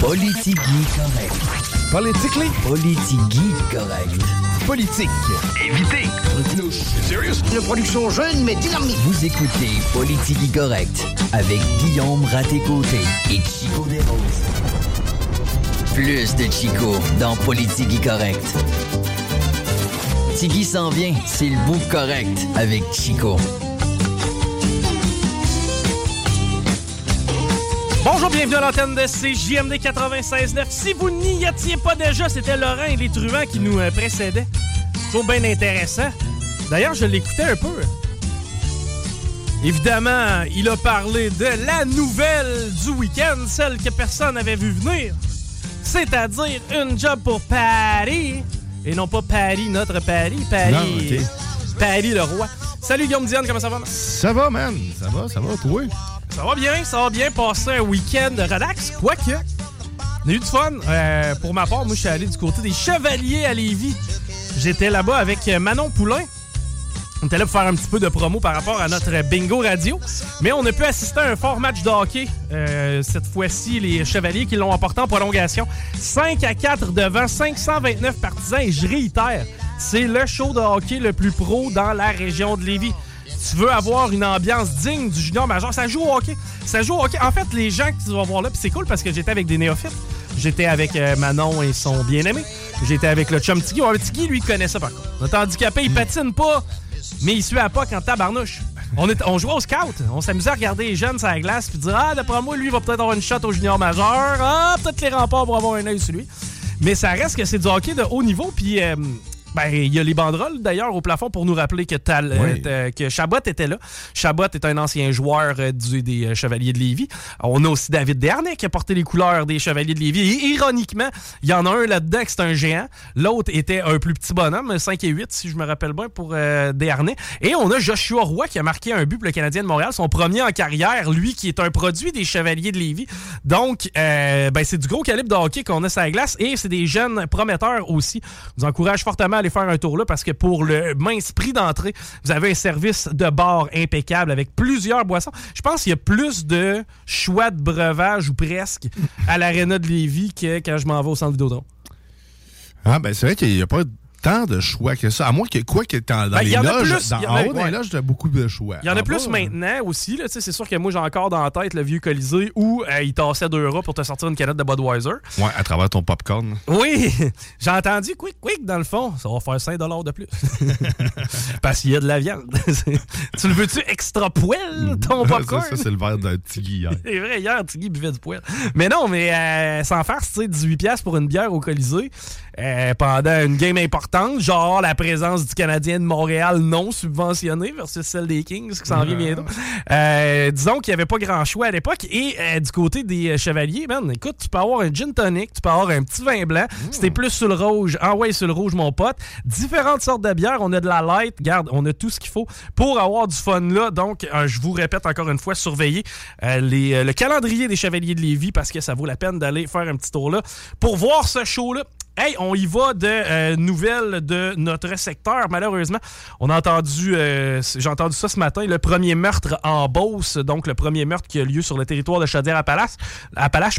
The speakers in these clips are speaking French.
Politique correct. Politically? Politique correct. Politique. Évitez. Serious? Une production jeune mais dynamique. Vous écoutez Politique correct avec Guillaume Raté-Côté et Chico Desroses. Plus de Chico dans Politique correct. Tiggy s'en vient, c'est le bout correct avec Chico. Bonjour, bienvenue à l'antenne de CJMD 96.9. Si vous n'y étiez pas déjà, c'était Laurent et les truands qui nous euh, précédaient. Toujours bien intéressant. D'ailleurs, je l'écoutais un peu. Évidemment, il a parlé de la nouvelle du week-end, celle que personne n'avait vu venir. C'est-à-dire une job pour Paris. Et non pas Paris, notre Paris, Paris. Non. Paris le roi. Salut Guillaume Diane, comment ça va? Ça va, man. Ça va, ça va, toi? Ça va bien, ça va bien passer un week-end relax, quoique. On a eu du fun. Euh, pour ma part, moi, je suis allé du côté des Chevaliers à Lévis. J'étais là-bas avec Manon Poulain. On était là pour faire un petit peu de promo par rapport à notre bingo radio. Mais on a pu assister à un fort match de hockey. Euh, cette fois-ci, les Chevaliers qui l'ont emporté en prolongation. 5 à 4 devant 529 partisans. Et je réitère, c'est le show de hockey le plus pro dans la région de Lévis tu veux avoir une ambiance digne du junior major, ça joue au hockey. Ça joue au hockey. En fait, les gens tu vas voir là, c'est cool parce que j'étais avec des néophytes. J'étais avec euh, Manon et son bien-aimé. J'étais avec le chum Tiggy. Le Tiggy, lui, connaît ça par contre. Notre handicapé, il patine pas, mais il suit à pas quand tabarnouche. On, est, on jouait au scout. On s'amusait à regarder les jeunes sur la glace puis dire Ah, d'après moi, lui, il va peut-être avoir une shot au junior majeur. Ah, peut-être les remparts vont avoir un œil sur lui. Mais ça reste que c'est du hockey de haut niveau. Puis euh, ben, il y a les banderoles d'ailleurs au plafond pour nous rappeler que, Tal, Oui. euh, que Chabot était là. Chabot est un ancien joueur euh, du, des euh, Chevaliers de Lévis. On a aussi David Desharnais qui a porté les couleurs des Chevaliers de Lévis. Et ironiquement, il y en a un là-dedans qui c'est un géant. L'autre était un plus petit bonhomme, 5 et 8 si je me rappelle bien pour euh, Desharnais. Et on a Joshua Roy qui a marqué un but pour le Canadien de Montréal, son premier en carrière, lui qui est un produit des Chevaliers de Lévis. Donc, euh, ben, c'est du gros calibre de hockey qu'on a sur la glace et c'est des jeunes prometteurs aussi. Je vous encourage fortement aller faire un tour là parce que pour le mince prix d'entrée, vous avez un service de bar impeccable avec plusieurs boissons. Je pense qu'il y a plus de choix de breuvage ou presque à l'aréna de Lévis que quand je m'en vais au centre Vidéotron. Ah, ben, c'est vrai qu'il n'y a pas tant de choix que ça. À moins que quoi que dans, dans Ben, les y en a loges, plus, dans, en a- haut, dans ouais. les loges, a beaucoup de choix. Il y en a En plus maintenant aussi. là, tu sais, C'est sûr que moi, j'ai encore dans la tête le vieux Colisée où euh, il tassait 2 euros pour te sortir une canette de Budweiser. Ouais, à travers ton popcorn. Oui, j'ai entendu quick, quick dans le fond. Ça va faire 5 de plus. Parce qu'il y a de la viande. tu le veux-tu extra poêle, ton popcorn? ça, ça, c'est le verre d'un tigui hier. C'est vrai, hier, Tiggy buvait du poêle. Mais non, mais euh, sans faire, tu sais, 18$ pour une bière au Colisée euh, pendant une game importante, genre la présence du Canadien de Montréal non subventionné versus celle des Kings qui s'en vient bientôt. Euh, disons qu'il n'y avait pas grand choix à l'époque. Et euh, du côté des euh, Chevaliers, man, écoute, tu peux avoir un gin tonic, tu peux avoir un petit vin blanc. Si t'es plus sur le rouge, envoie sur le rouge, mon pote. Différentes sortes de bières. On a de la light. Garde, on a tout ce qu'il faut pour avoir du fun là. Donc, euh, je vous répète encore une fois, surveillez les, le calendrier des Chevaliers de Lévis parce que ça vaut la peine d'aller faire un petit tour là pour voir ce show-là. Hey, on y va de euh, nouvelles de notre secteur. Malheureusement, on a entendu, euh, j'ai entendu ça ce matin, le premier meurtre en Beauce, donc le premier meurtre qui a lieu sur le territoire de Chaudière-Appalaches.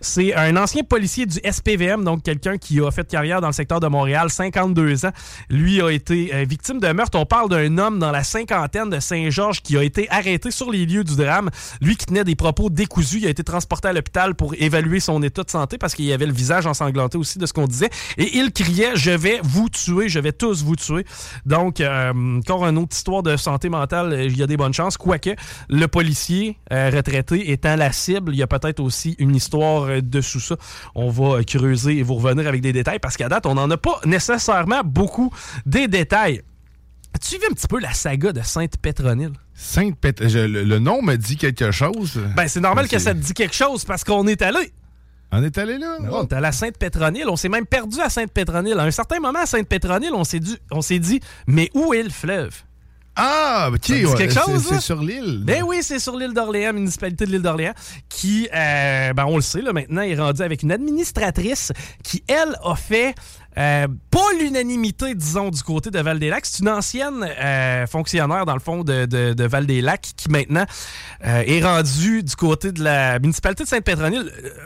C'est un ancien policier du SPVM, donc quelqu'un qui a fait carrière dans le secteur de Montréal, 52 ans. Lui a été euh, victime de meurtre. On parle d'un homme dans la cinquantaine de Saint-Georges qui a été arrêté sur les lieux du drame. Lui qui tenait des propos décousus, il a été transporté à l'hôpital pour évaluer son état de santé parce qu'il avait le visage ensanglanté aussi de ce qu'on disait. Et il criait Je vais vous tuer, je vais tous vous tuer. Donc, euh, encore une autre histoire de santé mentale, il y a des bonnes chances. Quoique, le policier euh, retraité étant la cible, il y a peut-être aussi une histoire euh, dessous ça. On va creuser et vous revenir avec des détails parce qu'à date, on n'en a pas nécessairement beaucoup des détails. Tu suivi un petit peu la saga de Sainte-Pétronille? Sainte Pétronille, le, le, nom me dit quelque chose. Ben, c'est normal que ça te dit quelque chose parce qu'on est allé. On est allé là? on est à la Sainte-Pétronille. On s'est même perdu à Sainte-Pétronille. À un certain moment, à Sainte-Pétronille, on s'est dit, mais où est le fleuve? Ah, ok, ouais, quelque chose. C'est sur l'île. Ben oui, c'est sur l'île d'Orléans, municipalité de l'île d'Orléans, qui, euh, ben on le sait, là, maintenant, est rendu avec une administratrice qui, elle, a fait euh, pas l'unanimité, disons, du côté de Val-des-Lacs. C'est une ancienne euh, fonctionnaire, dans le fond, de, de, de Val-des-Lacs qui maintenant euh, est rendue du côté de la municipalité de Sainte-Pétronille.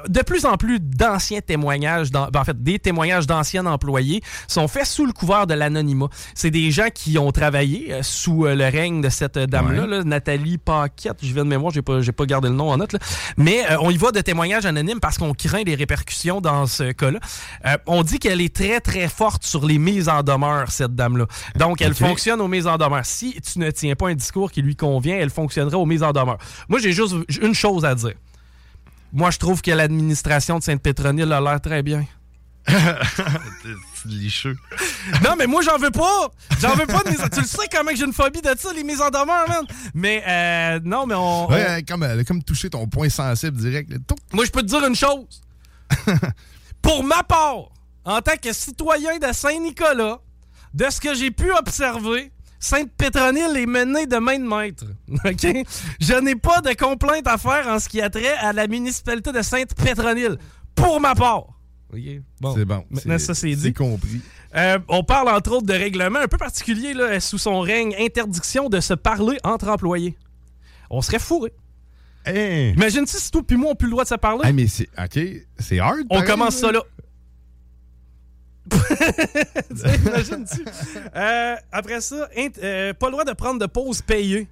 De plus en plus d'anciens témoignages, ben, en fait, des témoignages d'anciens employés sont faits sous le couvert de l'anonymat. C'est des gens qui ont travaillé sous le règne de cette dame-là, Ouais. là, Nathalie Paquette. Je viens de mémoire, j'ai pas, j'ai pas gardé le nom en note. là. Mais on y va de témoignages anonymes parce qu'on craint des répercussions dans ce cas-là. On dit qu'elle est très, très forte sur les mises en demeure, cette dame-là. Donc, elle fonctionne aux mises en demeure. Si tu ne tiens pas un discours qui lui convient, elle fonctionnerait aux mises en demeure. Moi, j'ai juste une chose à dire. Moi, je trouve que l'administration de Sainte-Pétronille a l'air très bien. C'est licheux. Non, mais moi, j'en veux pas! J'en veux pas de mise Tu le sais comment que j'ai une phobie de ça, les mises en demeure, man! Mais, euh, non, mais on... Ouais, on- euh, comme, elle a comme toucher ton point sensible direct. là. Moi, je peux te dire une chose. Pour ma part, en tant que citoyen de Saint-Nicolas, de ce que j'ai pu observer, Sainte-Pétronille est menée de main de maître. Je n'ai pas de complainte à faire en ce qui a trait à la municipalité de Sainte-Pétronille. Pour ma part. Bon. C'est bon. Maintenant, ça, c'est dit. C'est compris. Euh, on parle entre autres de règlements un peu particuliers là, sous son règne, interdiction de se parler entre employés. On serait fourré. Hey. Imagine si toi puis moi, on plus le droit de se parler? Hey, mais c'est. OK, c'est hard. On commence ça là. Imagines-tu? Euh, après ça, euh, pas le droit de prendre de pause payée.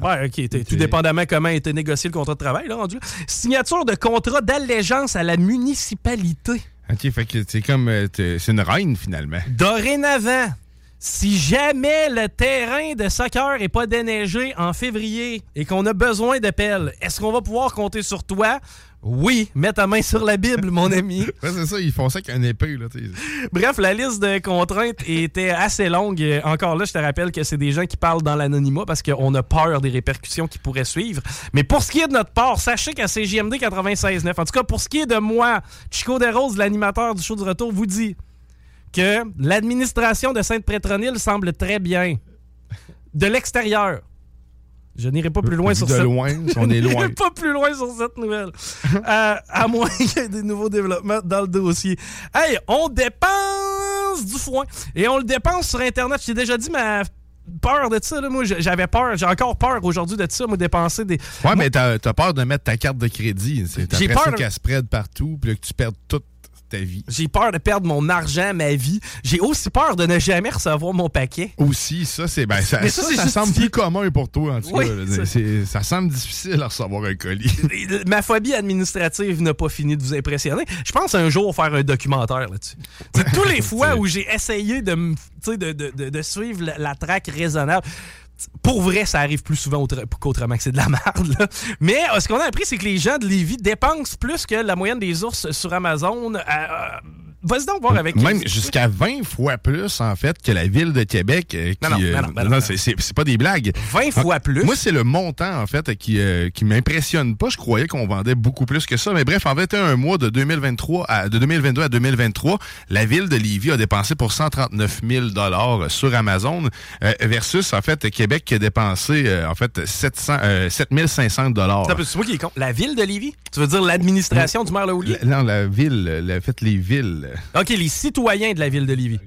Ouais, ok, tout dépendamment comment a été négocié le contrat de travail, là, rendu. Signature de contrat d'allégeance à la municipalité. OK, fait que c'est comme. euh, c'est une reine, finalement. Dorénavant, si jamais le terrain de soccer est pas déneigé en février et qu'on a besoin de pelle, est-ce qu'on va pouvoir compter sur toi? Oui, mets ta main sur la Bible, mon ami. Ouais, c'est ça, ils font ça avec un épée, là. Bref, la liste de contraintes était assez longue. Encore là, je te rappelle que c'est des gens qui parlent dans l'anonymat parce qu'on a peur des répercussions qui pourraient suivre. Mais pour ce qui est de notre part, sachez qu'à CGMD 96.9, en tout cas pour ce qui est de moi, Chico Desroses, l'animateur du show du retour, vous dit que l'administration de Sainte-Pétronille semble très bien. De l'extérieur. Je n'irai pas plus loin sur de cette... loin, on est Je loin. n'irai pas plus loin sur cette nouvelle. Euh, à moins qu'il y ait des nouveaux développements dans le dossier. Hey, on dépense du foin. Et on le dépense sur Internet. Je t'ai déjà dit ma peur de ça. Là. Moi, j'avais peur. J'ai encore peur aujourd'hui de ça. Moi, dépenser des... Ouais, mais t'as as peur de mettre ta carte de crédit. Après peur de- qu'elle spread partout, puis que tu perdes toute ta vie. J'ai peur de perdre mon argent, ma vie. J'ai aussi peur de ne jamais recevoir mon paquet. Aussi, ça, c'est. Ben, ça, Mais ça, ça, semble plus commun pour toi, en tout Oui, cas. là. ça- semble difficile à recevoir un colis. Et Ma phobie administrative n'a pas fini de vous impressionner. Je pense un jour faire un documentaire là-dessus. C'est tous les fois où j'ai essayé de, de, de- de- de suivre la, la traque raisonnable. Pour vrai, ça arrive plus souvent autre- qu'autrement que c'est de la merde. Mais euh, ce qu'on a appris, c'est que les gens de Lévis dépensent plus que la moyenne des ours sur Amazon. Euh, euh, Vas-y donc voir avec Même jusqu'à 20 fois plus, en fait, que la ville de Québec. euh, qui, Non, non, euh, non, non, non, non. c'est- pas des blagues. 20 fois plus? Moi, c'est le montant, en fait, qui, euh, qui m'impressionne pas. Je croyais qu'on vendait beaucoup plus que ça. Mais bref, en fait, un mois de 2023 à, de 2022 à 2023, la ville de Lévis a dépensé pour 139 000 sur Amazon euh, versus, en fait, Québec qui a dépensé, en fait, 700, euh, 7 500 Ça peut- C'est moi qui est con. La ville de Lévis? Tu veux dire l'administration du maire Laouli? La- non, la ville, la, fait les villes. OK, les citoyens de la ville de Lévis.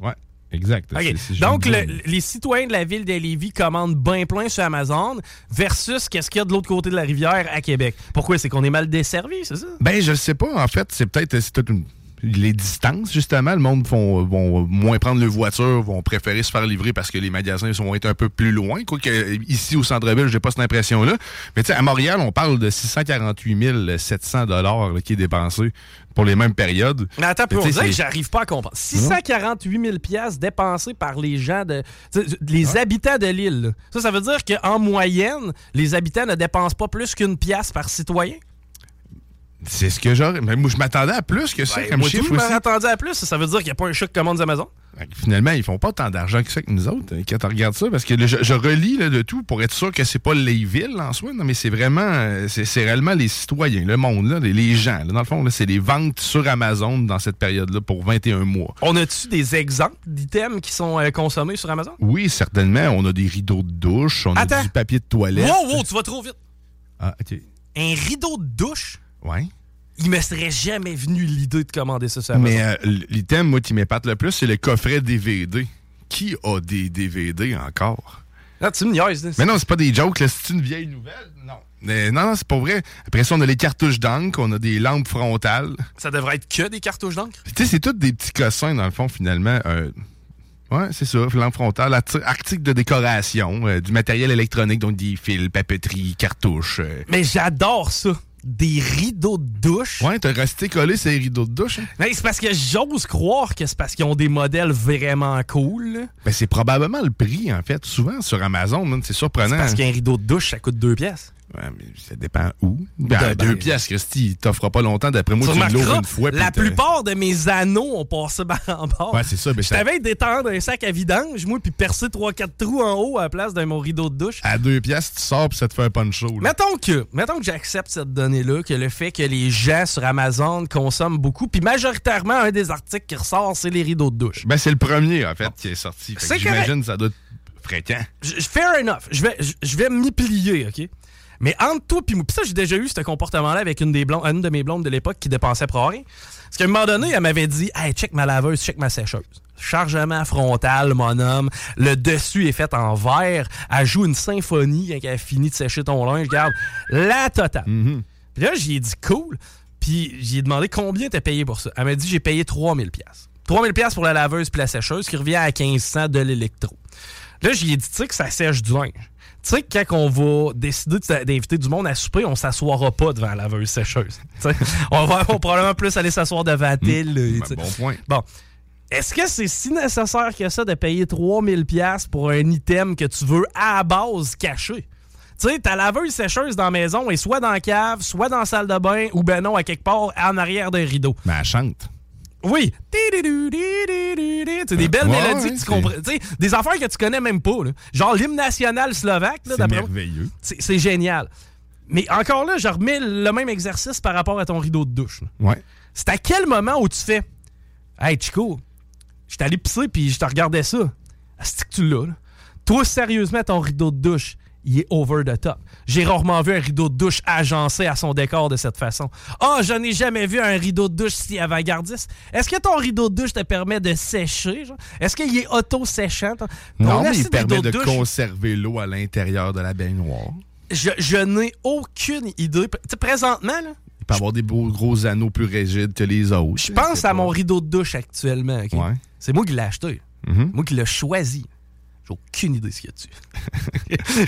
Ouais, exact. OK. C'est- c'est- je Donc, le- les citoyens de la ville de Lévis commandent bien plein sur Amazon versus qu'est-ce qu'il y a de l'autre côté de la rivière à Québec. Pourquoi? C'est qu'on est mal desservi, c'est ça? Ben, je sais pas. En fait, c'est peut-être c'est peut-être une- les distances, justement. Le monde vont, vont moins prendre le voiture, vont préférer se faire livrer parce que les magasins vont être un peu plus loin. Quoique, ici, au centre-ville, j'ai pas cette impression-là. Mais tu sais, à Montréal, on parle de 648 700 dollars qui est dépensé pour les mêmes périodes. Mais attends, pour dire, c'est- j'arrive pas à comprendre. 648 000 piastres dépensés par les gens de... Les habitants de l'île. Ça, ça veut dire qu'en moyenne, les habitants ne dépensent pas plus qu'une pièce par citoyen? C'est ce que j'aurais. Mais moi, je m'attendais à plus que ça Ben, comme moi, chiffre tout, je m'attendais à plus. Ça veut dire qu'il n'y a pas un chat qui commande Amazon? Finalement, ils font pas tant d'argent que ça que nous autres, hein, quand tu regardes ça, parce que je, je relis là, de tout pour être sûr que c'est pas les villes en soi, non, mais c'est vraiment, euh, c'est réellement les citoyens, le monde, là, les, les gens. là. dans le fond, c'est les ventes sur Amazon dans cette période-là pour 21 mois. On a-tu des exemples d'items qui sont euh, consommés sur Amazon? Oui, certainement, on a des rideaux de douche, on Attends. a du papier de toilette. Wow, wow, tu vas trop vite. Ah, ok. Un rideau de douche? Ouais. Il me serait jamais venu l'idée de commander ça sur. Mais euh, l'item, moi, qui m'épate le plus, c'est le coffret DVD. Qui a des DVD encore? Là, tu me niaises. là. Mais non, c'est pas des jokes, là. C'est une vieille nouvelle? Non. Mais non, non, c'est pas vrai. Après ça, on a les cartouches d'encre, on a des lampes frontales. Ça devrait être que des cartouches d'encre? Tu sais, c'est tous des petits cossins, dans le fond, finalement. Euh, ouais, c'est ça, lampe frontale, arti- articles de décoration, euh, du matériel électronique, donc des fils, papeterie, cartouches. euh. Mais j'adore ça. Des rideaux de douche. Ouais, t'as resté collé ces rideaux de douche. hein? Mais c'est parce que j'ose croire que c'est parce qu'ils ont des modèles vraiment cool. Ben, c'est probablement le prix, en fait. Souvent, sur Amazon, c'est surprenant. C'est parce qu'un rideau de douche, ça coûte deux pièces. Ouais, mais ça dépend où. Ben, Ben, deux ben, pièces, Christy, il pas longtemps. D'après moi, Tu tu l'ouvres une fois. la plupart de mes anneaux ont passé en bord. Ouais, c'est ça. Ben, Je ça- t'avais d'étendre un sac à vidange, moi, puis percer 3-4 trous en haut à la place de mon rideau de douche. À deux pièces, tu sors puis ça te fait un punch. Mettons que, mettons que j'accepte cette donnée-là, que le fait que les gens sur Amazon consomment beaucoup, puis majoritairement, un des articles qui ressort, c'est les rideaux de douche. Ben, c'est le premier, en fait, qui est sorti. J'imagine que ça doit être fréquent. Fair enough. Je vais, je vais m'y plier, OK? Mais entre toi puis moi, puis ça, j'ai déjà eu ce comportement-là avec une, des blondes, une de mes blondes de l'époque qui dépensait pour rien. Parce qu'à un moment donné, elle m'avait dit Hey, check ma laveuse, check ma sécheuse. Chargement frontal, mon homme. Le dessus est fait en verre. Elle joue une symphonie quand elle a fini de sécher ton linge. Regarde, la totale. Puis là, j'y ai dit cool. Puis j'ai demandé combien t'as payé pour ça. Elle m'a dit j'ai payé 3000 pièces. 3000 pièces pour la laveuse puis la sécheuse, qui revient à 1500 de l'électro. Là, j'y ai dit, tu sais que ça sèche du linge. Tu sais quand on va décider de- d'inviter du monde à souper, on s'assoira pas devant la laveuse sécheuse. On va, on probablement plus aller s'asseoir devant la pile. tu sais. bon point. Bon. Est-ce que c'est si nécessaire que ça de payer 3000 pièces pour un item que tu veux à la base caché? Tu sais, ta laveuse sécheuse dans la maison est soit dans la cave, soit dans la salle de bain, ou ben non, à quelque part en arrière d'un rideau. Mais elle chante. Oui. C'est des belles Ouais, mélodies que tu comprends. Des affaires que tu connais même pas. là. Genre l'hymne national slovaque. C'est merveilleux. C'est génial. Mais encore là, je remets le même exercice par rapport à ton rideau de douche. là. Ouais. C'est à quel moment où tu fais Hey Chico, je allé pisser puis je te regardais ça. C'est que tu l'as. là. Toi, sérieusement, ton rideau de douche, il est over the top. J'ai rarement vu un rideau de douche agencé à son décor de cette façon. Ah, je n'ai jamais vu un rideau de douche si avant-gardiste. Est-ce que ton rideau de douche te permet de sécher? Est-ce qu'il est auto-séchant? Non, mais il permet de douche? conserver l'eau à l'intérieur de la baignoire. Je, je n'ai aucune idée. Tu sais, présentement, là, Il peut avoir des beaux gros anneaux plus rigides que les autres. Je pense à mon rideau de douche actuellement. Ouais. C'est moi qui l'ai acheté. Mhm. Moi qui l'ai choisi. J'ai aucune idée ce qu'il y a dessus.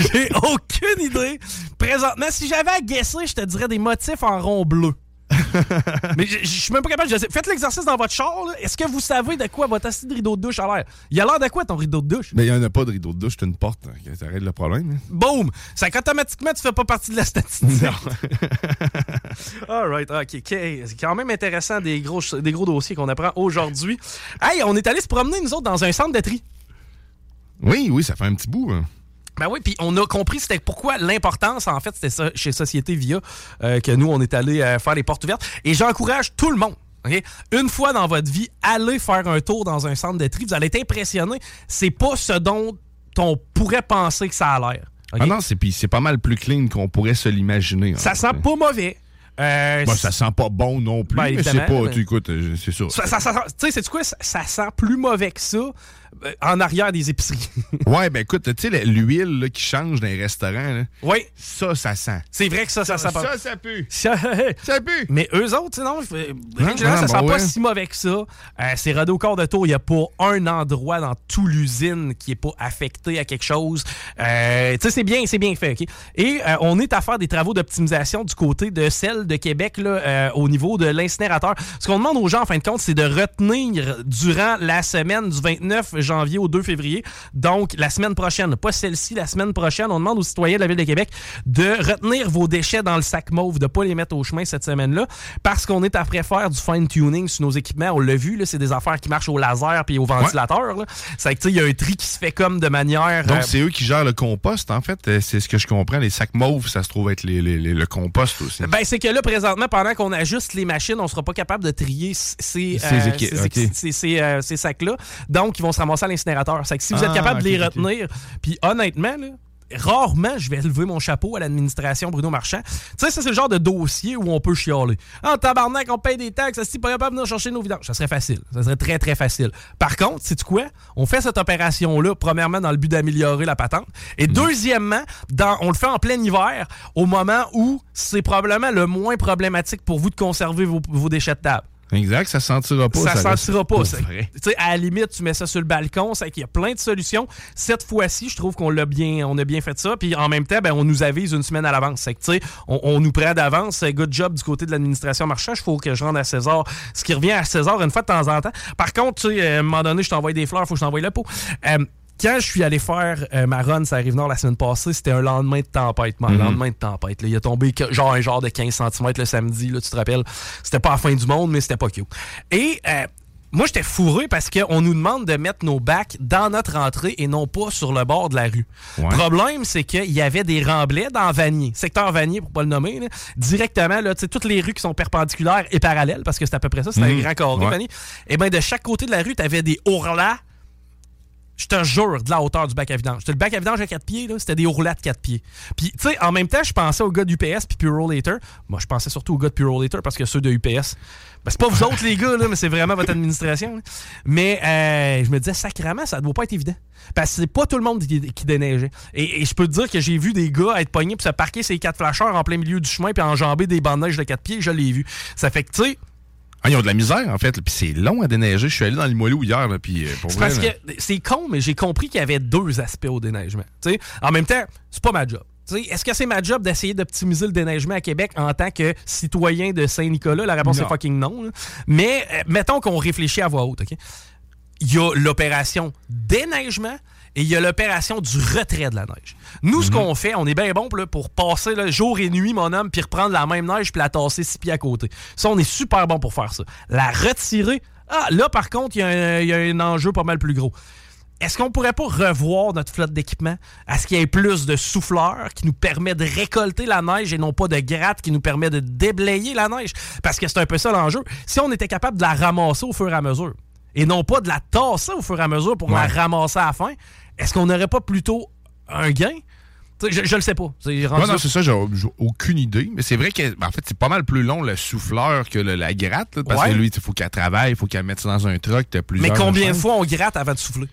J'ai aucune idée. Présentement, si j'avais à guesser, je te dirais des motifs en rond bleu. Mais je suis même pas capable de Faites l'exercice dans votre char. Est-ce que vous savez de quoi votre assis de rideau de douche a l'air? Il a l'air de quoi ton rideau de douche? Mais il n'y en a pas de rideau de douche, c'est une porte. Ça règle le problème. hein. Boum! Ça qu'automatiquement, tu fais pas partie de la statistique. All right, OK. ok. C'est quand même intéressant des gros, des gros dossiers qu'on apprend aujourd'hui. Hey, on est allé se promener, nous autres, dans un centre de tri. Oui, oui, ça fait un petit bout. hein. Ben oui, puis on a compris c'était pourquoi l'importance, en fait, c'était ça chez Société Via euh, que nous, on est allé euh, faire les portes ouvertes. Et j'encourage tout le monde. Une fois dans votre vie, allez faire un tour dans un centre de tri. Vous allez être impressionné. C'est pas ce dont on pourrait penser que ça a l'air. Ah non, c'est puis c'est pas mal plus clean qu'on pourrait se l'imaginer. Ça fait. sent pas mauvais. Euh, Ben, ça sent pas bon non plus, Ben, mais c'est pas. tu- écoute, euh, c'est ça. ça, ça, ça- tu sais, c'est quoi? Ça, ça sent plus mauvais que ça en arrière des épiceries. Ouais, ben écoute, tu sais, l'huile qui change dans les restaurants, là, oui, ça, ça sent. c'est vrai que ça, ça, sent pas. ça, ça pue. Ça- Ça pue. Mais eux autres, non, euh, ça sent bon, pas si mauvais que ça. Euh, c'est rodé au corps de tour. Il n'y a pas un endroit dans toute l'usine qui est pas affecté à quelque chose. Euh, tu sais, c'est bien, c'est bien fait, OK? Et euh, on est à faire des travaux d'optimisation du côté de celle de Québec, là, euh, au niveau de l'incinérateur. Ce qu'on demande aux gens, en fin de compte, c'est de retenir durant la semaine du 29 janvier au 2 février, donc la semaine prochaine, pas celle-ci, la semaine prochaine, on demande aux citoyens de la Ville de Québec de retenir vos déchets dans le sac mauve, de pas les mettre au chemin cette semaine-là, parce qu'on est après faire du fine-tuning sur nos équipements. On l'a vu, là, c'est des affaires qui marchent au laser puis au ventilateur. C'est que, tu sais, il y a un tri qui se fait comme de manière... Donc, euh, c'est eux qui gèrent le compost, en fait. Euh, C'est ce que je comprends. Les sacs mauves, ça se trouve être les, les- les- le compost aussi. Ben, c'est que là, présentement, pendant qu'on ajuste les machines, on sera pas capable de trier ces, Ces euh, ces, ok. ces- ces, euh, ces sacs-là. Donc, ils vont se ramasser à l'incinérateur. C'est que si vous êtes Ah, capable de les retenir, puis honnêtement, là, Rarement, je vais lever mon chapeau à l'administration Bruno Marchand. Tu sais, ça, c'est le genre de dossier où on peut chialer. Ah, tabarnak, on paye des taxes, si pas capable de venir chercher nos vidanges? Ça serait facile. Ça serait très, très facile. Par contre, sais-tu quoi? On fait cette opération-là, premièrement, dans le but d'améliorer la patente. Et deuxièmement, dans, on le fait en plein hiver, au moment où c'est probablement le moins problématique pour vous de conserver vos, vos déchets de table. Exact, ça sentira pas. Ça, reste sentira pas. pour C'est- vrai. tu sais, à la limite, tu mets ça sur le balcon, c'est qu'il y a plein de solutions. Cette fois-ci, je trouve qu'on l'a bien, on a bien fait ça. Puis en même temps, ben, on nous avise une semaine à l'avance. C'est que, tu sais, on, on nous prend d'avance. C'est Good job du côté de l'administration marchand. Il faut que je rende à César ce qui revient à César une fois de temps en temps. Par contre, tu sais, à un moment donné, je t'envoie des fleurs, il faut que je t'envoie le pot. Euh, quand je suis allé faire euh, ma run, ça arrive nord la semaine passée, c'était un lendemain de tempête, man. Mhm. lendemain de tempête. là. Il a tombé genre un genre de 15 cm le samedi, là, tu te rappelles. C'était pas la fin du monde, mais c'était pas cute. Et euh, moi, j'étais fourré parce qu'on nous demande de mettre nos bacs dans notre entrée et non pas sur le bord de la rue. Ouais. Problème, c'est qu'il y avait des remblais dans Vanier, secteur Vanier, pour pas le nommer, là, directement, là, tu sais, toutes les rues qui sont perpendiculaires et parallèles, parce que c'est à peu près ça, c'est un Mhm. grand carré, Ouais. Vanier. Et bien, de chaque côté de la rue, tu avais des ourlats je te jure, de la hauteur du bac à vidange. Le bac à vidange à 4 pieds, c'était des de 4 pieds. Puis, tu sais, en même temps, je pensais aux gars d'UPS puis Pure Later. Moi, je pensais surtout aux gars de Pure Later parce que ceux de UPS, ben, c'est pas vous autres, les gars, là, mais c'est vraiment votre administration. Mais euh, je me disais, sacrément, ça doit pas être évident. Parce que c'est pas tout le monde qui, déneigeait. Et, je peux te dire que j'ai vu des gars être pognés puis se parquer ces quatre flasheurs en plein milieu du chemin puis enjamber des neige de 4 pieds. Je l'ai vu. Ça fait que, tu sais, Ah, ils ont de la misère, en fait. Puis c'est long à déneiger. Je suis allé dans Limoilou hier, là, puis euh, pour C'est vrai, parce là, que c'est con, mais j'ai compris qu'il y avait deux aspects au déneigement. Tu sais, en même temps, c'est pas ma job. Tu sais, Est-ce que c'est ma job d'essayer d'optimiser le déneigement à Québec en tant que citoyen de Saint-Nicolas? La réponse Non. est fucking non. là. Mais euh, mettons qu'on réfléchit à voix haute. OK? Il y a l'opération déneigement et il y a l'opération du retrait de la neige. Nous, ce qu'on fait, on est bien bon là, pour passer là, jour et nuit, mon homme, puis reprendre la même neige puis la tasser six pieds à côté. Ça, on est super bon pour faire ça. La retirer, ah, là, par contre, il y, a un- il y a un enjeu pas mal plus gros. Est-ce qu'on pourrait pas revoir notre flotte d'équipement? À ce qu'il y ait plus de souffleurs qui nous permet de récolter la neige et non pas de gratte qui nous permet de déblayer la neige? Parce que c'est un peu ça l'enjeu. Si on était capable de la ramasser au fur et à mesure et non pas de la tasser au fur et à mesure pour la ramasser à la fin, est-ce qu'on n'aurait pas plutôt un gain? Je, je le sais pas. Non, là. c'est ça, j'ai aucune idée. Mais c'est vrai que, en fait, c'est pas mal plus long le souffleur que le- la gratte. là, parce Ouais. que lui, il faut qu'elle travaille, il faut qu'elle mette ça dans un truck. Mais combien de fois on gratte avant de souffler?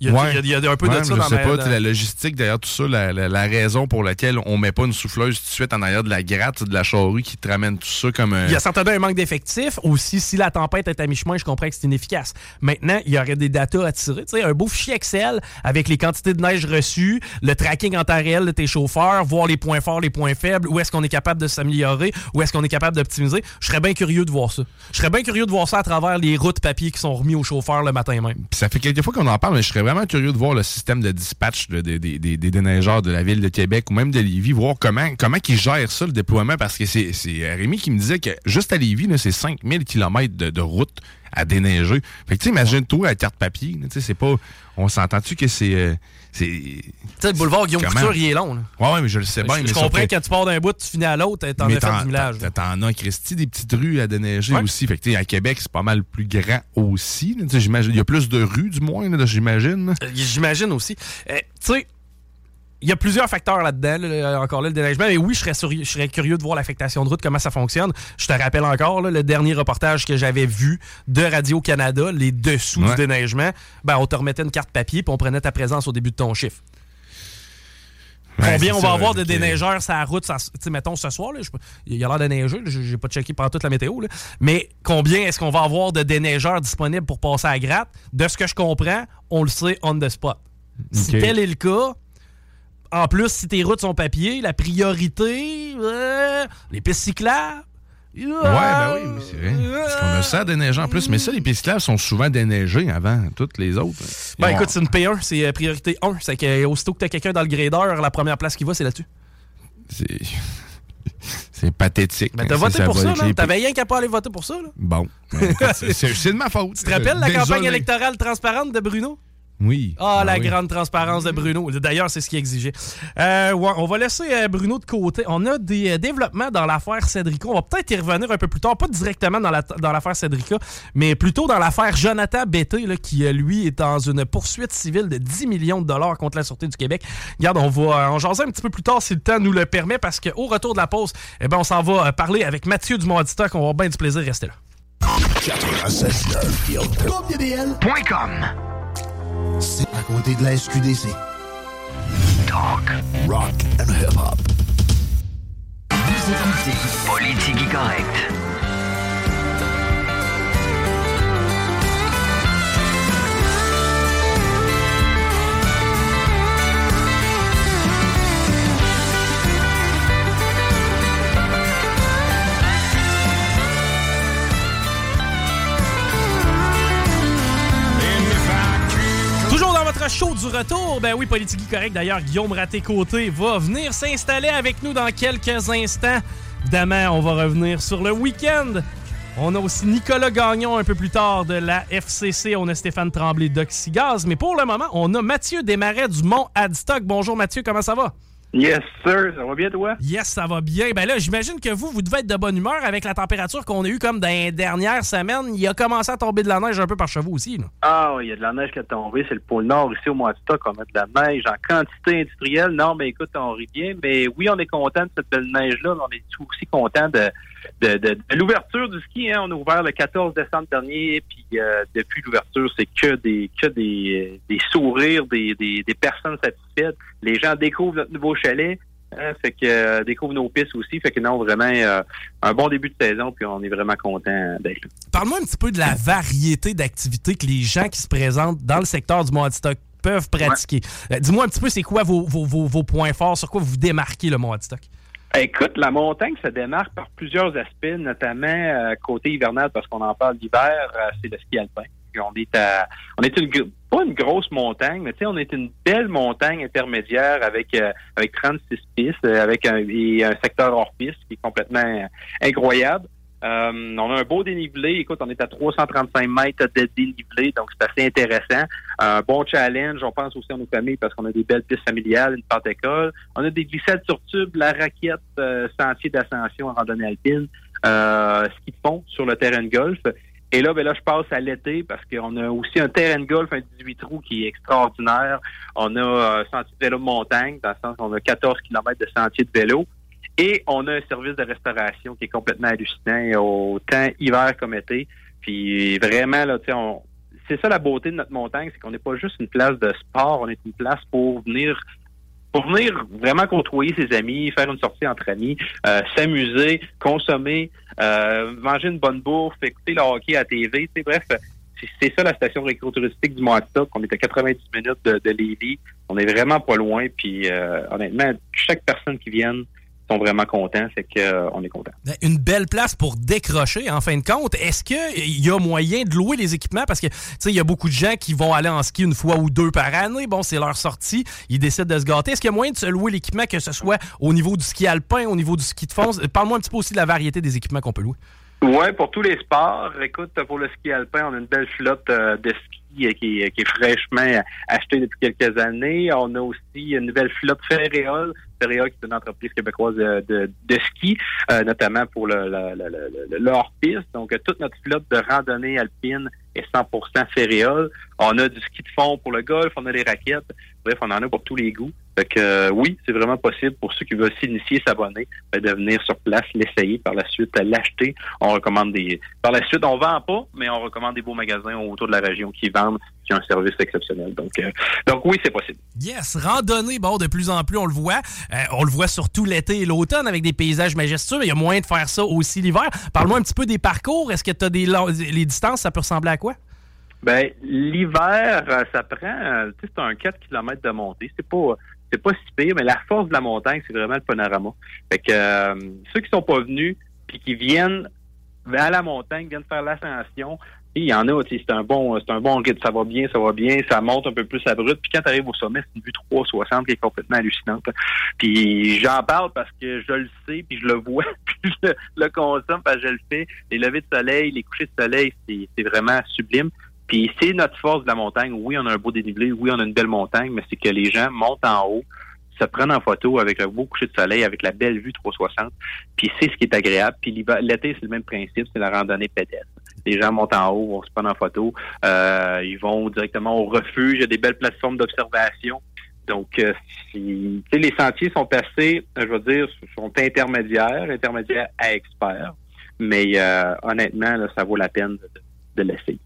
Il y a, Ouais. il y a- il y a un peu Ouais, de ça je dans sais ma- pas, la logistique derrière tout ça, la, la- la raison pour laquelle on met pas une souffleuse tout de suite en arrière de la gratte, de la charrue qui te ramène tout ça comme un. Il y a certainement un manque d'effectifs. Aussi, si la tempête est à mi-chemin, je comprends que c'est inefficace. Maintenant, il y aurait des datas à tirer. Tu sais, un beau fichier Excel avec les quantités de neige reçues, le tracking en temps réel de tes chauffeurs, voir les points forts, les points faibles, où est-ce qu'on est capable de s'améliorer, où est-ce qu'on est capable d'optimiser. Je serais bien curieux de voir ça. Je serais bien curieux de voir ça à travers les routes papier qui sont remis aux chauffeurs le matin même. Ça fait quelques fois qu'on en parle, mais je serais vraiment curieux de voir le système de dispatch de- de- de- des- déneigeurs de la ville de Québec ou même de Lévis, voir comment, comment ils gèrent ça, le déploiement, parce que c'est c'est Rémi qui me disait que juste à Lévis, c'est 5000 km de, de route à déneiger. Fait que imagine-toi à carte papier, c'est pas... On s'entend-tu que c'est... euh, c'est Tu sais, le boulevard Guillaume? Couture, il est long. là. Ouais, ouais, mais je le sais bien. je mais je comprends que- quand tu pars d'un bout, tu finis à l'autre, t'en as fait du millage. t'en- T'en as, Christy, des petites rues à déneiger Ouais. aussi. Fait que, tu sais, à Québec, c'est pas mal plus grand aussi. là. Tu sais, j'imagine- Il y a plus de rues, du moins, là, j'imagine. Euh, J'imagine aussi. Euh, tu sais, il y a plusieurs facteurs là-dedans. encore là, le déneigement. Et oui, je serais, je serais curieux de voir l'affectation de route, comment ça fonctionne. Je te rappelle encore le dernier reportage que j'avais vu de Radio-Canada, les dessous du déneigement. Ben, on te remettait une carte papier puis on prenait ta présence au début de ton chiffre. Combien on va avoir de déneigeurs sur la route, sais, mettons ce soir, là, il y a l'air de neiger, j'ai pas checké pendant toute la météo, là, mais combien est-ce qu'on va avoir de déneigeurs disponibles pour passer à gratte? De ce que je comprends, on le sait on the spot. Si tel est le cas, en plus, si tes routes sont papier, la priorité, euh, les pistes cyclables, Ouais, ben oui, c'est vrai. Parce qu'on a ça déneigé en plus. Mais ça, les pistes sont souvent déneigées avant toutes les autres. Ben écoute, c'est une P1, c'est euh, priorité 1. C'est qu'aussitôt que t'as quelqu'un dans le grader, la première place qui va, c'est là-dessus. C'est. C'est pathétique. Ben, t'as voté pour ça, là. T'avais rien qu'à pas aller voter pour ça, là. Bon. Ben, c'est de ma faute. Tu te rappelles la campagne électorale transparente de Bruno? Oui. Ah, la grande transparence de Bruno. D'ailleurs, c'est ce qu'il exigeait. Euh, on va laisser euh, Bruno de côté. On a des euh, développements dans l'affaire Cédrico. On va peut-être y revenir un peu plus tard, pas directement dans l'affaire la, Cédrica, mais plutôt dans l'affaire Jonathan Bété, qui, lui, est dans une poursuite civile de 10 millions de dollars contre la Sûreté du Québec. Regarde, on va en jaser un petit peu plus tard si le temps nous le permet, parce qu'au retour de la pause, eh ben, on s'en va parler avec Mathieu Dumont-Stock. On va avoir bien du plaisir de rester là. C'est à côté de la SQDC. Talk, rock and hip-hop. Vous écoutez Politique correcte. Chaud du retour. Ben oui, Politique correct. D'ailleurs, Guillaume Raté-Côté va venir s'installer avec nous dans quelques instants. Évidemment, on va revenir sur le week-end. On a aussi Nicolas Gagnon un peu plus tard de la FCC. On a Stéphane Tremblay d'Oxygaz. Mais pour le moment, on a Mathieu Desmarais du Mont Adstock. Bonjour Mathieu, comment ça va? Yes, sir. Ça va bien, toi? Yes, ça va bien. Ben là, j'imagine que vous, vous devez être de bonne humeur avec la température qu'on a eue comme dans les dernières semaines. Il a commencé à tomber de la neige un peu par chez vous aussi. Là. Ah oui, il y a de la neige qui a tombé. C'est le pôle Nord ici au mois de stock. On a de la neige en quantité industrielle. Non, mais écoute, on rit bien. Mais oui, on est content de cette belle neige-là. On est aussi content de, de, l'ouverture du ski. Hein. On a ouvert le 14 décembre dernier. Puis euh, depuis l'ouverture, c'est que des que des, des sourires, des, des, des personnes satisfaites. Les gens découvrent notre nouveau chalet. Hein, fait que euh, découvre nos pistes aussi. Fait que non, vraiment euh, un bon début de saison, puis on est vraiment content d'être là. Parle-moi un petit peu de la variété d'activités que les gens qui se présentent dans le secteur du Stock peuvent pratiquer. Euh, dis-moi un petit peu, c'est quoi vos, vos, vos, points forts, sur quoi vous démarquez le Stock? Écoute, la montagne se démarque par plusieurs aspects, notamment côté hivernal, parce qu'on en parle l'hiver, c'est le ski alpin. On est à, on est une, pas une grosse montagne, mais tu sais, on est une belle montagne intermédiaire avec euh, avec 36 pistes, euh, avec un, un secteur hors piste qui est complètement incroyable. Euh, on a un beau dénivelé. Écoute, on est à 335 mètres de dénivelé, donc c'est assez intéressant. Un bon challenge. On pense aussi à nos familles parce qu'on a des belles pistes familiales, une pente école. On a des glissades sur tube, la raquette, sentier d'ascension en randonnée alpine, ski de fond sur le terrain de golf. Et là, ben là, je passe à l'été parce qu'on a aussi un terrain de golf, un 18 trous qui est extraordinaire. On a un euh, sentier de vélo de montagne, dans le sens qu'on a 14 km de sentier de vélo. Et on a un service de restauration qui est complètement hallucinant, autant hiver comme été. Puis vraiment, là, sais, c'est ça la beauté de notre montagne, c'est qu'on n'est pas juste une place de sport, on est une place pour venir pour venir vraiment côtoyer ses amis, faire une sortie entre amis, euh, s'amuser, consommer, euh, manger une bonne bouffe, écouter le hockey à TV, bref, c'est ça la station récro-touristique du Moitié. On est à 90 minutes de, de Lévis. On est vraiment pas loin. Puis euh, honnêtement, chaque personne qui vient sont vraiment contents, c'est qu'on euh, est content. Ben, une belle place pour décrocher, en fin de compte. Est-ce qu'il y a moyen de louer les équipements? Parce que, tu sais, il y a beaucoup de gens qui vont aller en ski une fois ou deux par année. Bon, c'est leur sortie. Ils décident de se gâter. Est-ce qu'il y a moyen de se louer l'équipement, que ce soit au niveau du ski alpin, au niveau du ski de fond? Parle-moi un petit peu aussi de la variété des équipements qu'on peut louer. Oui, pour tous les sports. Écoute, pour le ski alpin, on a une belle flotte euh, de ski euh, qui, est fraîchement achetée depuis quelques années. On a aussi une nouvelle flotte Ferréol. Ferréol, qui est une entreprise québécoise de, ski, euh, notamment pour le, hors-piste. Donc, toute notre flotte de randonnée alpine est 100% Ferréol. On a du ski de fond pour le golf, on a les raquettes. Bref, on en a pour tous les goûts. Fait que euh, oui, c'est vraiment possible pour ceux qui veulent s'initier, s'abonner, ben, de venir sur place, l'essayer, par la suite l'acheter. On recommande des. Par la suite, on vend pas, mais on recommande des beaux magasins autour de la région qui vendent, qui ont un service exceptionnel. Donc, euh, donc oui, c'est possible. Yes, randonnée, bon, de plus en plus, on le voit. Euh, on le voit surtout l'été et l'automne avec des paysages majestueux. Il y a moyen de faire ça aussi l'hiver. Parle-moi un petit peu des parcours. Est-ce que tu as des les distances, ça peut ressembler à quoi? Ben, l'hiver, ça prend, tu sais, c'est un 4 km de montée. C'est pas, c'est pas si pire, mais la force de la montagne, c'est vraiment le panorama. Fait que euh, ceux qui sont pas venus puis qui viennent à la montagne, viennent faire l'ascension, il y en a, c'est un bon, c'est un bon rythme, ça va bien, ça va bien, ça monte un peu plus brute. Puis quand tu arrives au sommet, c'est une vue 360 qui est complètement hallucinante. Puis j'en parle parce que je le sais, puis je le vois, puis je le, consomme parce que je le fais. Les levées de soleil, les couchers de soleil, c'est vraiment sublime. Puis c'est notre force de la montagne. Oui, on a un beau dénivelé, oui, on a une belle montagne, mais c'est que les gens montent en haut, se prennent en photo avec un beau coucher de soleil, avec la belle vue 360. Puis c'est ce qui est agréable. Puis l'été, c'est le même principe, c'est la randonnée pédestre. Les gens montent en haut, vont se prendre en photo, euh, ils vont directement au refuge, il y a des belles plateformes d'observation. Donc, euh, si, les sentiers sont passés, je veux dire, sont intermédiaires, intermédiaires à experts. Mais euh, honnêtement, là, ça vaut la peine de,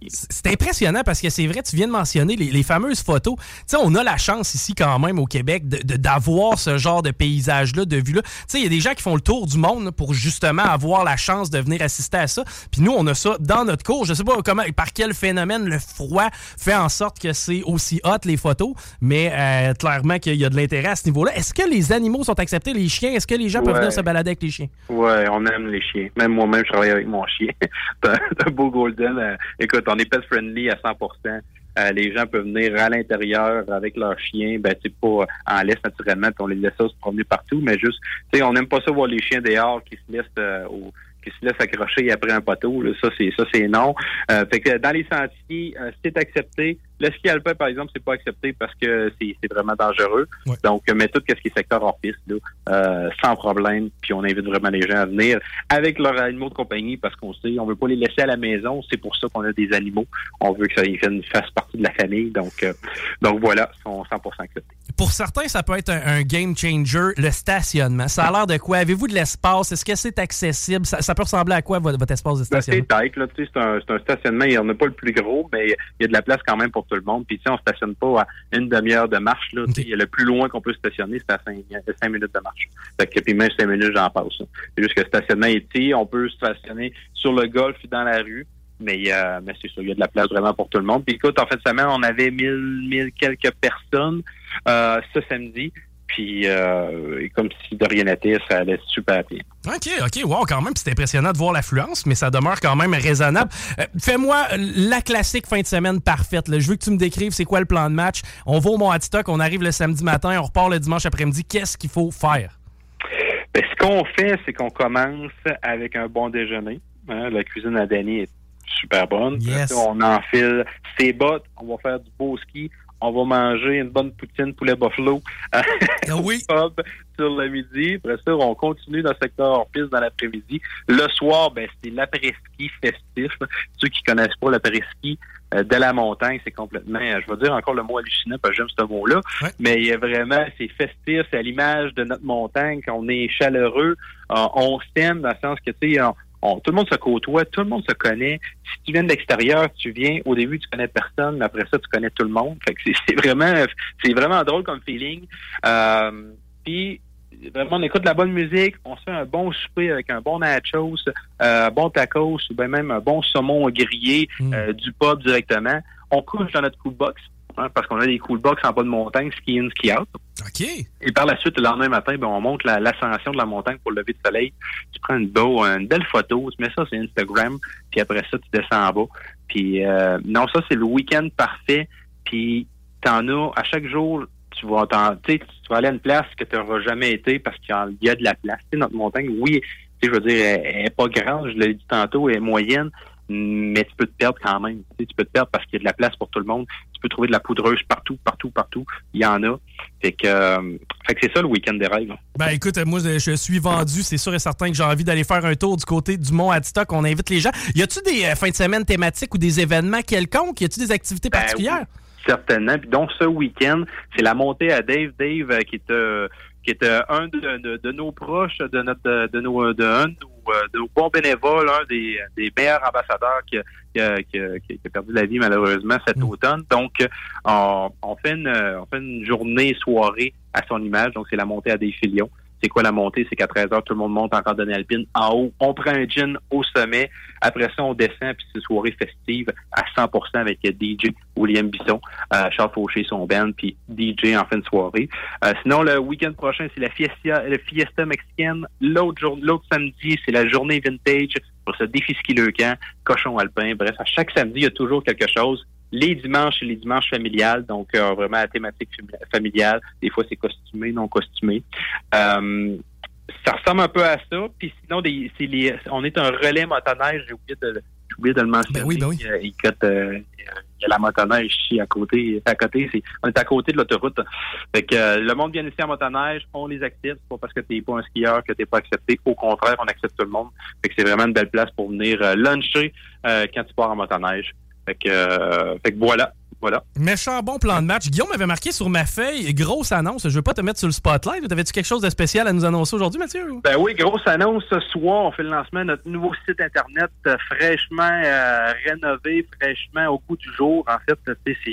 c'est impressionnant parce que c'est vrai, tu viens de mentionner les, fameuses photos. Tu sais, on a la chance ici quand même au Québec d'avoir de, ce genre de paysage-là, de vue-là. Tu sais, il y a des gens qui font le tour du monde pour justement avoir la chance de venir assister à ça. Puis nous, on a ça dans notre cours. Je sais pas comment, par quel phénomène le froid fait en sorte que c'est aussi hot les photos, mais euh, clairement qu'il y a de l'intérêt à ce niveau-là. Est-ce que les animaux sont acceptés, les chiens? Est-ce que les gens peuvent venir se balader avec les chiens? Ouais, on aime les chiens. Même moi-même, je travaille avec mon chien. un beau golden. Euh, écoute, on est pet friendly à 100% euh, les gens peuvent venir à l'intérieur avec leurs chiens, ben c'est pas en laisse naturellement, on les laisse se promener partout, mais juste, tu sais, on n'aime pas ça voir les chiens dehors qui se laissent euh, qui se laissent accrocher après un poteau. Ça, c'est ça, c'est non. Euh, fait que dans les sentiers, c'est accepté. Le ski alpin, par exemple, c'est pas accepté parce que c'est vraiment dangereux. Donc, mais tout ce qui est secteur hors piste, euh, sans problème. Puis on invite vraiment les gens à venir avec leurs animaux de compagnie parce qu'on sait, on veut pas les laisser à la maison. C'est pour ça qu'on a des animaux. On veut que ça ils fassent partie de la famille. Donc, euh, donc voilà, ils sont 100% acceptés. Pour certains, ça peut être un, game changer, le stationnement. Ça a l'air de quoi? Avez-vous de l'espace? Est-ce que c'est accessible? Ça, peut ressembler à quoi, votre, espace de ben, stationnement? c'est là. C'est un, un, stationnement. Il n'y en a pas le plus gros, mais il y a de la place quand même pour tout le monde. Puis, tu sais, on stationne pas à une demi-heure de marche, là. Il y a le plus loin qu'on peut stationner, c'est à cinq, minutes de marche. Fait que, puis même cinq minutes, j'en passe. C'est juste que le stationnement est. On peut stationner sur le golf et dans la rue. Mais, euh, mais c'est sûr, il y a de la place vraiment pour tout le monde. Puis écoute, en fait, semaine, on avait mille, mille quelques personnes euh, ce samedi. Puis, euh, comme si de rien n'était, ça allait super bien. OK, OK, wow, quand même, c'est impressionnant de voir l'affluence, mais ça demeure quand même raisonnable. Euh, fais-moi la classique fin de semaine parfaite. Je veux que tu me décrives c'est quoi le plan de match. On va au Mont on arrive le samedi matin, on repart le dimanche après-midi. Qu'est-ce qu'il faut faire? Ben, ce qu'on fait, c'est qu'on commence avec un bon déjeuner. Hein. La cuisine à Danny est super bonne. On enfile ses bottes, on va faire du beau ski, on va manger une bonne poutine poulet buffalo ah oui. sur le midi. Après ça, on continue dans le secteur hors-piste dans l'après-midi. Le soir, ben, c'est l'après-ski festif. Ceux qui connaissent pas l'après-ski euh, de la montagne, c'est complètement, je vais dire encore le mot hallucinant parce que j'aime ce mot-là, mais il y a vraiment, c'est festif, c'est à l'image de notre montagne, quand on est chaleureux, euh, on s'aime dans le sens que, tu sais, tout le monde se côtoie, tout le monde se connaît. Si tu viens de l'extérieur, tu viens, au début, tu connais personne, mais après ça, tu connais tout le monde. Fait que c'est vraiment, c'est vraiment drôle comme feeling. Euh, puis, vraiment, on écoute de la bonne musique, on se fait un bon souper avec un bon nachos, euh, un bon tacos, ou bien même un bon saumon grillé, mm. euh, du pub directement. On couche dans notre box. Hein, parce qu'on a des cool box en bas de montagne, ski in, ski out. OK. Et par la suite, le lendemain matin, ben, on monte l'ascension de la montagne pour le lever de soleil. Tu prends une, beau, une belle photo, tu mets ça sur Instagram, puis après ça, tu descends en bas. Puis euh, non, ça, c'est le week-end parfait. Puis t'en as, à chaque jour, tu vas, tu vas aller à une place que tu n'auras jamais été parce qu'il y a de la place. notre montagne, oui, je veux dire, elle n'est pas grande, je l'ai dit tantôt, elle est moyenne, mais tu peux te perdre quand même. Tu, peux te perdre parce qu'il y a de la place pour tout le monde. Tu peux trouver de la poudreuse partout, partout, partout. Il y en a. Fait que, euh, fait que c'est ça le week-end des rêves. Ben écoute, moi je suis vendu, c'est sûr et certain que j'ai envie d'aller faire un tour du côté du Mont Adstock. On invite les gens. Y a-tu des euh, fins de semaine thématiques ou des événements quelconques? Y a-tu des activités ben particulières? certainement. Puis donc ce week-end, c'est la montée à Dave. Dave euh, qui est euh, qui est euh, un de, nos proches, de notre de nos de un de nos, bons bénévoles, un des, des meilleurs ambassadeurs qui, qui, qui, qui, a perdu la vie malheureusement cet mm. automne. Donc on, on, fait une on fait une journée soirée à son image. Donc c'est la montée à des filions. C'est quoi la montée? C'est qu'à 13 h tout le monde monte en randonnée alpine. En haut, on prend un gin au sommet. Après ça, on descend, puis c'est une soirée festive à 100% avec DJ William Bisson, euh, Charles Fauché, son band, puis DJ en fin de soirée. Euh, sinon, le week-end prochain, c'est la fiesta, la fiesta mexicaine. L'autre jour, l'autre samedi, c'est la journée vintage pour se défisquer le camp, cochon alpin. Bref, à chaque samedi, il y a toujours quelque chose les dimanches, c'est les dimanches familiales, donc euh, vraiment la thématique familiale. Des fois, c'est costumé, non costumé. Euh, ça ressemble un peu à ça. Puis sinon, des, les, on est un relais motoneige. J'ai oublié de, j'ai oublié de le mentionner. Ben oui, ben oui. Euh, il, y a la motoneige ici à côté. À côté, c'est, on est à côté de l'autoroute. Fait que le monde vient ici en motoneige, on les accepte. pas parce que t'es pas un skieur que t'es pas accepté. Au contraire, on accepte tout le monde. Fait que c'est vraiment une belle place pour venir luncher quand tu pars en motoneige. Fait que, euh, fait que voilà. Voilà. Méchant bon plan de match. Guillaume m'avait marqué sur ma feuille, grosse annonce. Je veux pas te mettre sur le spotlight. T'avais-tu quelque chose de spécial à nous annoncer aujourd'hui, Mathieu? Ben oui, grosse annonce. Ce soir, on fait le lancement de notre nouveau site Internet euh, fraîchement euh, rénové, fraîchement au goût du jour. En fait, c'est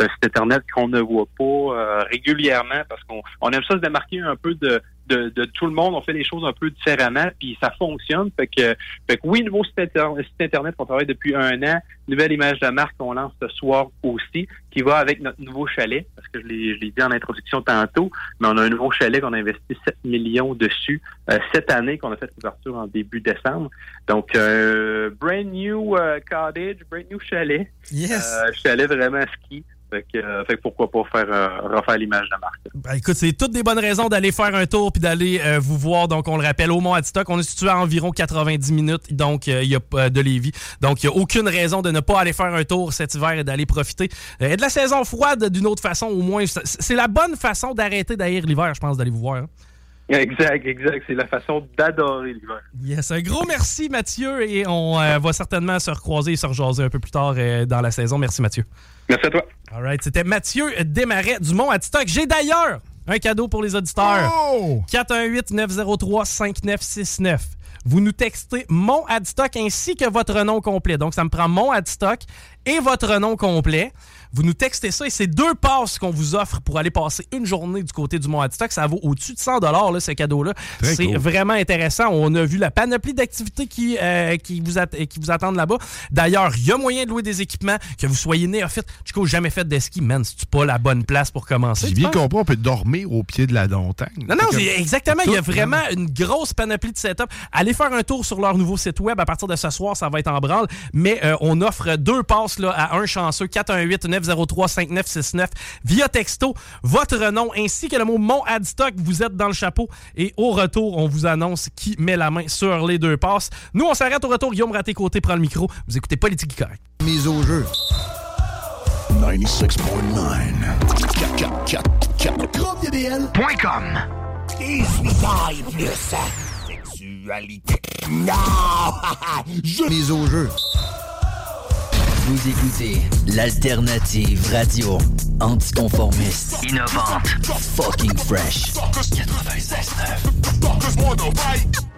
un site Internet qu'on ne voit pas régulièrement parce qu'on on aime ça se démarquer un peu de de, tout le monde. On fait les choses un peu différemment, puis ça fonctionne. Fait que, fait que oui, nouveau site, Internet qu'on travaille depuis un an. Nouvelle image de marque qu'on lance ce soir aussi, qui va avec notre nouveau chalet, parce que je l'ai dit en introduction tantôt, mais on a un nouveau chalet qu'on a investi 7 millions dessus euh, cette année, qu'on a fait l'ouverture en début décembre. Donc, euh, brand new euh, cottage, brand new chalet. Yes. chalet vraiment ski. Euh, fait que, pourquoi pas faire euh, refaire l'image de marque. Ben, écoute, c'est toutes des bonnes raisons d'aller faire un tour puis d'aller euh, vous voir. Donc, on le rappelle, au Mont Adstock, on est situé à environ 90 minutes donc il y a de Lévis. Donc, il n'y a aucune raison de ne pas aller faire un tour cet hiver et d'aller profiter et de la saison froide d'une autre façon. Au moins, c'est la bonne façon d'arrêter d'ailleurs l'hiver, je pense, d'aller vous voir. Hein. Exact, exact. C'est la façon d'adorer l'hiver. Yes, un gros merci Mathieu et on va certainement se recroiser et se rejaser un peu plus tard dans la saison. Merci Mathieu. Merci à toi. All right, c'était Mathieu Desmarais du Mont Adstock. J'ai d'ailleurs un cadeau pour les auditeurs. 418-903-5969. Vous nous textez Mon Adstock ainsi que votre nom complet. Donc, ça me prend Mon Adstock et votre nom complet. Vous nous textez ça et c'est deux passes qu'on vous offre pour aller passer une journée du côté du Mont Adstock. Ça vaut au-dessus de 100 là, ce cadeau-là. C'est vraiment intéressant. On a vu la panoplie d'activités qui, euh, qui, vous qui vous attendent là-bas. D'ailleurs, il y a moyen de louer des équipements, que vous soyez néophyte. Du coup, jamais fait de ski, man, c'est pas la bonne place pour commencer. J'ai bien compris, on peut dormir au pied de la montagne. Non, non, exactement. Il y a vraiment une grosse panoplie de setup. Allez faire un tour sur leur nouveau site web. À partir de ce soir, ça va être en branle. Mais euh, on offre deux passes là, à un chanceux, 418 903 5969 via texto votre nom ainsi que le mot Mon Adstock. Vous êtes dans le chapeau et au retour, on vous annonce qui met la main sur les deux passes. Nous, on s'arrête au retour. Guillaume Raté-Côté prend le micro. Vous écoutez Politique Correct. Mise au jeu. 96.9 GroupeDBL.com Et plus sexualité. Non! Je mise au jeu. Vous écoutez l'alternative radio anticonformiste, innovante, fucking fresh. 96.9.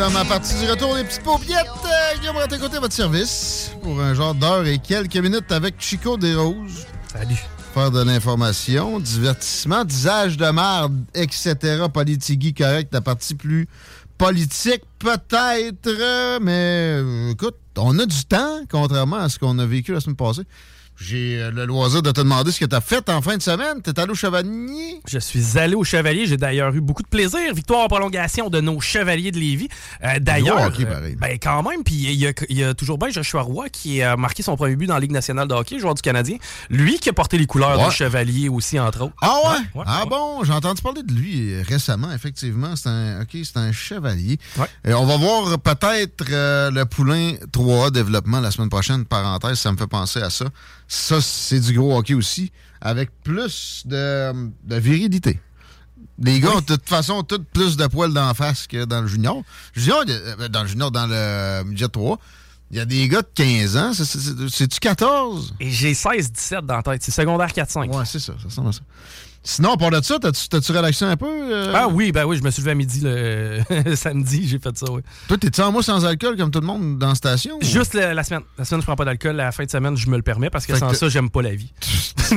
dans ma partie du retour des petites paupiettes. Euh, Guillaume à côté votre service pour un genre d'heure et quelques minutes avec Chico Desroses. Salut. Faire de l'information, divertissement, disage de merde, etc. Politique correct, la partie plus politique peut-être, mais euh, écoute, on a du temps, contrairement à ce qu'on a vécu la semaine passée. J'ai euh, le loisir de te demander ce que tu as fait en fin de semaine. T'es allé au Chevalier? Je suis allé au Chevalier. J'ai d'ailleurs eu beaucoup de plaisir. Victoire en prolongation de nos Chevaliers de Lévis. Euh, d'ailleurs, hockey, euh, pareil. ben quand même. Puis il y, a- il y a toujours bien Joshua Roy qui a marqué son premier but dans la Ligue nationale de hockey, joueur du Canadien. Lui qui a porté les couleurs Ouais. du Chevalier aussi, entre autres. Ah ouais? Ouais, ouais, ah bon, j'ai entendu parler de lui récemment, effectivement. C'est un, ok, c'est un chevalier. On va voir peut-être euh, le poulain 3A développement la semaine prochaine. Parenthèse, ça me fait penser à ça. Ça, c'est du gros hockey aussi, avec plus de, de virilité. Les gars ont de toute façon tout plus de poils d'en face que dans le junior. Junior, euh, dans le junior, dans le midget 3, il y a des gars de 15 ans. C'est- c'est- C'est-tu 14? Et j'ai 16-17 dans la tête. C'est secondaire 4-5. Ouais, c'est ça, ça ressemble à ça. Sinon, part de ça, t'as-tu relaxé un peu? euh? Ah oui, ben oui, je me suis levé à midi le samedi, j'ai fait ça, oui. Toi, t'es-tu en moi sans alcool comme tout le monde dans la station? ou? Juste la, la semaine. La semaine, je prends pas d'alcool. La fin de semaine, je me le permets parce que Fait sans que- ça, j'aime pas la vie.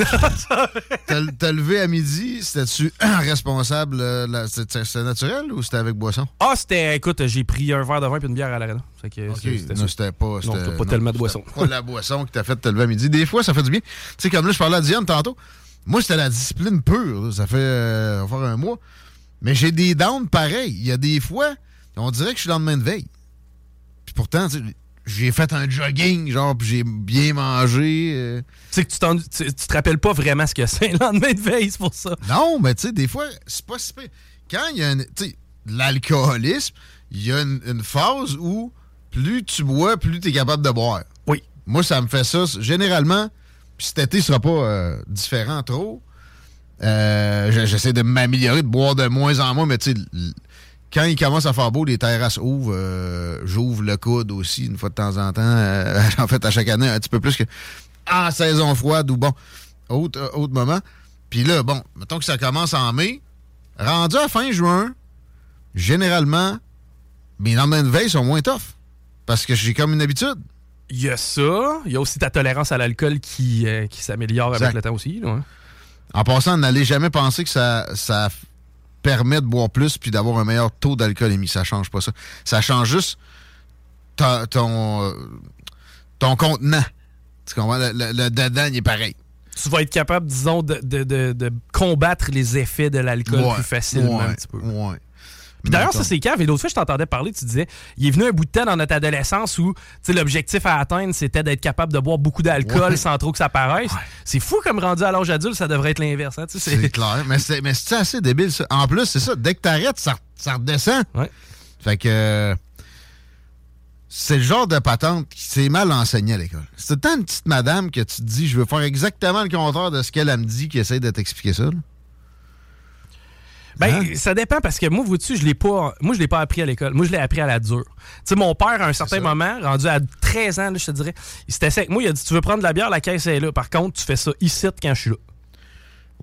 T'as levé à midi, c'était-tu responsable? euh, C'était naturel ou c'était avec boisson? Ah, c'était, écoute, j'ai pris un verre de vin puis une bière à l'arena. Fait que Ok, c'est- c'était non, ça. c'était pas. Non, pas non, tellement de boisson. Pas la boisson qui t'a fait te lever à midi. Des fois, ça fait du bien. Tu sais, comme là, je parlais à Diane tantôt. Moi, c'était la discipline pure. là. Ça fait euh, faire un mois. Mais j'ai des downs pareils. Il y a des fois, on dirait que je suis le lendemain de veille. Puis pourtant, j'ai fait un jogging, genre, puis j'ai bien mangé. euh. Tu sais que tu, tu, tu te rappelles pas vraiment ce que c'est le lendemain de veille, c'est pour ça. Non, mais tu sais, des fois, c'est pas si. Quand il y a un- tu sais, l'alcoolisme, il y a une, une phase où plus tu bois, plus tu es capable de boire. Oui. Moi, ça me fait ça. Généralement, puis cet été sera pas euh, différent trop. Euh, je- J'essaie de m'améliorer, de boire de moins en moins, mais tu sais, quand il commence à faire beau, les terrasses ouvrent. euh, J'ouvre le coude aussi une fois de temps en temps. En fait, à chaque année, un petit peu plus que en saison froide ou bon, autre, autre moment. Puis là, bon, mettons que ça commence en mai. Rendu à fin juin, généralement, mes lendemains de veille sont moins tough. Parce que j'ai comme une habitude. Il y a ça. Il y a aussi ta tolérance à l'alcool qui, euh, qui s'améliore avec le temps aussi. là, hein. En passant, n'allez jamais penser que ça, ça permet de boire plus puis d'avoir un meilleur taux d'alcoolémie. Ça change pas ça. Ça change juste ta- ton, euh, ton contenant. Tu comprends? Le, le, le dedans, il est pareil. Tu vas être capable, disons, de, de- de- de combattre les effets de l'alcool Ouais, plus facilement ouais, un petit peu. ouais. Puis d'ailleurs, ça, c'est cave. Et l'autre fois, je t'entendais parler, tu disais, il est venu un bout de temps dans notre adolescence où tu sais, l'objectif à atteindre, c'était d'être capable de boire beaucoup d'alcool Ouais. sans trop que ça paraisse. C'est fou comme rendu à l'âge adulte, ça devrait être l'inverse. hein, C'est clair. Mais c'est mais c'est assez débile, ça. En plus, c'est ça. Dès que t'arrêtes, ça, ça redescend. Ouais. Fait que. C'est le genre de patente qui s'est mal enseigné à l'école. C'est temps une petite madame que tu te dis, je veux faire exactement le contraire de ce qu'elle elle me dit, qui essaie de t'expliquer ça. là. Ben, Hein? ça dépend parce que moi, vois-tu, je l'ai pas. Moi, je l'ai pas appris à l'école. Moi, je l'ai appris à la dure. Tu sais, mon père, à un certain moment, rendu à 13 ans, là, je te dirais, il s'était sec. Moi, il a dit Tu veux prendre de la bière, la caisse est là. Par contre, tu fais ça ici quand je suis là.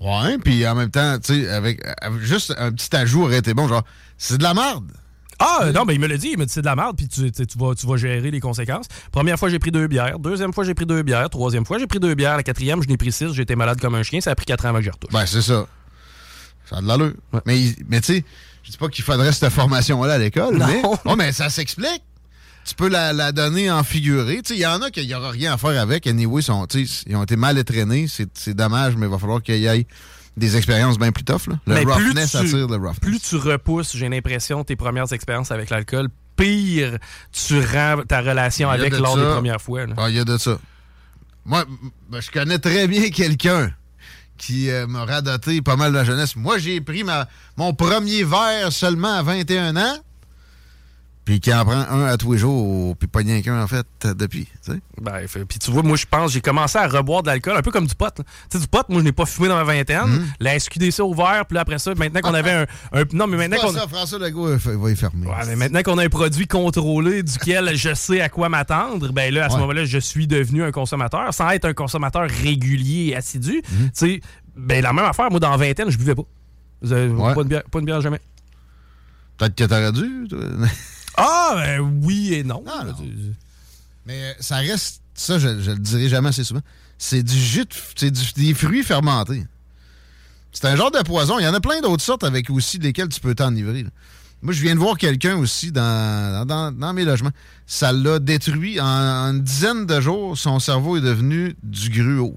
Ouais, puis en même temps, tu sais, avec, avec juste un petit ajout aurait été bon, genre, c'est de la merde. Ah, non, mais il me l'a dit, il m'a dit c'est de la merde, puis tu, tu, tu vas, tu vas gérer les conséquences. Première fois, j'ai pris deux bières. Deuxième fois, j'ai pris deux bières. Troisième fois, j'ai pris deux bières. La quatrième, je n'ai pris six. J'étais malade comme un chien. Ça a pris quatre ans avant que je retouche. Ben, c'est ça. Ça a de l'allure. Mais, mais tu sais, je dis pas qu'il faudrait cette formation-là à l'école, Non. mais, oh, mais ça s'explique. Tu peux la, la donner en figuré. Il y en a qui n'y aura rien à faire avec. Anyway, sont, ils ont été mal entraînés. C'est c'est dommage, mais il va falloir qu'il y ait des expériences bien plus tough. Là. Le Mais plus roughness tu- attire le roughness. Plus tu repousses, j'ai l'impression, tes premières expériences avec l'alcool, pire tu rends ta relation avec ça. des premières fois. Ah, il y a de ça. Moi, ben, je connais très bien quelqu'un qui euh, m'a radoté pas mal de jeunesse. Moi, j'ai pris ma, mon premier verre seulement à 21 ans, puis qui en prend un à tous les jours, puis pas rien qu'un, en fait, depuis. tu sais. Ben, puis tu vois, moi, je pense, j'ai commencé à reboire de l'alcool, un peu comme du pot. Tu sais, du pot, moi, je n'ai pas fumé dans ma vingtaine. Mhm. La SQDC a ouvert, puis après ça, maintenant qu'on avait un, un- Non, mais maintenant qu'on. François Legault euh, va y fermer. Ouais, mais maintenant qu'on a un produit contrôlé duquel je sais à quoi m'attendre, ben là, à ce Ouais. moment-là, je suis devenu un consommateur sans être un consommateur régulier et assidu. Mhm. Tu sais, ben la même affaire, moi, dans la vingtaine, je buvais pas. Ouais. Pas, de bière, pas de bière jamais. Peut-être que t'aurais dû. Ah, ben oui et non. Ah. Mais euh, ça reste, ça, je, le dirai jamais assez souvent, c'est du jus, c'est des fruits fermentés. C'est un genre de poison. Il y en a plein d'autres sortes avec aussi lesquels tu peux t'enivrer. Moi, je viens de voir quelqu'un aussi dans, dans, dans mes logements. Ça l'a détruit en, en une dizaine de jours. Son cerveau est devenu du gruau.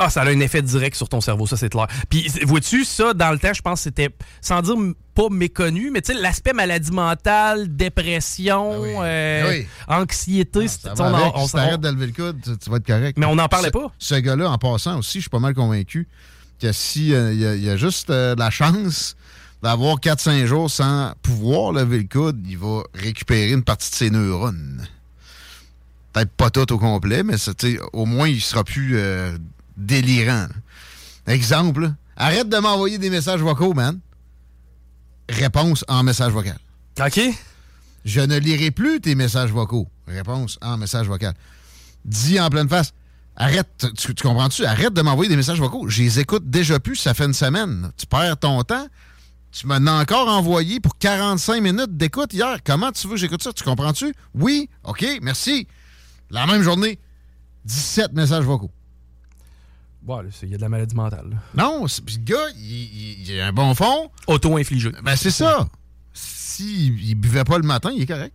Ah, ça a un effet direct sur ton cerveau, ça c'est clair. Puis vois-tu, ça, dans le temps, je pense que c'était, sans dire pas méconnu, mais tu sais, l'aspect maladie mentale, dépression, euh, Ah oui. anxiété, c'est- Ça on avec, on si s'en- t'arrêtes de lever le coude, tu, tu vas être correct. Mais on n'en parlait Ce- pas. Ce gars-là, en passant aussi, je suis pas mal convaincu que si il y, a- y a juste euh, la chance d'avoir 4-5 jours sans pouvoir lever le coude, il va récupérer une partie de ses neurones. Peut-être pas tout au complet, mais au moins, il sera plus euh, délirant. Exemple, là, arrête de m'envoyer des messages vocaux, man. Réponse en message vocal. OK. Je ne lirai plus tes messages vocaux. Réponse en message vocal. Dis en pleine face. Arrête, tu, tu comprends-tu? Arrête de m'envoyer des messages vocaux. Je les écoute déjà plus, ça fait une semaine. Tu perds ton temps. Tu m'en as encore envoyé pour 45 minutes d'écoute hier. Comment tu veux que j'écoute ça? Tu comprends-tu? Oui, OK, merci. La même journée, 17 messages vocaux. C'est- il y a de la maladie mentale. là. Non, puis le gars, il, a un bon fond. Auto-infligé. Ben, c'est ça. S'il il buvait pas le matin, il est correct.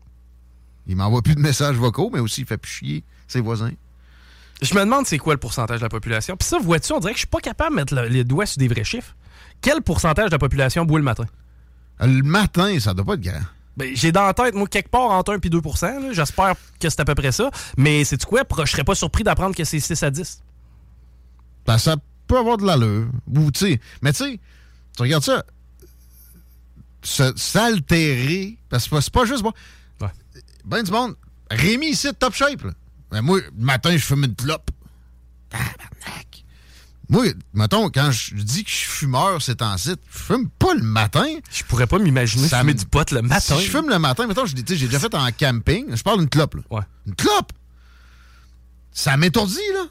Il m'envoie plus de messages vocaux, mais aussi il fait plus chier ses voisins. Je me demande c'est quoi le pourcentage de la population. Puis ça, vois-tu, on dirait que je suis pas capable de mettre le- les doigts sur des vrais chiffres. Quel pourcentage de la population boit le matin? Le matin, ça doit pas être grand. Ben, j'ai dans la tête, moi, quelque part entre 1 et 2 là. J'espère que c'est à peu près ça. Mais c'est quoi? Je serais pas surpris d'apprendre que c'est 6 à 10. Ben, ça peut avoir de l'allure. Ou, mais tu sais, tu regardes ça, s'altérer, parce que c'est pas- juste bon. Ben du monde, Rémi ici, top shape, là. Ben, moi, le matin, je fume une clope. Tabarnak. Moi, mettons, quand je dis que je suis fumeur, c'est en site, je fume pas le matin. Je pourrais pas m'imaginer Ça fumer me- du pot le matin. Si je fume le matin, mettons, j'ai déjà fait en camping, je parle d'une clope, là. Ouais. Une clope! Ça m'étourdit, là.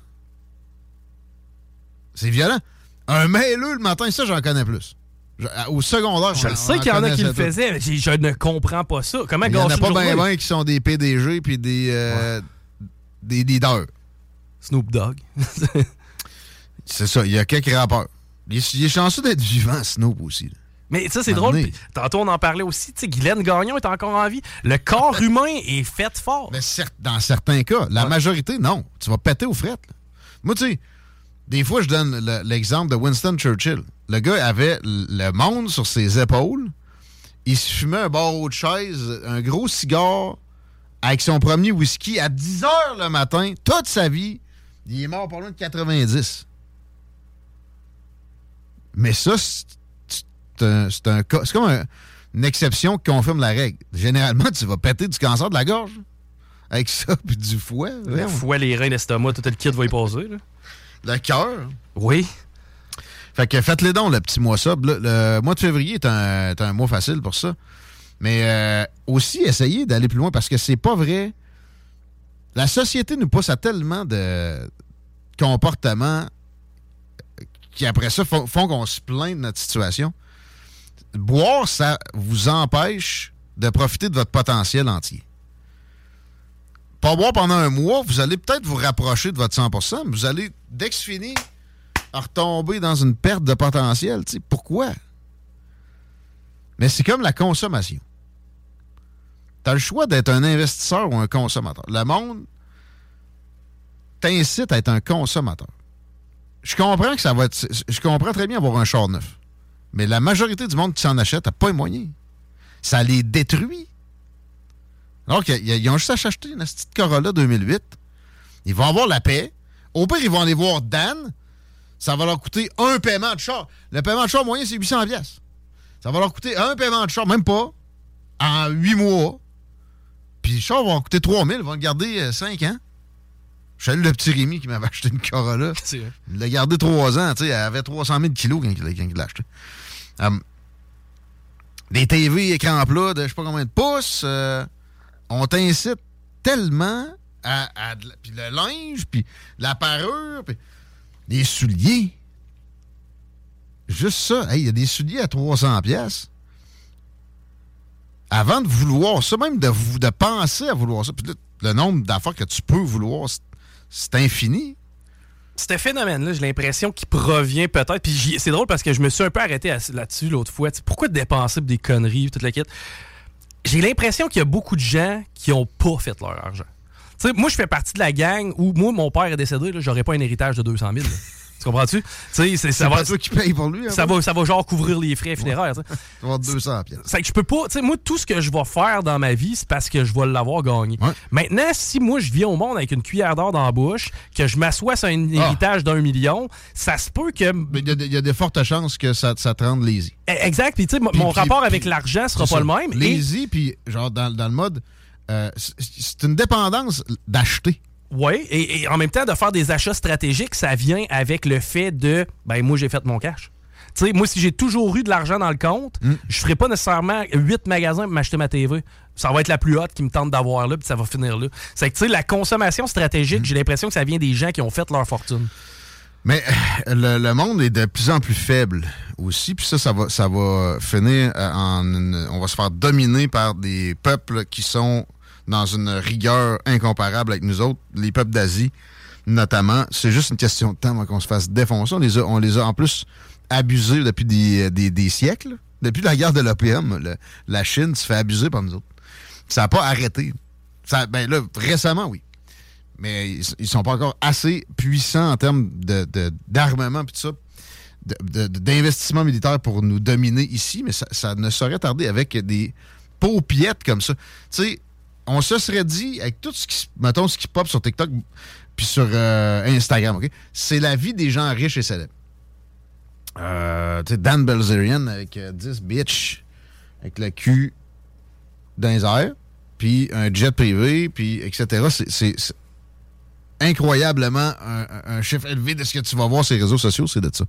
C'est violent. Un mailleux le matin, ça, j'en connais plus. Je- au secondaire, Je on- le sais qu'il y en a qui le faisaient, mais je ne comprends pas ça. Comment. Il y en a pas bien ben qui sont des PDG puis des, euh, des leaders. Snoop Dogg. C'est ça, il y a quelques rappeurs. Il est, il est chanceux d'être vivant, Snoop aussi. là. Mais ça, c'est drôle. Tantôt, on en parlait aussi. Tu sais, Guylaine Gagnon est encore en vie. Le corps humain est fait fort. Mais certes, dans certains cas, la majorité, non. Tu vas péter aux frettes. Moi, tu sais, des fois, je donne le- l'exemple de Winston Churchill. Le gars avait le monde sur ses épaules. Il se fumait un barreau de chaise, un gros cigare, avec son premier whisky à 10 heures le matin, toute sa vie. Il est mort pas loin de 90. Mais ça, c'est un, cas- c'est comme un- une exception qui confirme la règle. Généralement, tu vas péter du cancer de la gorge. Avec ça, puis du foie. Le foie, les reins, l'estomac, tout le kit va y passer. là. Le cœur. Oui. Fait que faites-les donc, le petit mois sub. Le, le mois de février est un, est un mois facile pour ça. Mais euh, aussi, essayez d'aller plus loin parce que c'est pas vrai. La société nous pousse à tellement de comportements qui, après ça, font, font qu'on se plaint de notre situation. Boire, ça vous empêche de profiter de votre potentiel entier. Pas boire pendant un mois, vous allez peut-être vous rapprocher de votre 100%, mais vous allez, dès que c'est fini, retomber dans une perte de potentiel. tu sais. Pourquoi? Mais c'est comme la consommation. Tu as le choix d'être un investisseur ou un consommateur. Le monde t'incite à être un consommateur. Je comprends que ça va être. Je comprends très bien avoir un char neuf. Mais la majorité du monde qui s'en achète n'a pas les moyens. Ça les détruit. Alors qu'ils ont juste à s'acheter une petite Corolla 2008. Ils vont avoir la paix. Au pire, ils vont aller voir Dan. Ça va leur coûter un paiement de char. Le paiement de char moyen, c'est 800 pièces. Ça va leur coûter un paiement de char, même pas, en 8 mois. Puis le char va leur coûter 3000. Ils vont le garder 5 ans. Je salue le petit Rémi qui m'avait acheté une Corolla. Il l'a gardé 3 ans. tu sais, Elle avait 300 000 kilos quand il l'a- quand il l'a acheté. Hum, des TV écran plat de je sais pas combien de pouces. euh, on t'incite tellement à, puis le linge, puis la parure, puis les souliers. Juste ça. Hey, Il y a des souliers à 300 pièces. Avant de vouloir ça, même de, de penser à vouloir ça, puis le nombre d'affaires que tu peux vouloir, c'est- c'est infini. ce phénomène-là, j'ai l'impression qu'il provient peut-être. Puis c'est drôle parce que je me suis un peu arrêté là-dessus l'autre fois. Pourquoi dépenser des conneries, toute la quête? J'ai l'impression qu'il y a beaucoup de gens qui ont pas fait leur argent. Moi, je fais partie de la gang où, moi, mon père est décédé, j'aurais pas un héritage de 200 000. Tu comprends-tu? C'est- toi qui paye pour lui. hein, ça, va, ça va genre couvrir les frais funéraires. tu sais. Tu vas avoir 200 pièces. C'est que je peux pas. Tu sais, moi, tout ce que je vais faire dans ma vie, c'est parce que je vais l'avoir gagné. Maintenant, si moi, je viens au monde avec une cuillère d'or dans la bouche, que je m'assois sur un Ah. héritage d'un million, ça se peut que. Mais il y a de- il y, a de fortes chances que ça, ça te rende lazy. Eh, Exact. Puis, tu sais, mon- rapport avec l'argent sera pas ça. le même. Et- Lazy, puis genre dans, dans le mode, euh, c'est une dépendance d'acheter. Oui, et, et en même temps, de faire des achats stratégiques, ça vient avec le fait de, ben moi, j'ai fait mon cash. Tu sais, moi, si j'ai toujours eu de l'argent dans le compte, Mm. je ferai pas nécessairement huit magasins pour m'acheter ma TV. Ça va être la plus haute qui me tente d'avoir là, puis ça va finir là. C'est que, tu sais, la consommation Mm. stratégique, j'ai l'impression que ça vient des gens qui ont fait leur fortune. Mais euh, le, le monde est de plus en plus faible aussi, puis ça, ça va, ça va finir euh, en... une- on va se faire dominer par des peuples qui sont dans une rigueur incomparable avec nous autres, les peuples d'Asie notamment. C'est juste une question de temps qu'on se fasse défoncer. On les a, en plus abusés depuis des, des- des siècles. Depuis la guerre de l'opium, le- la Chine se fait abuser par nous autres. Ça n'a pas arrêté. Ben là, récemment, oui mais ils, ils sont pas encore assez puissants en termes d'armement puis tout ça, d'investissement militaire pour nous dominer ici, mais ça, ça ne saurait tarder avec des paupiettes comme ça. Tu sais, on se serait dit, avec tout ce qui, mettons, ce qui pop sur TikTok puis sur euh, Instagram, OK? C'est la vie des gens riches et célèbres. Euh, Dan Belzerian avec euh, 10 bitch, avec le cul dans les airs, puis un jet privé, puis etc. C'est- incroyablement un, chiffre élevé de ce que tu vas voir sur les réseaux sociaux, c'est de ça.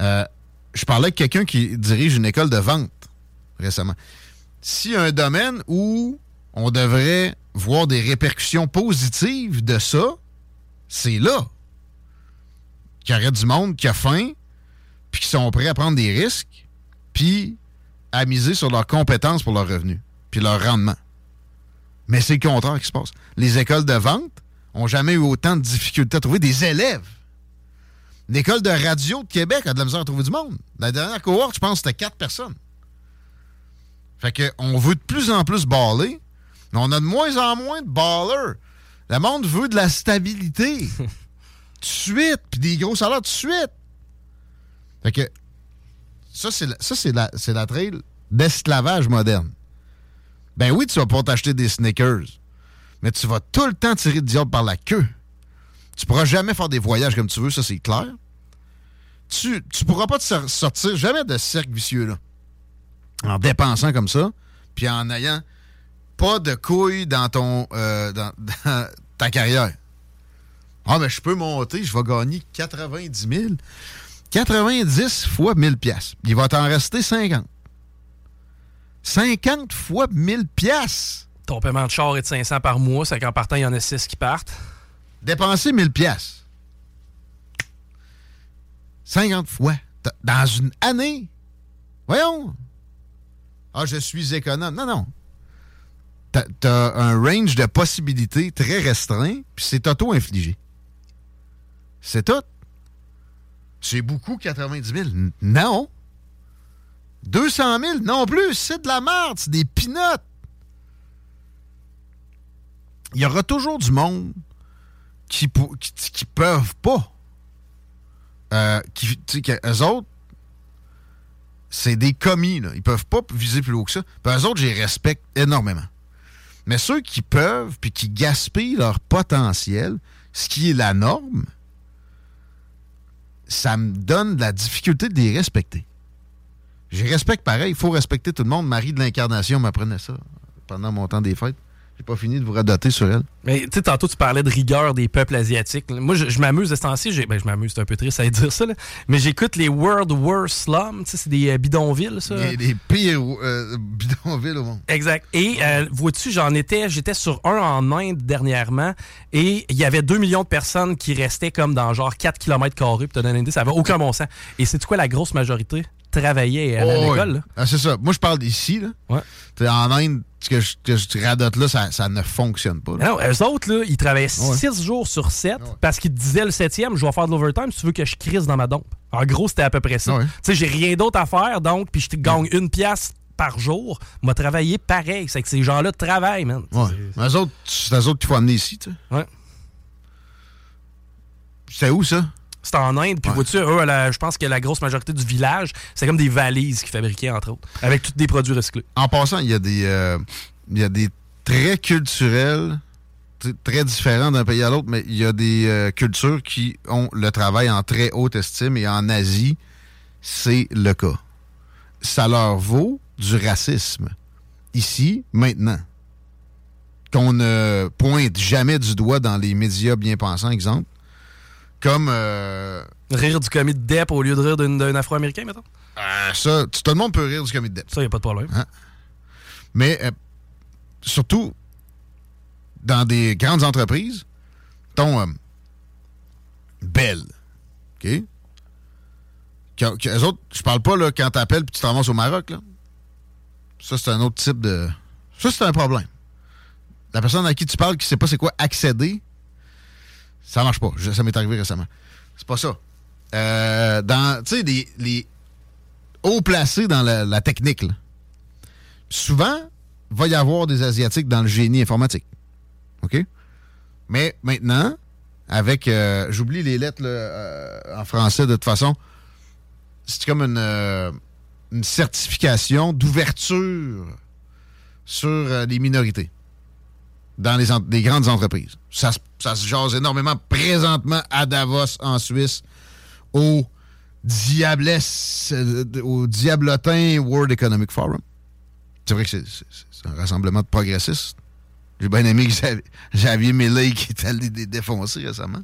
Euh, je parlais avec quelqu'un qui dirige une école de vente récemment. A un domaine où on devrait voir des répercussions positives de ça, c'est là. Qu'il y aurait du monde qui a faim, puis qui sont prêts à prendre des risques, puis à miser sur leurs compétences pour leurs revenus, puis leur rendement. Mais c'est le contraire qui se passe. Les écoles de vente ont jamais eu autant de difficultés à trouver des élèves. L'école de radio de Québec a de la misère à trouver du monde. La dernière cohorte, je pense, c'était quatre personnes. Fait que on veut de plus en plus baller, mais on a de moins en moins de ballers. Le monde veut de la stabilité. tout de suite, puis des gros salaires tout de suite. Fait que ça, c'est la, ça, c'est la, c'est la trail d'esclavage moderne. Ben oui, tu vas pas t'acheter des sneakers, mais tu vas tout le temps tirer le diable par la queue. Tu pourras jamais faire des voyages comme tu veux, ça c'est clair. Tu, tu pourras pas te sor- sortir jamais de ce cercle vicieux-là. En dépensant comme ça, puis en ayant pas de couilles dans ton euh, dans, dans ta carrière. Ah, mais je peux monter, je vais gagner 90 000. 90 fois 1000 pièces. Il va t'en rester 50. 50 fois 1000 pièces. Ton paiement de char est de 500 par mois, c'est qu'en partant, il y en a 6 qui partent. Dépenser 1000 pièces. 50 fois. Dans une année. Voyons. Ah, je suis économe. Non, non. T'as- un range de possibilités très restreint, puis c'est auto-infligé. C'est tout. C'est beaucoup, 90 000. N- Non. 200 000, non plus. C'est de la merde. C'est des pinottes. Il y aura toujours du monde qui, qui, peuvent pas. Euh, qui, eux autres, c'est des commis, là. Ils peuvent pas viser plus haut que ça. Puis eux autres, je les respecte énormément. Mais ceux qui peuvent, puis qui gaspillent leur potentiel, ce qui est la norme, ça me donne de la difficulté de les respecter. Je respecte pareil. Il faut respecter tout le monde. Marie de l'Incarnation m'apprenait ça pendant mon temps des fêtes. J'ai pas fini de vous radoter sur elle. Mais tu sais, tantôt, tu parlais de rigueur des peuples asiatiques. Moi, je, je m'amuse de ce temps-ci. Ben, je m'amuse, c'est un peu triste à dire ça, là. Mais j'écoute les World War Slum. C'est des euh, bidonvilles, ça. Les, les pires euh, bidonvilles au monde. Exact. Et euh, vois-tu, j'en étais, j'étais sur un en Inde dernièrement et il y avait 2 millions de personnes qui restaient comme dans genre 4 km pour te donner une idée, ça avait aucun bon sens. Et c'est quoi la grosse majorité? travaillaient à Oh, l'école. là? Ah, c'est ça. Moi, je parle d'ici. Là. Ouais. En Inde, ce que je, que je radote là, ça, ça ne fonctionne pas. là. Non, eux autres, là, ils travaillaient Ouais. 6 jours sur 7 parce qu'ils te disaient le septième, je vais faire de l'overtime si tu veux que je crise dans ma dompe. En gros, c'était à peu près ça. Ouais. Tu sais, j'ai rien d'autre à faire, donc, puis je te gagne une pièce par jour. M'a travaillé pareil. C'est que ces gens-là travaillent, man. Ouais. Mais eux autres, c'est eux autres qu'il faut amener ici. tu sais. Ouais. C'est où ça? C'est en Inde, puis vois-tu, eux, je pense que la grosse majorité du village, c'est comme des valises qu'ils fabriquaient, entre autres, avec tous des produits recyclés. En passant, il y a des, euh, il y a des traits culturels très différents d'un pays à l'autre, mais il y a des euh, cultures qui ont le travail en très haute estime et en Asie, c'est le cas. Ça leur vaut du racisme. Ici, maintenant. Qu'on ne pointe jamais du doigt dans les médias bien pensants, exemple. Comme euh, Rire du commis de Depp au lieu de rire d'un Afro-Américain, mettons? euh, ça, tout le monde peut rire du comité de dette. Ça, y a pas de problème. Hein? Mais euh, surtout, dans des grandes entreprises, ton euh, Bell, OK? Que, que eux autres, je parle pas là, quand t'appelles puis tu te ramasses au Maroc, là. Ça, c'est un autre type de. Ça, c'est un problème. La personne à qui tu parles qui sait pas c'est quoi accéder, ça marche pas. Ça m'est arrivé récemment. C'est pas ça. Euh, dans, tu sais, les, les hauts placés dans la, technique, là souvent, va y avoir des Asiatiques dans le génie informatique. OK? Mais maintenant, avec. euh, J'oublie les lettres euh, en français de toute façon. C'est comme une, certification d'ouverture sur les minorités dans les, les grandes entreprises. Ça, se- ça se jase énormément présentement à Davos, en Suisse, au Diablesse, euh, au Diablotin World Economic Forum. C'est vrai que c'est- un rassemblement de progressistes. J'ai bien aimé que Xav- Xavier Millet qui est allé les défoncer récemment.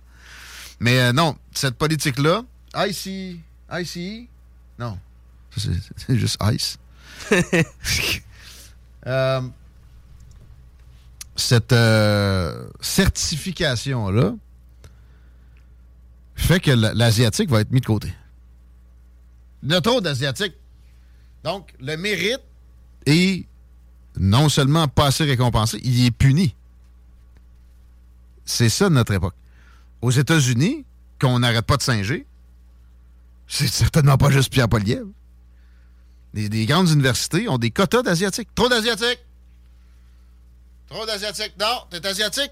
Mais euh, non, cette politique-là, IC, ICE, non, c'est juste ICE. Euh, cette euh, certification-là fait que la- l'Asiatique va être mis de côté. A trop d'Asiatiques. Donc, le mérite est non seulement pas assez récompensé, il est puni. C'est ça notre époque. Aux États-Unis, qu'on n'arrête pas de singer, c'est certainement pas juste Pierre Poliev. Les, les grandes universités ont des quotas d'Asiatiques. Trop d'Asiatiques! Trop d'Asiatiques. Non, t'es Asiatique.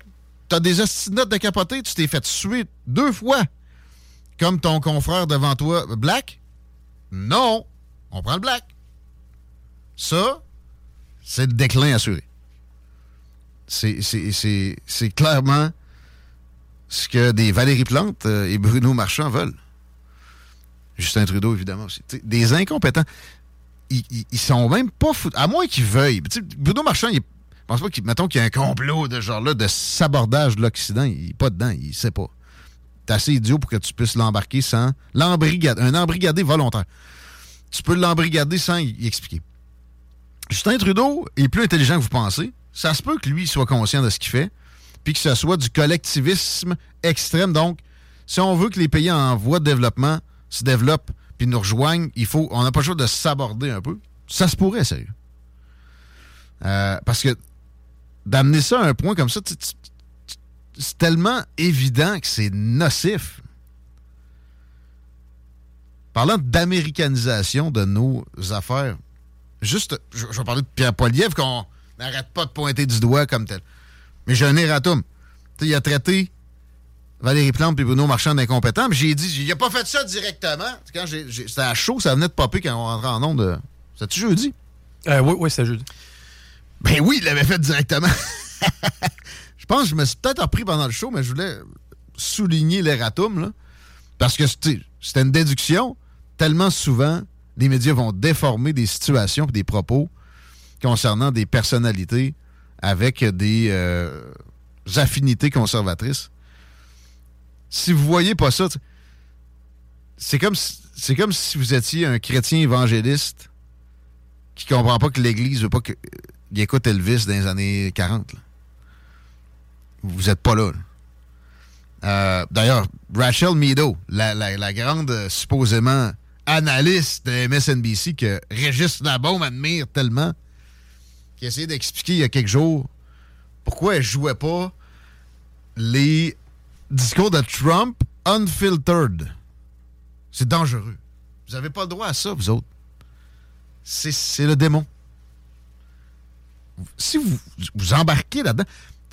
T'as des ostinotes de capoter, tu t'es fait suer deux fois. Comme ton confrère devant toi, Black? Non, on prend le Black. Ça, c'est le déclin assuré. C'est- clairement ce que des Valérie Plante euh, et Bruno Marchand veulent. Justin Trudeau, évidemment aussi. Des incompétents. Ils, ils- sont même pas foutus. À moins qu'ils veuillent. Bruno Marchand, il, je pense pas qu'il mettons qu'il y a un complot de genre là de sabordage de l'Occident. Il est pas dedans, il sait pas. T'es assez idiot pour que tu puisses l'embarquer sans. L'embrigader. Un embrigadé volontaire. Tu peux l'embrigader sans y y expliquer. Justin Trudeau est plus intelligent que vous pensez. Ça se peut que lui soit conscient de ce qu'il fait, puis que ce soit du collectivisme extrême. Donc, si on veut que les pays en voie de développement se développent puis nous rejoignent, il faut, on n'a pas le choix de s'aborder un peu. Ça se pourrait, sérieux. Euh, parce que d'amener ça à un point comme ça, c'est tellement évident que c'est nocif. Parlant d'américanisation de nos affaires, juste, je, vais parler de Pierre Poilievre qu'on n'arrête pas de pointer du doigt comme tel. Mais j'ai un erratum. Il a traité Valérie Plante et Bruno Marchand d'incompétents, mais j'ai dit, il a pas fait ça directement. Quand c'était à chaud, ça venait de popper quand on rentrait en onde. euh, C'était jeudi? Euh, oui, oui, c'est jeudi. Ben oui, il l'avait fait directement. je pense que je me suis peut-être repris pendant le show, mais je voulais souligner l'erratum, là. Parce que c'était une déduction. Tellement souvent, les médias vont déformer des situations et des propos concernant des personnalités avec des euh, affinités conservatrices. Si vous voyez pas ça, c'est comme, si- comme si vous étiez un chrétien évangéliste qui comprend pas que l'Église veut pas qu'il écoute Elvis dans les années 40. là. Vous êtes pas là. Euh, D'ailleurs, Rachel Meadow, la, grande euh, supposément analyste de MSNBC que Régis Labaume admire tellement, qui a essayé d'expliquer il y a quelques jours pourquoi elle jouait pas les discours de Trump unfiltered. C'est dangereux. Vous n'avez pas le droit à ça, vous autres. C'est le démon. Si vous vous embarquez là-dedans,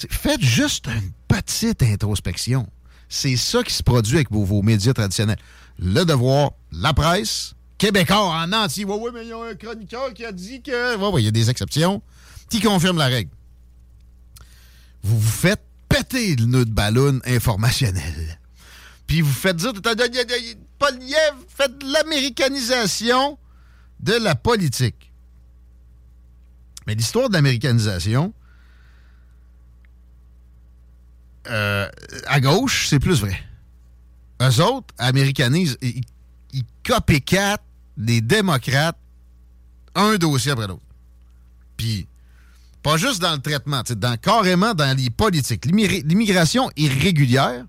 faites juste une petite introspection. C'est ça qui se produit avec vos, médias traditionnels. Le devoir, la presse, Québécois en entier. Oui, oui, mais il y a un chroniqueur qui a dit que. Il y a des exceptions qui confirment la règle. Vous vous faites péter le nœud de ballon informationnel. Puis vous faites dire, pas faites de l'américanisation de la politique. Mais l'histoire de l'américanisation, euh, à gauche, c'est plus vrai. Eux autres américanisent, ils, ils copycat des démocrates un dossier après l'autre. Puis, pas juste dans le traitement, dans, carrément dans les politiques. L'immigration irrégulière,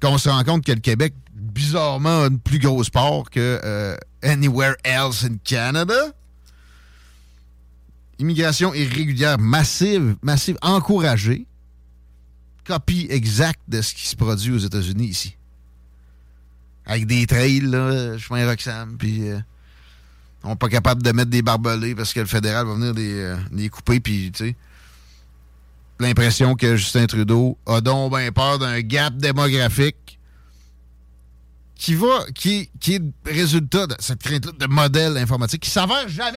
qu'on se rend compte que le Québec, bizarrement, a une plus grosse part que euh, anywhere else in Canada. Immigration irrégulière massive, massive, encouragée. Copie exacte de ce qui se produit aux États-Unis ici. Avec des trails, là, chemin Roxham, puis euh, on n'est pas capable de mettre des barbelés parce que le fédéral va venir les, euh, les couper, puis, tu sais, l'impression que Justin Trudeau a donc bien peur d'un gap démographique qui va, qui, qui est le résultat de cette crainte-là de modèle informatique qui s'avère jamais.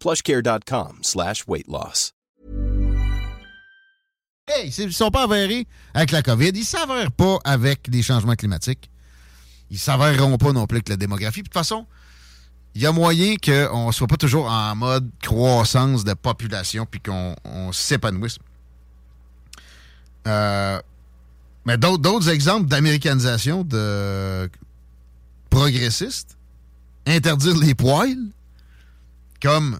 plushcare.com slash weight loss. Hey, ils ne sont pas avérés avec la COVID. Ils ne s'avèrent pas avec les changements climatiques. Ils ne s'avèreront pas non plus avec la démographie. de toute façon, il y a moyen qu'on ne soit pas toujours en mode croissance de population puis qu'on s'épanouisse. Euh, mais d'autres exemples d'américanisation de progressistes, interdire les poils, comme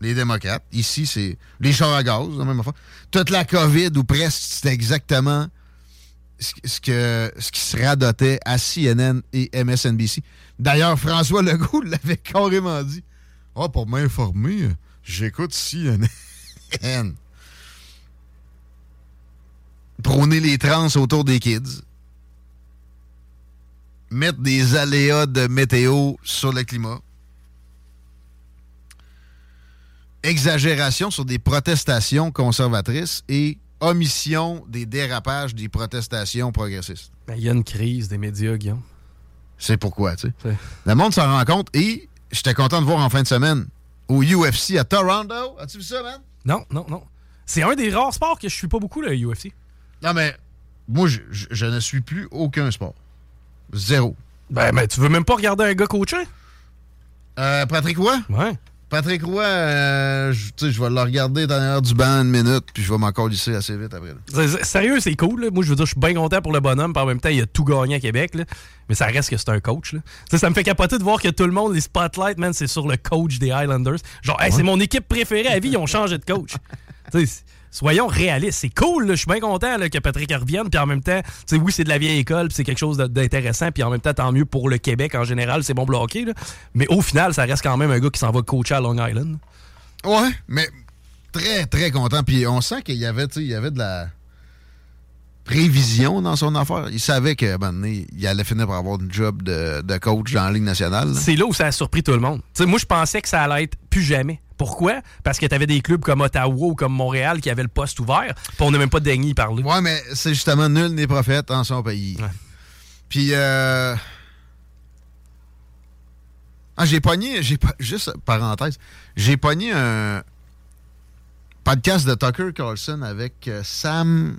les démocrates. Ici, c'est les chars à gaz, la même fois. Toute la COVID, ou presque, c'était exactement ce, que, ce qui se radotait à CNN et MSNBC. D'ailleurs, François Legault l'avait carrément dit. Ah, oh, pour m'informer, j'écoute CNN. Prôner les trans autour des kids. Mettre des aléas de météo sur le climat. Exagération sur des protestations conservatrices et omission des dérapages des protestations progressistes. Ben, il y a une crise des médias, Guillaume. C'est pourquoi, tu sais. Le monde s'en rend compte et j'étais content de voir en fin de semaine au UFC à Toronto. As-tu vu ça, man? Non, non, non. C'est un des rares sports que je suis pas beaucoup, le UFC. Non, mais moi, je, ne suis plus aucun sport. Zéro. Ben, mais tu veux même pas regarder un gars coaché? Euh, Patrick Roy? Ouais. Patrick Roy, euh, je, vais le regarder dans l'heure du banc une minute, puis je vais m'en lisser assez vite après. Sérieux, c'est cool. Moi, je veux dire, je suis bien content pour le bonhomme, puis en même temps, il a tout gagné à Québec. Mais ça reste que c'est un coach. Ça me fait capoter de voir que tout le monde, les spotlights, man, c'est sur le coach des Highlanders. Genre, c'est mon équipe préférée à vie, ils ont changé de coach. soyons réalistes. C'est cool, je suis bien content que Patrick revienne. Puis en même temps, oui, c'est de la vieille école, c'est quelque chose d'intéressant. Puis en même temps, tant mieux pour le Québec en général, c'est bon bloqué. Mais au final, ça reste quand même un gars qui s'en va coacher à Long Island. Ouais, mais très, très content. Puis on sent qu'il y avait, il y avait de la. Prévision dans son affaire. Il savait que ben, il allait finir par avoir une job de, de coach dans la Ligue nationale. C'est là où ça a surpris tout le monde. T'sais, moi, je pensais que ça allait être plus jamais. Pourquoi? Parce que tu avais des clubs comme Ottawa ou comme Montréal qui avaient le poste ouvert, puis on n'a même pas daigné y parler. Ouais, mais c'est justement nul n'est prophète en son pays. Puis, euh... Ah, j'ai pogné, j'ai juste parenthèse, j'ai pogné un podcast de Tucker Carlson avec euh, Sam,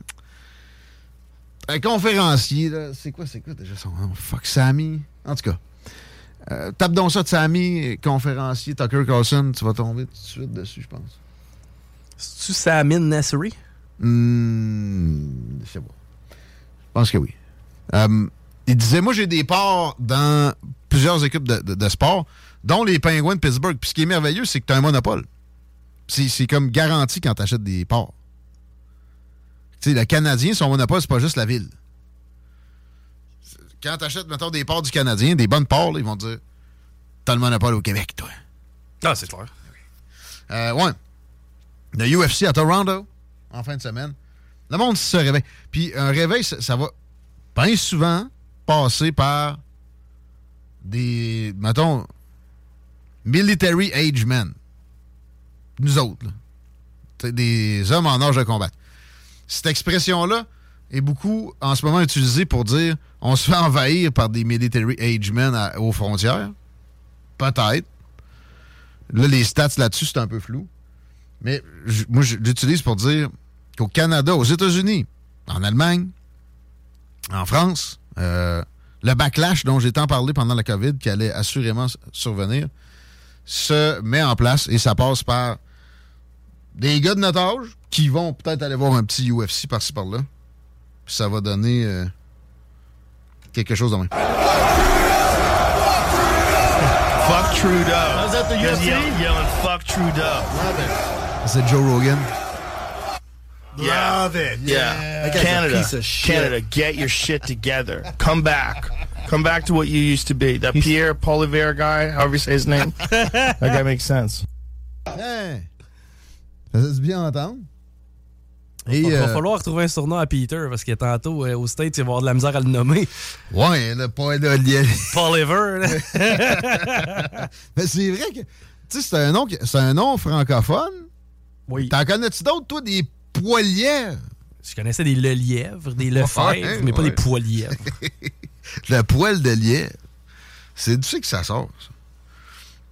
un conférencier, là. C'est quoi, c'est quoi déjà son nom? Fuck, Sammy. En tout cas. Euh, tape donc ça de Sammy, conférencier, Tucker Carlson, tu vas tomber tout de suite dessus, je pense. C'est-tu Samin Nassery? Hmm, je sais pas. Je pense que oui. Euh, il disait, moi, j'ai des parts dans plusieurs équipes de, de, sport, dont les Penguins de Pittsburgh. Puis ce qui est merveilleux, c'est que tu as un monopole. C'est comme garanti quand tu achètes des parts. Sais, le Canadien, son monopole, c'est pas juste la ville. Quand tu achètes, mettons, des parts du Canadien, des bonnes parts, ils vont te dire T'as le monopole au Québec, toi. Ah, c'est clair. Euh, ouais. Le UFC à Toronto, en fin de semaine. Le monde se réveille. Puis un réveil, ça, ça va bien souvent passer par des, mettons, military age men. Nous autres, là. Des hommes en âge de combattre. Cette expression-là est beaucoup en ce moment utilisée pour dire on se fait envahir par des military age aux frontières. Peut-être. Là, les stats là-dessus, c'est un peu flou. Mais moi, j'utilise pour dire qu'au Canada, aux États-Unis, en Allemagne, en France, euh, le backlash dont j'ai tant parlé pendant la COVID, qui allait assurément survenir, se met en place et ça passe par des gars de notre âge qui vont peut-être aller voir un petit UFC par-ci par-là. Puis ça va donner euh, quelque chose de même. Fuck Trudeau. Was that the UFC? Yelling, fuck Trudeau. C'est Joe Rogan. Yeah. Love it. Yeah. yeah. Canada. Canada, get your shit together. Come back. Come back to what you used to be. That Pierre Polivier guy, however you say his name. that guy makes sense. Hey. Ça se bien entendre. Il va, euh, falloir trouver un surnom à Peter parce que tantôt, euh, au States, il va avoir de la misère à le nommer. Ouais, le point de lien. Poliver. Mais c'est vrai que, tu sais, c'est un, nom, un nom francophone. Oui. T'en connais-tu d'autres, toi, des poilièvres? Je connaissais des le lièvres, des lefèvres, mais pas des poilièvres. le poil de lièvre. C'est du que ça sort, ça.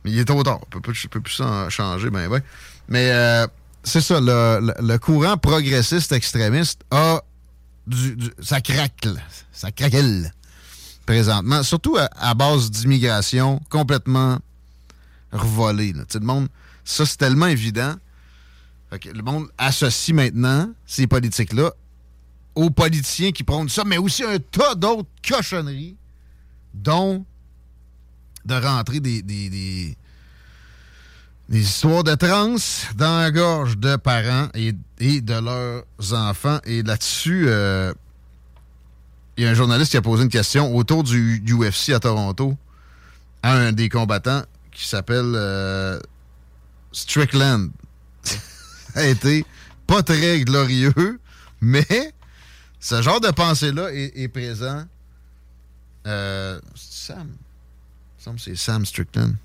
Mais il est trop tard. Je peux, peux plus changer, ben, ben. Mais euh, c'est ça, le, courant progressiste extrémiste a du, ça craque, ça craquelle présentement, surtout à, base d'immigration complètement revolée. Le monde, ça c'est tellement évident. le monde associe maintenant ces politiques-là aux politiciens qui prônent ça, mais aussi un tas d'autres cochonneries, dont de rentrer des des histoires de trans dans la gorge de parents et, de leurs enfants. Et là-dessus, euh, il y a un journaliste qui a posé une question autour du, UFC à Toronto à un des combattants qui s'appelle euh, Strickland. Ça a été pas très glorieux, mais ce genre de pensée-là est, présent. Euh, Sam. C'est Sam Strickland.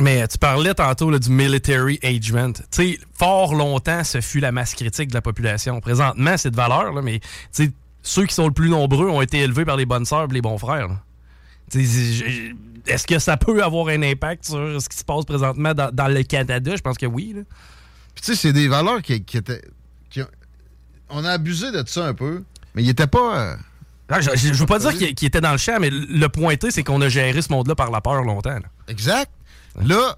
Mais tu parlais tantôt du military agement. Tu sais, fort longtemps, ce fut la masse critique de la population. Présentement, c'est de valeur, là, mais ceux qui sont le plus nombreux ont été élevés par les bonnes sœurs et les bons frères. Est-ce que ça peut avoir un impact sur ce qui se passe présentement dans, le Canada? Je pense que oui. tu sais, c'est des valeurs qui, étaient. on a abusé de ça un peu, mais il n'était pas. Euh, ah, je, ne veux pas dire qu'il était dans le champ, mais le pointé, c'est qu'on a géré ce monde-là par la peur longtemps. Exact. Là,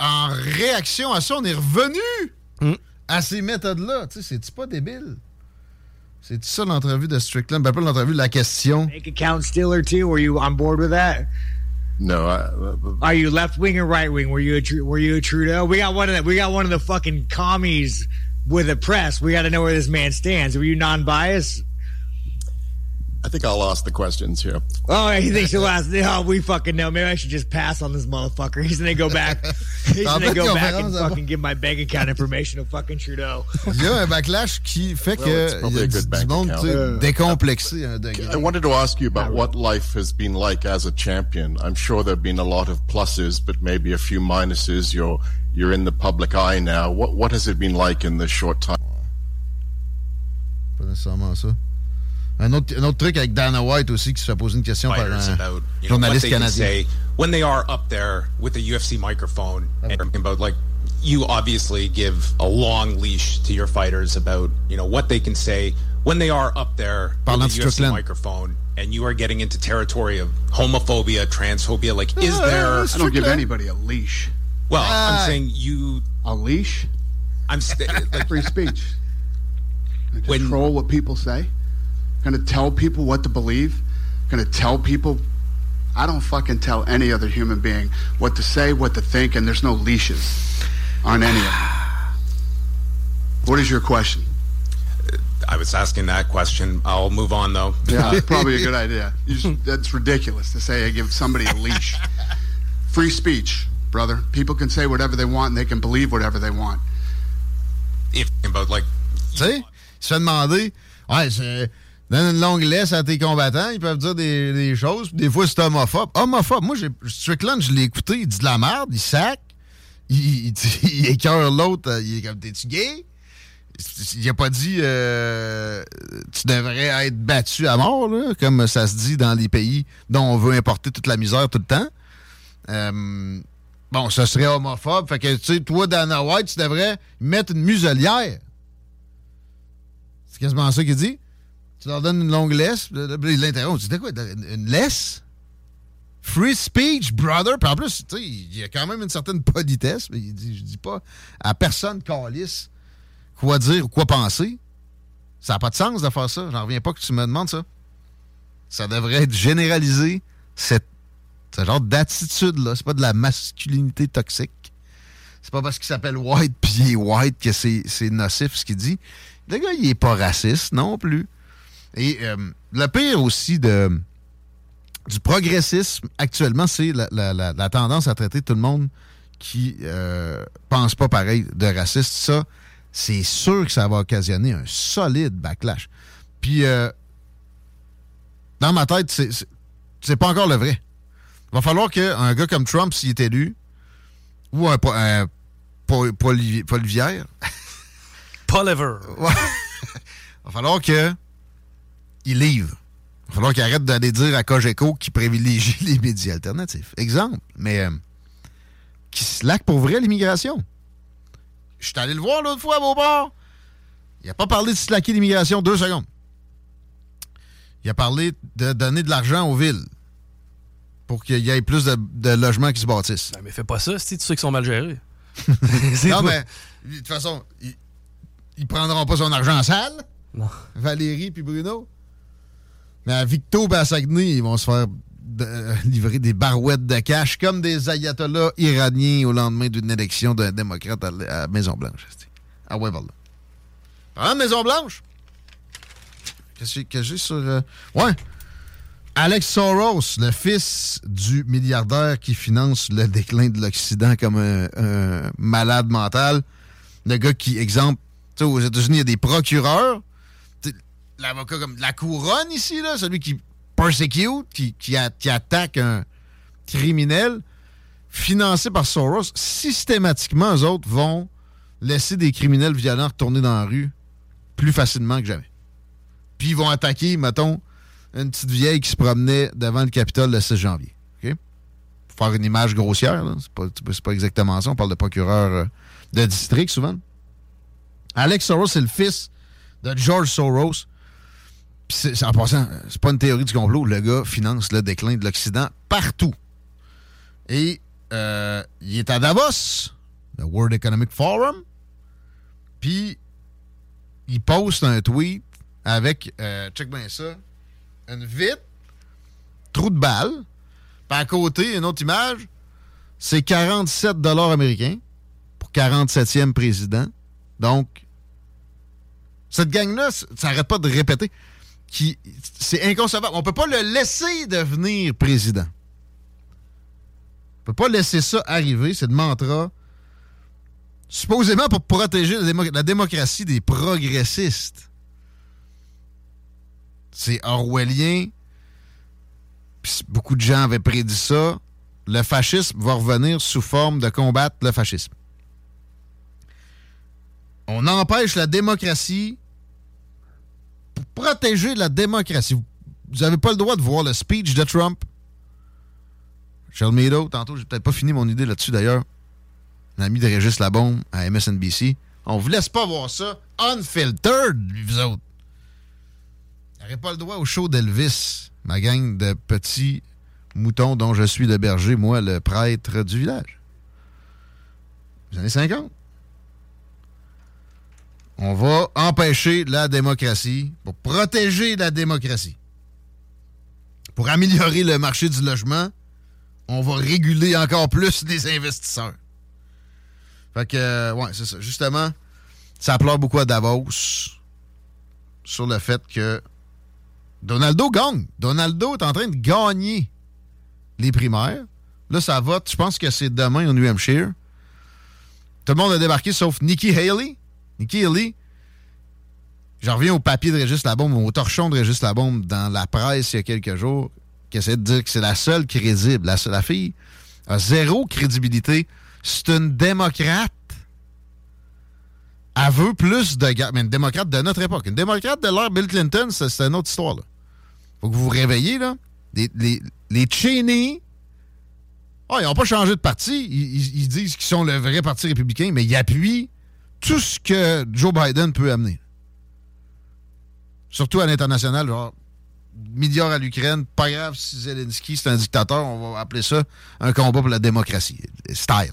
en réaction à ça, on est revenu hmm. à ces méthodes-là. Tu sais, c'est pas débile? C'est ça l'entrevue de Strickland? Ben, pas l'entrevue, la question. Make account Stiller too? Were you on board with that? No. I, uh, Are you left wing or right wing? Were you a were you a Trudeau? We got one of the, we got one of the fucking commies with the press. We got to know where this man stands. Were you non-biased? I think I'll ask the questions here. Oh, he thinks he'll ask. Oh, we fucking know. Maybe I should just pass on this motherfucker. He's gonna go back. He's gonna go back and fucking give my bank account information to fucking Trudeau. Il y a un backlash qui fait Well, que it's probably a a du, good bank du monde account. tu sais, Yeah. décomplexé à un degré. I wanted to ask you about what life has been like as a champion. I'm sure there have been a lot of pluses, but maybe a few minuses. You're you're in the public eye now. What what has it been like in this short time? Pas nécessairement ça. Un autre, un autre truc avec Dana White aussi qui se fait poser une question par un about you know, journaliste canadien. say when they are up there with a UFC microphone and about like you obviously give a long leash to your fighters about you know what they can say when they are up there Parlant with de a UFC Strickland. microphone and you are getting into territory of homophobia, transphobia like is Uh, there I don't give anybody a leash. Well, Ah. I'm saying you a leash. I'm st- like free speech. I control what people say. Going to tell people what to believe. Going to tell people. I don't fucking tell any other human being what to say, what to think, and there's no leashes on any of them. What is your question? I was asking that question. I'll move on though. Yeah, probably a good idea. You just, that's ridiculous to say I give somebody a leash. Free speech, brother. People can say whatever they want and they can believe whatever they want. If about like Tu sais, il se fait demander, ouais, c'est- donne une longue laisse à tes combattants, ils peuvent dire des, choses, des fois c'est homophobe. Homophobe, moi, Strickland, je l'ai écouté, il dit de la merde, il sac, il, il, il écœure l'autre, il est comme, t'es-tu gay? Il a pas dit, euh, tu devrais être battu à mort, là, comme ça se dit dans les pays dont on veut importer toute la misère tout le temps. Euh, bon, ce serait homophobe. Fait que, tu sais, toi, Dana White, tu devrais mettre une muselière. C'est quasiment ça qu'il dit. Tu leur donnes une longue laisse. puis là, Il l'interrompt. Tu dis quoi? Une laisse? Free speech, brother. Puis en plus, tu sais, il y a quand même une certaine politesse. Mais il dit, je dis pas à personne calisse quoi dire ou quoi penser. Ça n'a pas de sens de faire ça. J'en reviens pas que tu me demandes ça. Ça devrait être généralisé, cette, ce genre d'attitude-là. C'est pas de la masculinité toxique. C'est pas parce qu'il s'appelle White puis il est White que c'est nocif ce qu'il dit. Le gars, il est pas raciste non plus. Et euh, le pire aussi de du progressisme actuellement, c'est la, la- la- la tendance à traiter tout le monde qui euh, pense pas pareil de raciste. Ça, c'est sûr que ça va occasionner un solide backlash. Puis, euh, dans ma tête, c'est- pas encore le vrai. Il va falloir qu'un gars comme Trump, s'il est élu, ou un, un Paul, Paul, Paul Vière, Poliver. Il va falloir que il livre. Il va falloir qu'il arrête d'aller dire à Cogeco qu'il privilégie les médias alternatifs. Exemple. Mais euh, qui se laque pour vrai l'immigration. Je suis allé le voir l'autre fois à Beauport. Il n'a pas parlé de slacker l'immigration deux secondes. Il a parlé de donner de l'argent aux villes pour qu'il y ait plus de, de logements qui se bâtissent. Ben, mais fais pas ça, si tu sais qu'ils sont mal gérés. non, mais de toute façon, ils, ils prendront pas son argent en salle. Non. Valérie puis Bruno. Mais à Victo à ils vont se faire euh, livrer des barouettes de cash comme des ayatollahs iraniens au lendemain d'une élection d'un démocrate à, la- à Maison-Blanche. ouais, voilà. Parlant de Maison-Blanche, qu'est-ce que- j'ai sur... euh, Ouais. Alex Soros, le fils du milliardaire qui finance le déclin de l'Occident comme un, un malade mental. Le gars qui, exemple, aux États-Unis, il y a des procureurs. L'avocat comme la couronne ici, là, celui qui persecute, qui, qui, attaque un criminel, financé par Soros, systématiquement, eux autres vont laisser des criminels violents retourner dans la rue plus facilement que jamais. Puis ils vont attaquer, mettons, une petite vieille qui se promenait devant le Capitole le 6 janvier. OK? Pour faire une image grossière, c'est pas, pas exactement ça. On parle de procureur euh, de district souvent. Alex Soros, c'est le fils de George Soros. Puis en passant, c'est pas une théorie du complot. Le gars finance le déclin de l'Occident partout. Et euh, il est à Davos, le World Economic Forum. Puis il poste un tweet avec, euh, check bien ça, une vitre, trou de balle. Puis à côté, une autre image, c'est 47 dollars américains pour 47e président. Donc, cette gang-là, ça n'arrête pas de répéter. C'est inconcevable. On peut pas le laisser devenir président. On peut pas laisser ça arriver. C'est de mantra. Supposément pour protéger la, démocratie des progressistes. C'est orwellien. beaucoup de gens avaient prédit ça. Le fascisme va revenir sous forme de combattre le fascisme. On empêche la démocratie pour protéger la démocratie. Vous n'avez pas le droit de voir le speech de Trump. Charles Meadow, tantôt, j'ai peut-être pas fini mon idée là-dessus d'ailleurs. Un ami de Régis Labombe à MSNBC. On vous laisse pas voir ça unfiltered, vous autres. Vous n'avez pas le droit au show d'Elvis, ma gang de petits moutons dont je suis le berger, moi, le prêtre du village. Les années 50 on va empêcher la démocratie pour protéger la démocratie. Pour améliorer le marché du logement, on va réguler encore plus les investisseurs. Fait que, euh, ouais, c'est ça. Justement, ça pleure beaucoup à Davos sur le fait que Donaldo gagne. Donaldo est en train de gagner les primaires. Là, ça vote. Je pense que c'est demain au New Hampshire? Tout le monde a débarqué sauf Nikki Haley Nikki Haley, j'en reviens au papier de Régis Labombe, au torchon de Régis Labombe dans la presse il y a quelques jours, qui essaie de dire que c'est la seule crédible. La, la fille a zéro crédibilité. C'est une démocrate. Elle veut plus de gars. Mais une démocrate de notre époque. Une démocrate de l'ère Bill Clinton, c'est une autre histoire. Là. Faut que vous vous réveillez, là. Les, les, Cheney, oh, ils n'ont pas changé de parti. Ils disent qu'ils sont le vrai parti républicain, mais ils appuient tout ce que Joe Biden peut amener. Surtout à l'international, genre, milliards à l'Ukraine, pas grave si Zelensky c'est un dictateur, on va appeler ça un combat pour la démocratie. Style.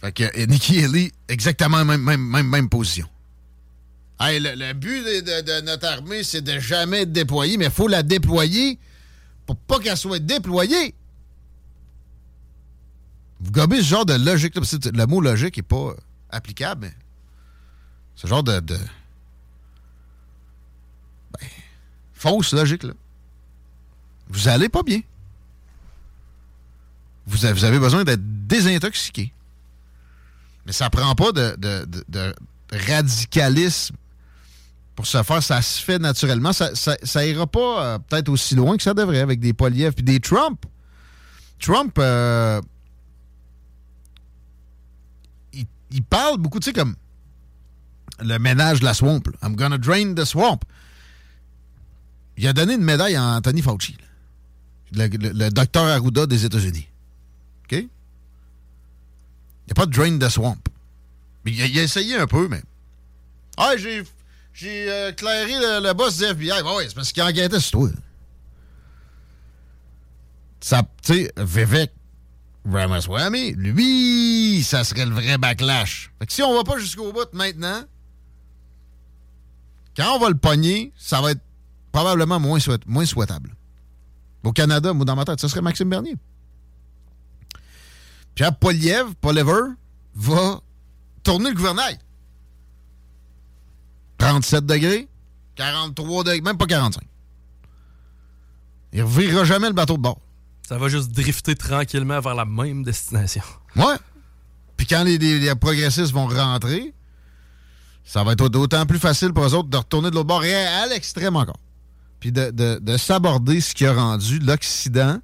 Fait que Nikki Haley, exactement la même, même, même, position. Le, but de, notre armée, c'est de jamais être déployée, mais il faut la déployer pour pas qu'elle soit déployée. Vous gobez ce genre de logique. Le mot logique n'est pas applicable, mais ce genre de. de ben, fausse logique, là. Vous allez pas bien. Vous avez, besoin d'être désintoxiqué. Mais ça prend pas de, de, de, radicalisme pour se faire. Ça se fait naturellement. Ça, ça, ira pas euh, peut-être aussi loin que ça devrait avec des Poliev puis des Trump. Trump, euh, il parle beaucoup, tu sais, comme le ménage de la swamp. I'm gonna drain the swamp. Il a donné une médaille à Anthony Fauci, le, docteur Arruda des États-Unis. OK? Il n'y a pas de drain the swamp. Il a, il a essayé un peu, mais. Ah, j'ai. J'ai euh, clairé le, boss du FBI. oui, c'est parce qu'il enquêtait sur toi. Ça, tu sais, Vivek, Ramaswamy, lui, ça serait le vrai backlash. Fait que si on va pas jusqu'au bout maintenant, quand on va le pogner, ça va être probablement moins, souhaitable. Au Canada, moi, dans ma tête, ça serait Maxime Bernier. Pierre Poliev, Poliever, va tourner le gouvernail. 37 degrés, 43 degrés, même pas 45. Il ne jamais le bateau de bord. Ça va juste drifter tranquillement vers la même destination. Ouais. Puis quand les, progressistes vont rentrer, ça va être d'autant plus facile pour eux autres de retourner de l'autre bord et à l'extrême encore. Puis de, s'aborder ce qui a rendu l'Occident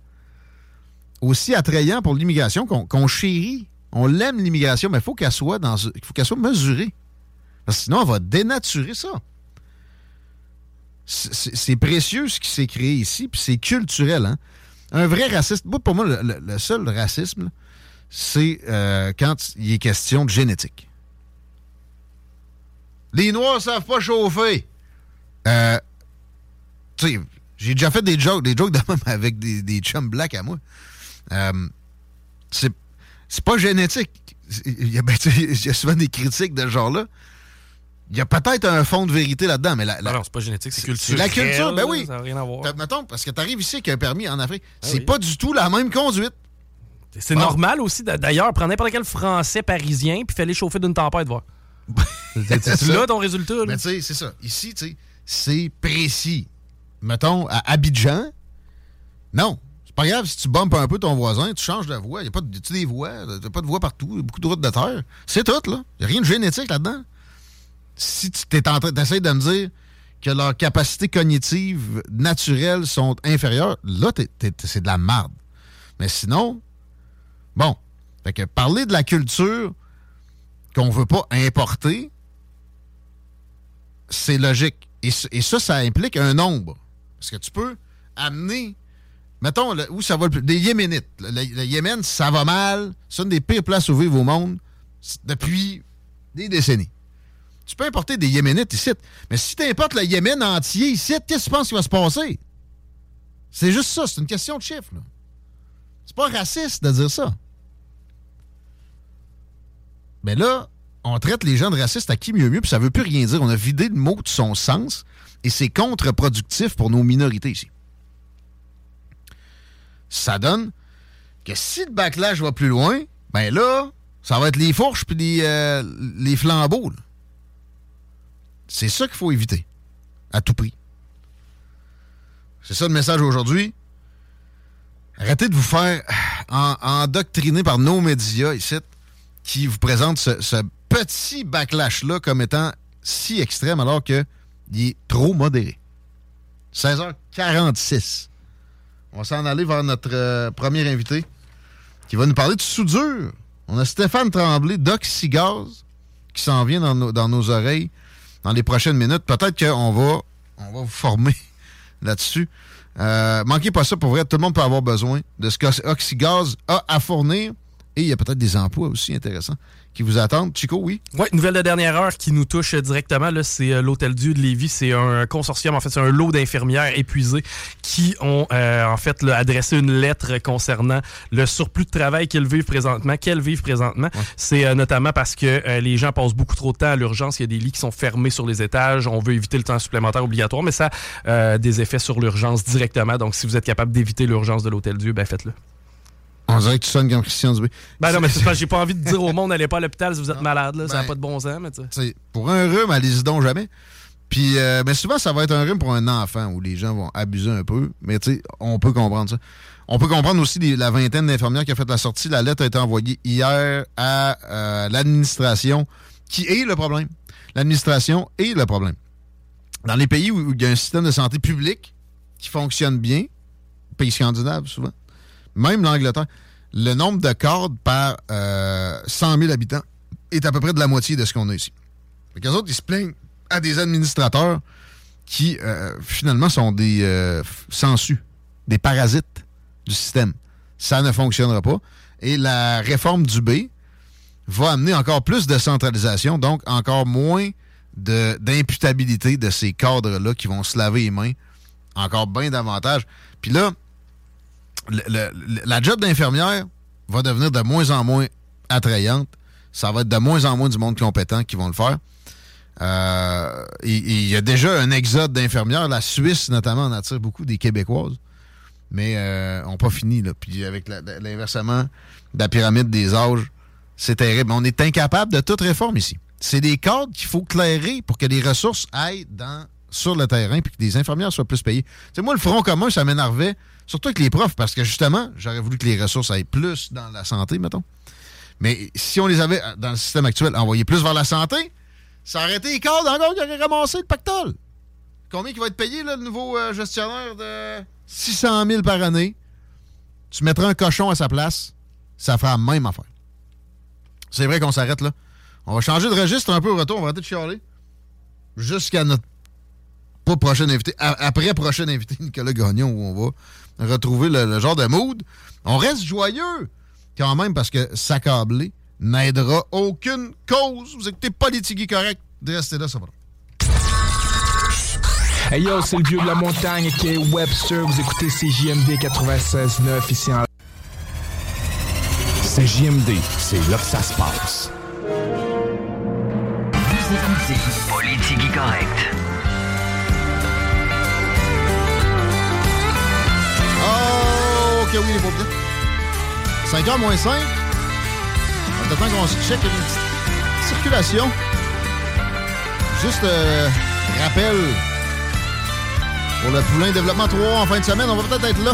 aussi attrayant pour l'immigration qu'on chérit. On l'aime l'immigration, mais il faut qu'elle soit dans faut qu'elle soit mesurée. Parce que sinon, elle va dénaturer ça. C'est précieux ce qui s'est créé ici, puis c'est culturel. Hein? Un vrai raciste, pour moi, le, seul racisme, c'est euh, quand il est question de génétique. Les Noirs savent pas chauffer. Euh, tu sais, j'ai déjà fait des jokes, des jokes même avec des, des chums blacks à moi. Euh, c'est pas génétique. Il y, a, ben, il y, a, souvent des critiques de ce genre-là. Il y a peut-être un fond de vérité là-dedans, mais la, non, c'est pas génétique, c'est culturel. La culture, ben oui. Ça n'a rien à voir. Mettons, parce que tu arrives ici avec un permis en Afrique, ah c'est pas du tout la même conduite. C'est normal aussi. D'ailleurs, prends n'importe quel Français parisien puis fais-les chauffer d'une tempête, voir. tu l'as ton résultat. Là? Mais tu sais, c'est ça. Ici, tu sais, c'est précis. Mettons, à Abidjan, non. C'est pas grave si tu bumpes un peu ton voisin, tu changes de voix. Il n'y a pas de, des voix, t'as pas de voix partout, y a beaucoup de routes de terre. C'est tout, là. Il n'y a rien de génétique là-dedans. Si tu es en train d'essayer de me dire que leurs capacités cognitives naturelles sont inférieures, là, c'est de la merde. Mais sinon, bon. Fait que parler de la culture qu'on veut pas importer, c'est logique. Et, ça, ça implique un nombre. Parce que tu peux amener, mettons, où ça va le plus, des Yéménites. Le, Yémen, ça va mal. C'est une des pires places où vivre au monde depuis des décennies. Tu peux importer des Yéménites ici. Mais si tu importes le Yémen entier ici, qu'est-ce que tu penses qui va se passer? C'est juste ça, c'est une question de chiffre. C'est pas raciste de dire ça. Mais là, on traite les gens de racistes à qui mieux mieux, puis ça veut plus rien dire. On a vidé le mot de son sens et c'est contre-productif pour nos minorités ici. Ça donne que si le backlash va plus loin, ben là, ça va être les fourches puis les, euh, les flambeaux. C'est ça qu'il faut éviter, à tout prix. C'est ça le message aujourd'hui. Arrêtez de vous faire endoctriner par nos médias ici qui vous présentent ce, petit backlash-là comme étant si extrême alors qu'il est trop modéré. 16h46. On va s'en aller vers notre euh, premier invité qui va nous parler de soudure. On a Stéphane Tremblay d'Oxygaz qui s'en vient dans dans nos oreilles dans les prochaines minutes. Peut-être qu'on va, on va vous former là-dessus. Euh, manquez pas ça pour vrai. Tout le monde peut avoir besoin de ce qu'Oxygaz a à fournir. Et il y a peut-être des emplois aussi intéressants qui vous attendent. Chico, oui? Oui, nouvelle de dernière heure qui nous touche directement. C'est euh, l'Hôtel Dieu de Lévis. C'est un consortium, en fait, c'est un lot d'infirmières épuisées qui ont, euh, en fait, adressé une lettre concernant le surplus de travail qu'elles vivent présentement, qu'elles vivent présentement. C'est euh, notamment parce que les gens passent beaucoup trop de temps à l'urgence. Il y a des lits qui sont fermés sur les étages. On veut éviter le temps supplémentaire obligatoire, mais ça a des effets sur l'urgence directement. Donc, si vous êtes capable d'éviter l'urgence de l'Hôtel Dieu, ben faites-le. On dirait que tu sonnes comme Christian Dubé. Ben non, mais c'est j'ai pas envie de dire au monde, n'allez pas à l'hôpital si vous êtes malade. Là. ça n'a ben, pas de bon sens. Mais pour un rhume, allez-y donc jamais. Puis, euh, mais souvent, ça va être un rhume pour un enfant où les gens vont abuser un peu. Mais tu sais, on peut comprendre ça. On peut comprendre aussi la vingtaine d'infirmières qui a fait la sortie. La lettre a été envoyée hier à euh, l'administration, qui est le problème. L'administration est le problème. Dans les pays où il y a un système de santé public qui fonctionne bien, pays scandinaves souvent, même l'Angleterre, le nombre de cordes par 100 euh, 000 habitants est à peu près de la moitié de ce qu'on a ici. Les autres, ils se plaignent à des administrateurs qui, euh, finalement, sont des euh, sensus, des parasites du système. Ça ne fonctionnera pas. Et la réforme du B va amener encore plus de centralisation, donc encore moins d'imputabilité de, de, ces cadres-là qui vont se laver les mains encore bien davantage. Puis là, la job d'infirmière va devenir de moins en moins attrayante. Ça va être de moins en moins du monde compétent qui vont le faire. Euh, il y a déjà un exode d'infirmières. La Suisse, notamment, en attire beaucoup des Québécoises. Mais euh, on n'a pas fini. Là. Puis avec l'inversement de la pyramide des âges, c'est terrible. On est incapable de toute réforme ici. C'est des cadres qu'il faut clairer pour que les ressources aillent dans, sur le terrain et que les infirmières soient plus payées. C'est moi, le Front commun, ça m'énervait Surtout avec les profs, parce que justement, j'aurais voulu que les ressources aillent plus dans la santé, mettons. Mais si on les avait, dans le système actuel, envoyés plus vers la santé, ça aurait été cadres encore qui auraient ramassé le pactole. Combien qui va être payé, là, le nouveau euh, gestionnaire de 600 000 par année? Tu mettrais un cochon à sa place, ça fera la même affaire. C'est vrai qu'on s'arrête là. On va changer de registre un peu au retour, on va arrêter de chialer. Jusqu'à notre pas prochain invité, après prochain invité, Nicolas Gagnon, où on va retrouver le, genre de mood. On reste joyeux quand même parce que s'accabler n'aidera aucune cause. Vous écoutez Politique correct. De rester là, ça va. Hey yo, c'est le vieux de la montagne qui est Webster. Vous écoutez CJMD 96.9 ici en. CJMD, c'est là que ça se passe. Vous écoutez Politique correct. Que oui, les paupières. 5h moins 5. On attend qu'on se check une petite circulation. Juste euh, rappel pour le Poulain Développement 3 en fin de semaine, on va peut-être être là.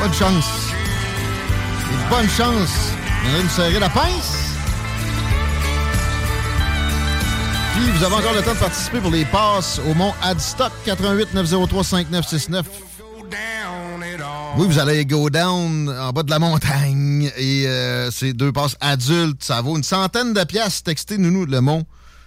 Bonne chance. Bonne chance. En a une serrée la pince. Puis vous avez encore le temps de participer pour les passes au Mont Adstock 88 903 5969. Oui, vous allez go down en bas de la montagne et euh, c'est deux passes adultes. Ça vaut une centaine de pièces. Textez-nous le mont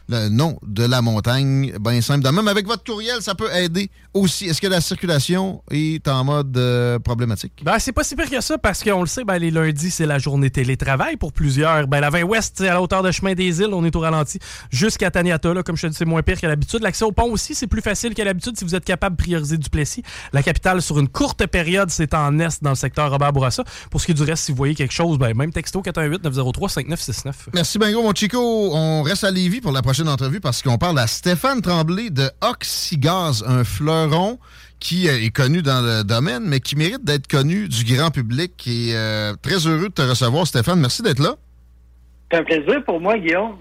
le nom de la montagne. Bien simple. Même avec votre courriel, ça peut aider aussi. Est-ce que la circulation est en mode euh, problématique? Ben, c'est pas si pire que ça parce qu'on le sait, ben, les lundis, c'est la journée télétravail pour plusieurs. Ben, la 20 Ouest, c'est à la hauteur de chemin des îles, on est au ralenti jusqu'à Taniata. Là, comme je te dis, c'est moins pire qu'à l'habitude. L'accès au pont aussi, c'est plus facile qu'à l'habitude si vous êtes capable de prioriser Duplessis. La capitale, sur une courte période, c'est en Est dans le secteur Robert Bourassa. Pour ce qui est du reste, si vous voyez quelque chose, ben, même texto 418 903 5969. Merci, Bingo, mon Chico. On reste à Lévis pour la prochaine entrevue parce qu'on parle à Stéphane Tremblay de Oxygaz, un fleuron qui est connu dans le domaine, mais qui mérite d'être connu du grand public. Et euh, très heureux de te recevoir, Stéphane. Merci d'être là. C'est un plaisir pour moi, Guillaume.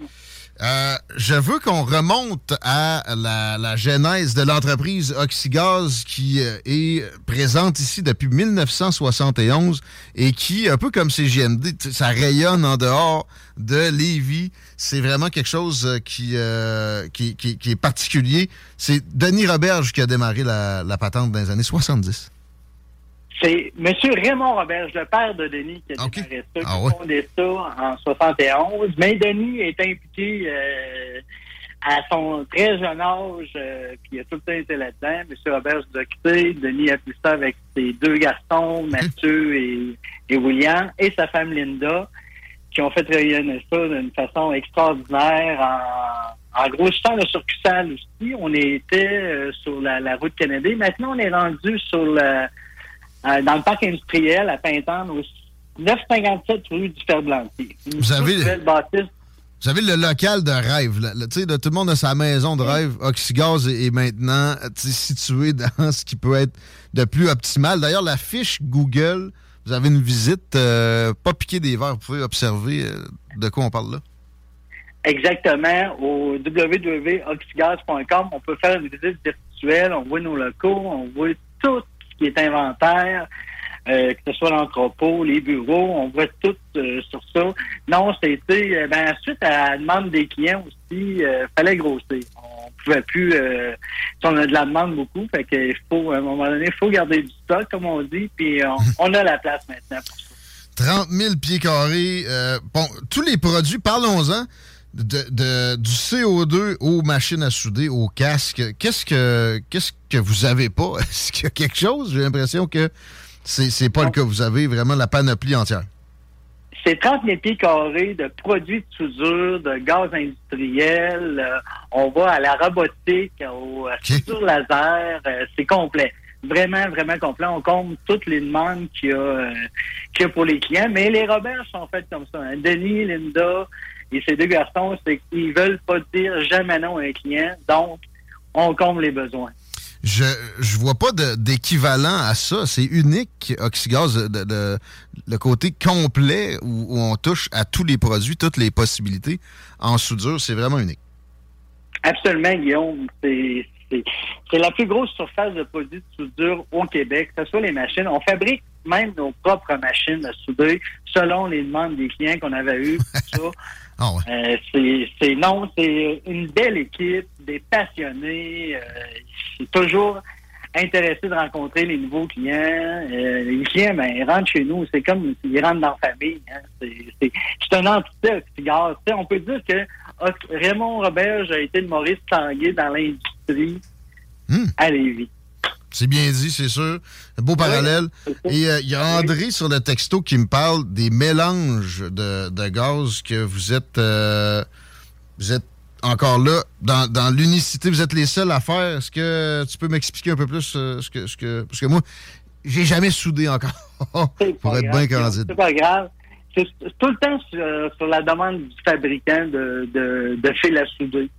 Euh, je veux qu'on remonte à la, genèse de l'entreprise Oxygaz qui euh, est présente ici depuis 1971 et qui, un peu comme CGMD, ça rayonne en dehors de Lévis. C'est vraiment quelque chose euh, qui, qui, est particulier. C'est Denis Roberge qui a démarré la, patente dans les années 70. C'est M. Raymond Roberge, le père de Denis, qui a démarré ça, qui a ah fondé ça en 71. Mais Denis est impliqué euh, à son très jeune âge, euh, puis il a tout le temps été là-dedans. M. Roberge nous a quitté. Denis a pu ça avec ses deux garçons, Mathieu et, William, et sa femme Linda, qui ont fait rayonner ça d'une façon extraordinaire en, en grossissant le circuit aussi. On était euh, sur la, la route Kennedy. Maintenant, on est rendu sur la euh, dans le parc industriel à Pintante, au 957 rue du Fer-Blantier. Vous avez, vous avez le local de rêve. Là, tout le monde a sa maison de rêve. Oxygaz est, maintenant situé dans ce qui peut être de plus optimal. D'ailleurs, la fiche Google, vous avez une visite, euh, pas piquer des verres, vous pouvez observer euh, de quoi on parle là. Exactement. Au www.oxygaz.com, on peut faire une visite virtuelle, on voit nos locaux, on voit qui est inventaire, euh, que ce soit l'entrepôt, les bureaux, on voit tout euh, sur ça. Non, c'était, euh, ben, suite à la demande des clients aussi, il fallait grossir. On pouvait plus, si on a de la demande beaucoup, fait qu'il faut, à un moment donné, il faut garder du stock, comme on dit, puis on, a la place maintenant pour ça. 30 000 pieds carrés. bon, tous les produits, parlons-en. De, du CO2 aux machines à souder, aux casques, qu'est-ce que qu'est-ce que vous avez pas? Est-ce qu'il y a quelque chose? J'ai l'impression que c'est, c'est pas le cas. Vous avez vraiment la panoplie entière. C'est 30 000 pieds carrés de produits de soudure, de gaz industriel. Euh, on va à la robotique, au soudure laser. Euh, c'est complet. Vraiment, vraiment complet. On compte toutes les demandes qu'il y a, euh, qu'il y a pour les clients. Mais les Roberts sont faits comme ça. Hein. Denis, Linda, et ces deux garçons, c'est qu'ils veulent pas dire jamais non à un client, donc on comble les besoins. Je je vois pas d'équivalent à ça. C'est unique, Oxygaz, de, le côté complet où, on touche à tous les produits, toutes les possibilités en soudure. C'est vraiment unique. Absolument, Guillaume. C'est la plus grosse surface de produits de soudure au Québec, que ce soit les machines. On fabrique même nos propres machines à souder selon les demandes des clients qu'on avait eues. Ah euh, c'est non, c'est une belle équipe, des passionnés. Euh, toujours intéressé de rencontrer les nouveaux clients. Euh, les clients, ben, ils rentrent chez nous. C'est comme s'ils rentrent dans la famille. Hein. C'est un entité Oxygaz. On peut dire que Raymond Robert a été le Maurice Tanguay dans l'industrie hmm. à Lévis. C'est bien dit, c'est sûr. Un beau parallèle. Et euh, il y a André sur le texto qui me parle des mélanges de, gaz que vous êtes euh, vous êtes encore là dans, l'unicité. Vous êtes les seuls à faire. Est-ce que tu peux m'expliquer un peu plus euh, ce que ce que parce que moi j'ai jamais soudé encore pour être bien candide. C'est pas grave. C'est tout le temps sur, la demande du fabricant de, de, de fil à souder.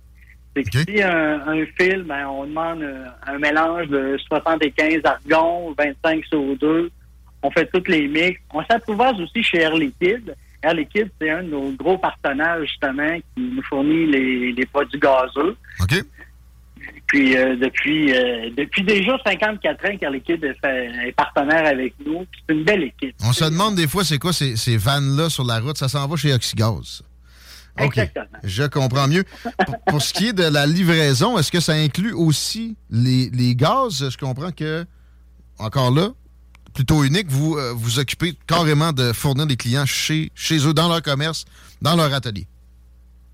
C'est si un, un fil, ben, on demande euh, un, mélange de 75 argon, 25 CO2. On fait toutes les mix. On s'approuvage aussi chez Air Liquide. Air Liquide, c'est un de nos gros partenaires, justement, qui nous fournit les, les produits gazeux. OK. Puis euh, depuis euh, depuis déjà 54 ans qu'Air Liquide est, est, partenaire avec nous. C'est une belle équipe. On se demande des fois c'est quoi ces, ces vannes-là sur la route? Ça s'en va chez Oxygaz. OK. Je comprends mieux. pour, ce qui est de la livraison, est-ce que ça inclut aussi les, les gaz? Je comprends que, encore là, plutôt unique, vous euh, vous occupez carrément de fournir des clients chez, chez eux, dans leur commerce, dans leur atelier.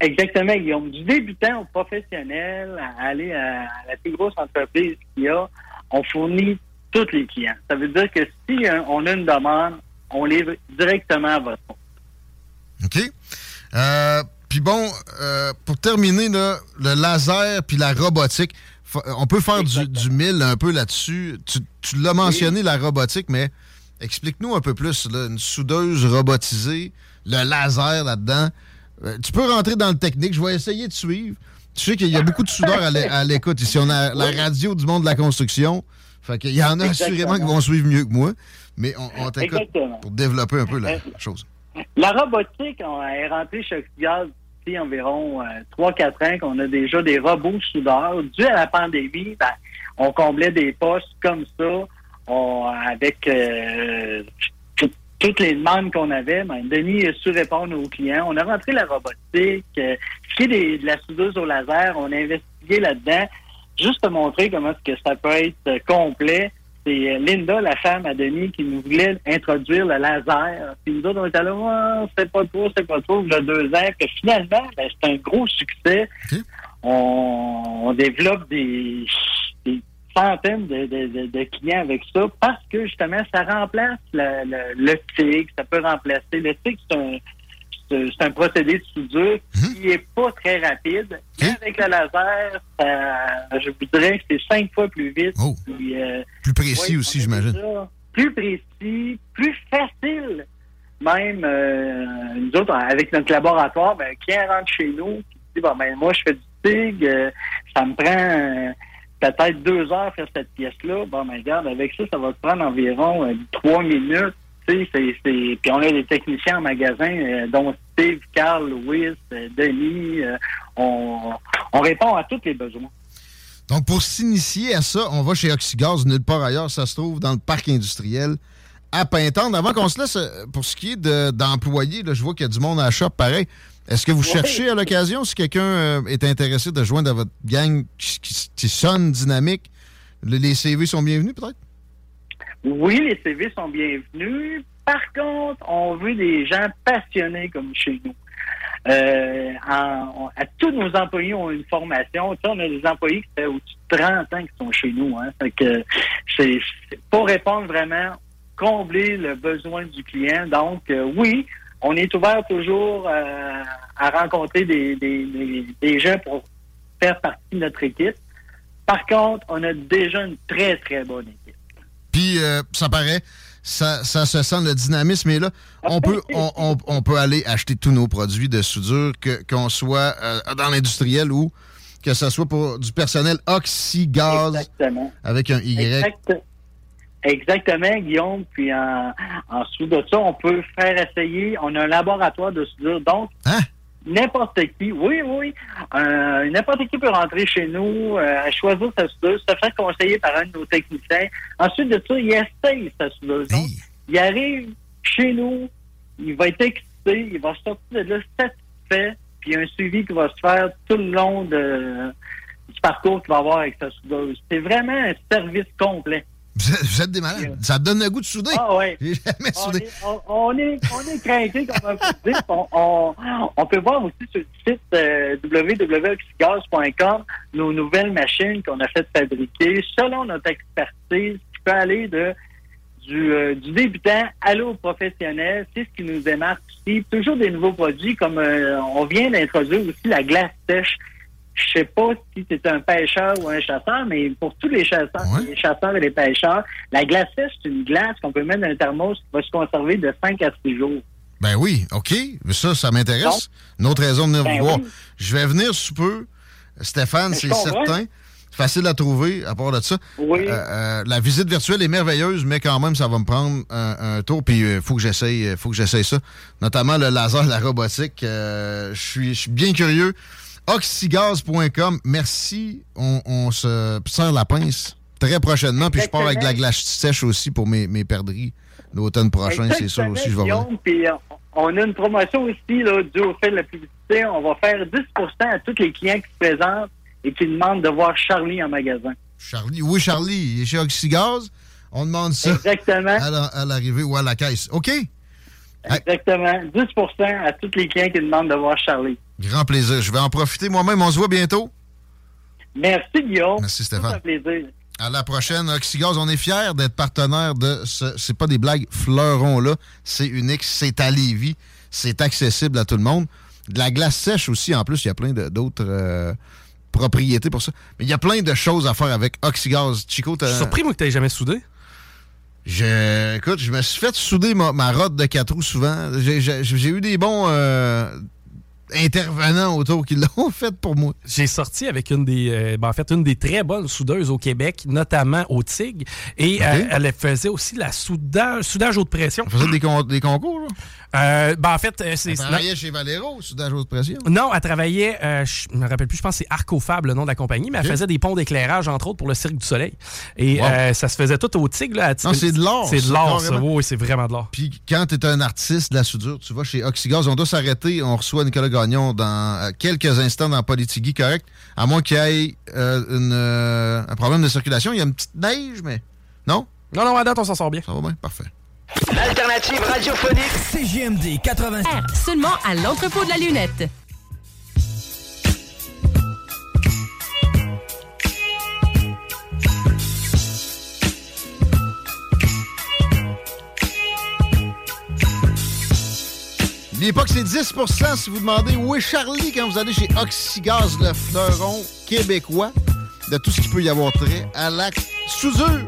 Exactement, Guillaume. Du débutant au professionnel, à aller à la plus grosse entreprise qu'il y a, on fournit tous les clients. Ça veut dire que si hein, on a une demande, on livre directement à votre compte. OK. Euh, puis bon, euh, pour terminer, là, le laser puis la robotique, on peut faire du, du, mille un peu là-dessus. Tu, l'as mentionné, la robotique, mais explique-nous un peu plus. Là, une soudeuse robotisée, le laser là-dedans. Euh, tu peux rentrer dans le technique. Je vais essayer de suivre. Tu sais qu'il y a beaucoup de soudeurs à l'écoute ici. On a la radio du monde de la construction. Fait qu'il y en a assurément qui vont suivre mieux que moi. Mais on, t'écoute pour développer un peu la chose. La robotique, on est rentré chez Oxygaz environ 3-4 euh, ans qu'on a déjà des robots soudeurs. Dû à la pandémie, ben, on comblait des postes comme ça avec euh, toutes les demandes qu'on avait. Ben, Denis a su répondre aux clients. On a rentré la robotique. Euh, qui est de la soudeuse au laser, on a investigué là-dedans juste pour montrer comment que ça peut être complet c'est euh, Linda, la femme à Denis, qui nous voulait introduire le laser. Puis nous autres, on était là, oh, c'est pas trop, c'est pas trop, a deux ans. Finalement, ben, c'est un gros succès. On, développe des, centaines de, clients avec ça parce que justement, ça remplace le, le, TIG, ça peut remplacer. Le TIG, c'est un c'est un procédé de soudure mhm. qui est pas très rapide. Avec le laser, je vous dirais que c'est cinq fois plus vite. Oh. Euh, plus précis aussi, j'imagine. Plus précis, plus facile. Même, euh, nous autres, avec notre laboratoire, ben, qui rentre chez nous, qui dit, bon, ben, moi, je fais du TIG, euh, ça me prend peut-être deux heures faire cette pièce-là. Bon, ben, regarde, avec ça, ça va te prendre environ trois minutes puis on a des techniciens en magasin, euh, dont Steve, Carl, Louis, euh, Denis. Euh, on, répond à tous les besoins. Donc, pour s'initier à ça, on va chez Oxygaz, nulle part ailleurs. Ça se trouve dans le parc industriel à Pintendre. Avant qu'on se laisse, pour ce qui est d'employés, je vois qu'il y a du monde à la shop pareil. Est-ce que vous cherchez à l'occasion, si quelqu'un est intéressé de joindre à votre gang qui, sonne dynamique, les CV sont bienvenus peut-être? Oui, les CV sont bienvenus. Par contre, on veut des gens passionnés comme chez nous. Euh, à tous nos employés ont une formation. on a des employés qui fait au-dessus de 30 ans qui sont chez nous. Hein. que c'est pour répondre vraiment, combler le besoin du client. Donc, euh, oui, on est ouvert toujours euh, à rencontrer des, des, des gens pour faire partie de notre équipe. Par contre, on a déjà une très, très bonne équipe. Puis euh, ça paraît, ça, ça, se sent le dynamisme. Et là, on peut, on, on, peut aller acheter tous nos produits de soudure, que, qu'on soit euh, dans l'industriel ou que ce soit pour du personnel oxygaz avec un Y. Exactement, Guillaume. Puis en, en dessous de ça, on peut faire essayer. On a un laboratoire de soudure. Donc, hein? N'importe qui, oui, oui, euh, n'importe qui peut rentrer chez nous, euh, choisir sa soudeuse, se faire conseiller par un de nos techniciens. Ensuite de ça, il essaye sa soudeuse. il arrive chez nous, il va être excité, il va sortir de là satisfait, puis il y a un suivi qui va se faire tout le long de, du parcours qu'il va avoir avec sa soudeuse. C'est vraiment un service complet. Vous êtes, des malades. Ça donne le goût de souder. Ah ouais. On est, on, est, craqué, comme dire. On, on, peut voir aussi sur le site euh, nos nouvelles machines qu'on a fait fabriquer selon notre expertise qui peut aller de du, euh, du débutant à l'eau professionnel. C'est ce qui nous démarque aussi. Toujours des nouveaux produits comme euh, on vient d'introduire aussi la glace sèche je sais pas si c'est un pêcheur ou un chasseur, mais pour tous les chasseurs, les chasseurs et les pêcheurs, la glace sèche, c'est une glace qu'on peut mettre dans un thermos qui va se conserver de 5 à 6 jours. Ben oui, OK. Ça, ça m'intéresse. Une autre raison de venir ben vous voir. Je vais venir sous peu. Stéphane, c'est certain. facile à trouver, à part de ça. Oui. Euh, euh, la visite virtuelle est merveilleuse, mais quand même, ça va me prendre un, un tour. Puis il faut que j'essaye, faut que j'essaye ça. Notamment le laser, la robotique. Je suis bien curieux. Oxygaz.com. Merci. On, on se serre la pince très prochainement. Puis je pars avec de la glace sèche aussi pour mes, mes perdrix l'automne prochain. C'est sûr aussi. Je vais. Puis on a une promotion aussi, là, dû au fait de la publicité. On va faire 10% à tous les clients qui se présentent et qui demandent de voir Charlie en magasin. Charlie, oui, Charlie, il est chez Oxygaz. On demande ça. Exactement. À l'arrivée ou à la caisse. OK? Exactement. 10% à tous les clients qui demandent de voir Charlie. Grand plaisir. Je vais en profiter moi-même. On se voit bientôt. Merci, Guillaume. Merci, Stéphane. un plaisir. À la prochaine. Oxygaz, on est fiers d'être partenaire de ce. C'est pas des blagues, fleuron-là. C'est unique. C'est à Lévis. C'est accessible à tout le monde. De la glace sèche aussi, en plus, il y a plein d'autres euh, propriétés pour ça. Mais il y a plein de choses à faire avec Oxygaz. Chico, Je suis surpris, moi, que tu jamais soudé. Je, écoute, je me suis fait souder ma, ma rotte de quatre roues souvent. J'ai eu des bons euh, intervenants autour qui l'ont fait pour moi. J'ai sorti avec une des, euh, ben, en fait, une des très bonnes soudeuses au Québec, notamment au TIG. Et euh, elle faisait aussi la soudage, soudage haute pression. Elle faisait des, des concours, là? Euh, ben en fait, c'est. Elle travaillait chez Valero, soudage haute pression? Non, elle travaillait, je me rappelle plus, je pense que c'est Arcofab, le nom de la compagnie, mais elle faisait des ponts d'éclairage, entre autres, pour le Cirque du Soleil. Et ça se faisait tout au TIG, là. Non, c'est de l'or. C'est de l'or, ça. Oui, c'est vraiment de l'or. Puis quand tu es un artiste de la soudure, tu vas chez Oxygaz, on doit s'arrêter, on reçoit Nicolas Gagnon dans quelques instants dans Politigui, correct? À moins qu'il y ait une, un problème de circulation. Il y a une petite neige, mais. Non? Non, non, à date, on s'en sort bien. Ça va bien? Parfait. L'alternative radiophonique CGMD 80. Seulement à l'entrepôt de la lunette. N'oubliez pas que c'est 10% si vous demandez où est Charlie quand vous allez chez Oxygaz, le fleuron québécois, de tout ce qui peut y avoir trait à la soudure.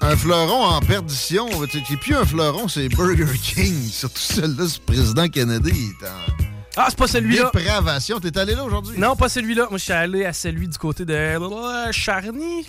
Un fleuron en perdition, c'est plus un fleuron, c'est Burger King. Surtout celui-là, ce président Kennedy. Ah, c'est pas celui-là. Dépravation. T'es allé là aujourd'hui? Non, pas celui-là. Moi, je suis allé à celui du côté de Charny.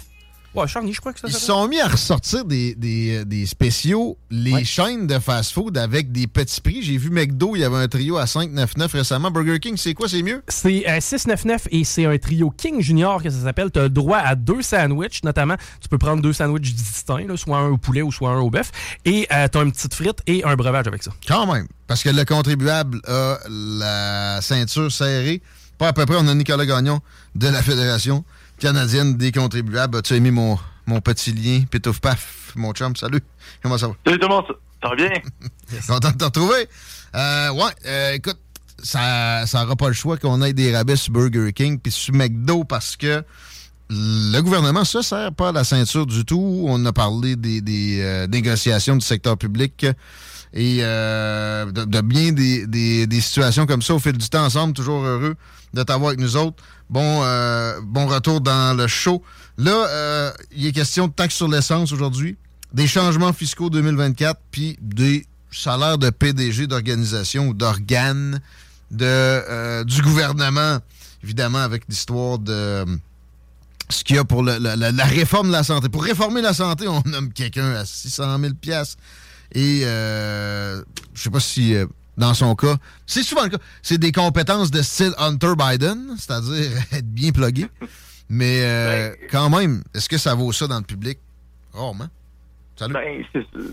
Ouais, Charny, je crois que ça Ils se sont mis à ressortir des, des, des spéciaux, les chaînes de fast-food avec des petits prix. J'ai vu McDo, il y avait un trio à 5,99 récemment. Burger King, c'est quoi, c'est mieux? C'est euh, 6,99 et c'est un trio King Junior que ça s'appelle. Tu as droit à deux sandwichs, notamment. Tu peux prendre deux sandwichs distincts, là, soit un au poulet ou soit un au bœuf. Et euh, tu as une petite frite et un breuvage avec ça. Quand même. Parce que le contribuable a la ceinture serrée. Pas à peu près, on a Nicolas Gagnon de la Fédération canadienne des contribuables. As-tu aimé mon, mon petit lien? Pitouf paf, mon chum, salut. Comment ça va? Salut tout le monde, ça va bien? Content de te retrouver. Euh, ouais, euh, écoute, ça n'aura pas le choix qu'on ait des rabais sur Burger King puis sur McDo parce que le gouvernement se sert pas à la ceinture du tout. On a parlé des, des euh, négociations du secteur public et euh, de, de, bien des, des, des, situations comme ça au fil du temps ensemble. Toujours heureux de t'avoir avec nous autres. Bon, euh, bon retour dans le show. Là, euh, il est question de taxes sur l'essence aujourd'hui, des changements fiscaux 2024, puis des salaires de PDG d'organisations ou d'organes euh, du gouvernement, évidemment, avec l'histoire de ce qu'il y a pour la, réforme de la santé. Pour réformer la santé, on nomme quelqu'un à 600 000 Et euh, je sais pas si dans son cas, c'est souvent le cas, c'est des compétences de style Hunter Biden, c'est-à-dire être bien plugué. Mais euh, quand même, est-ce que ça vaut ça dans le public? Rarement. Salut. Ben,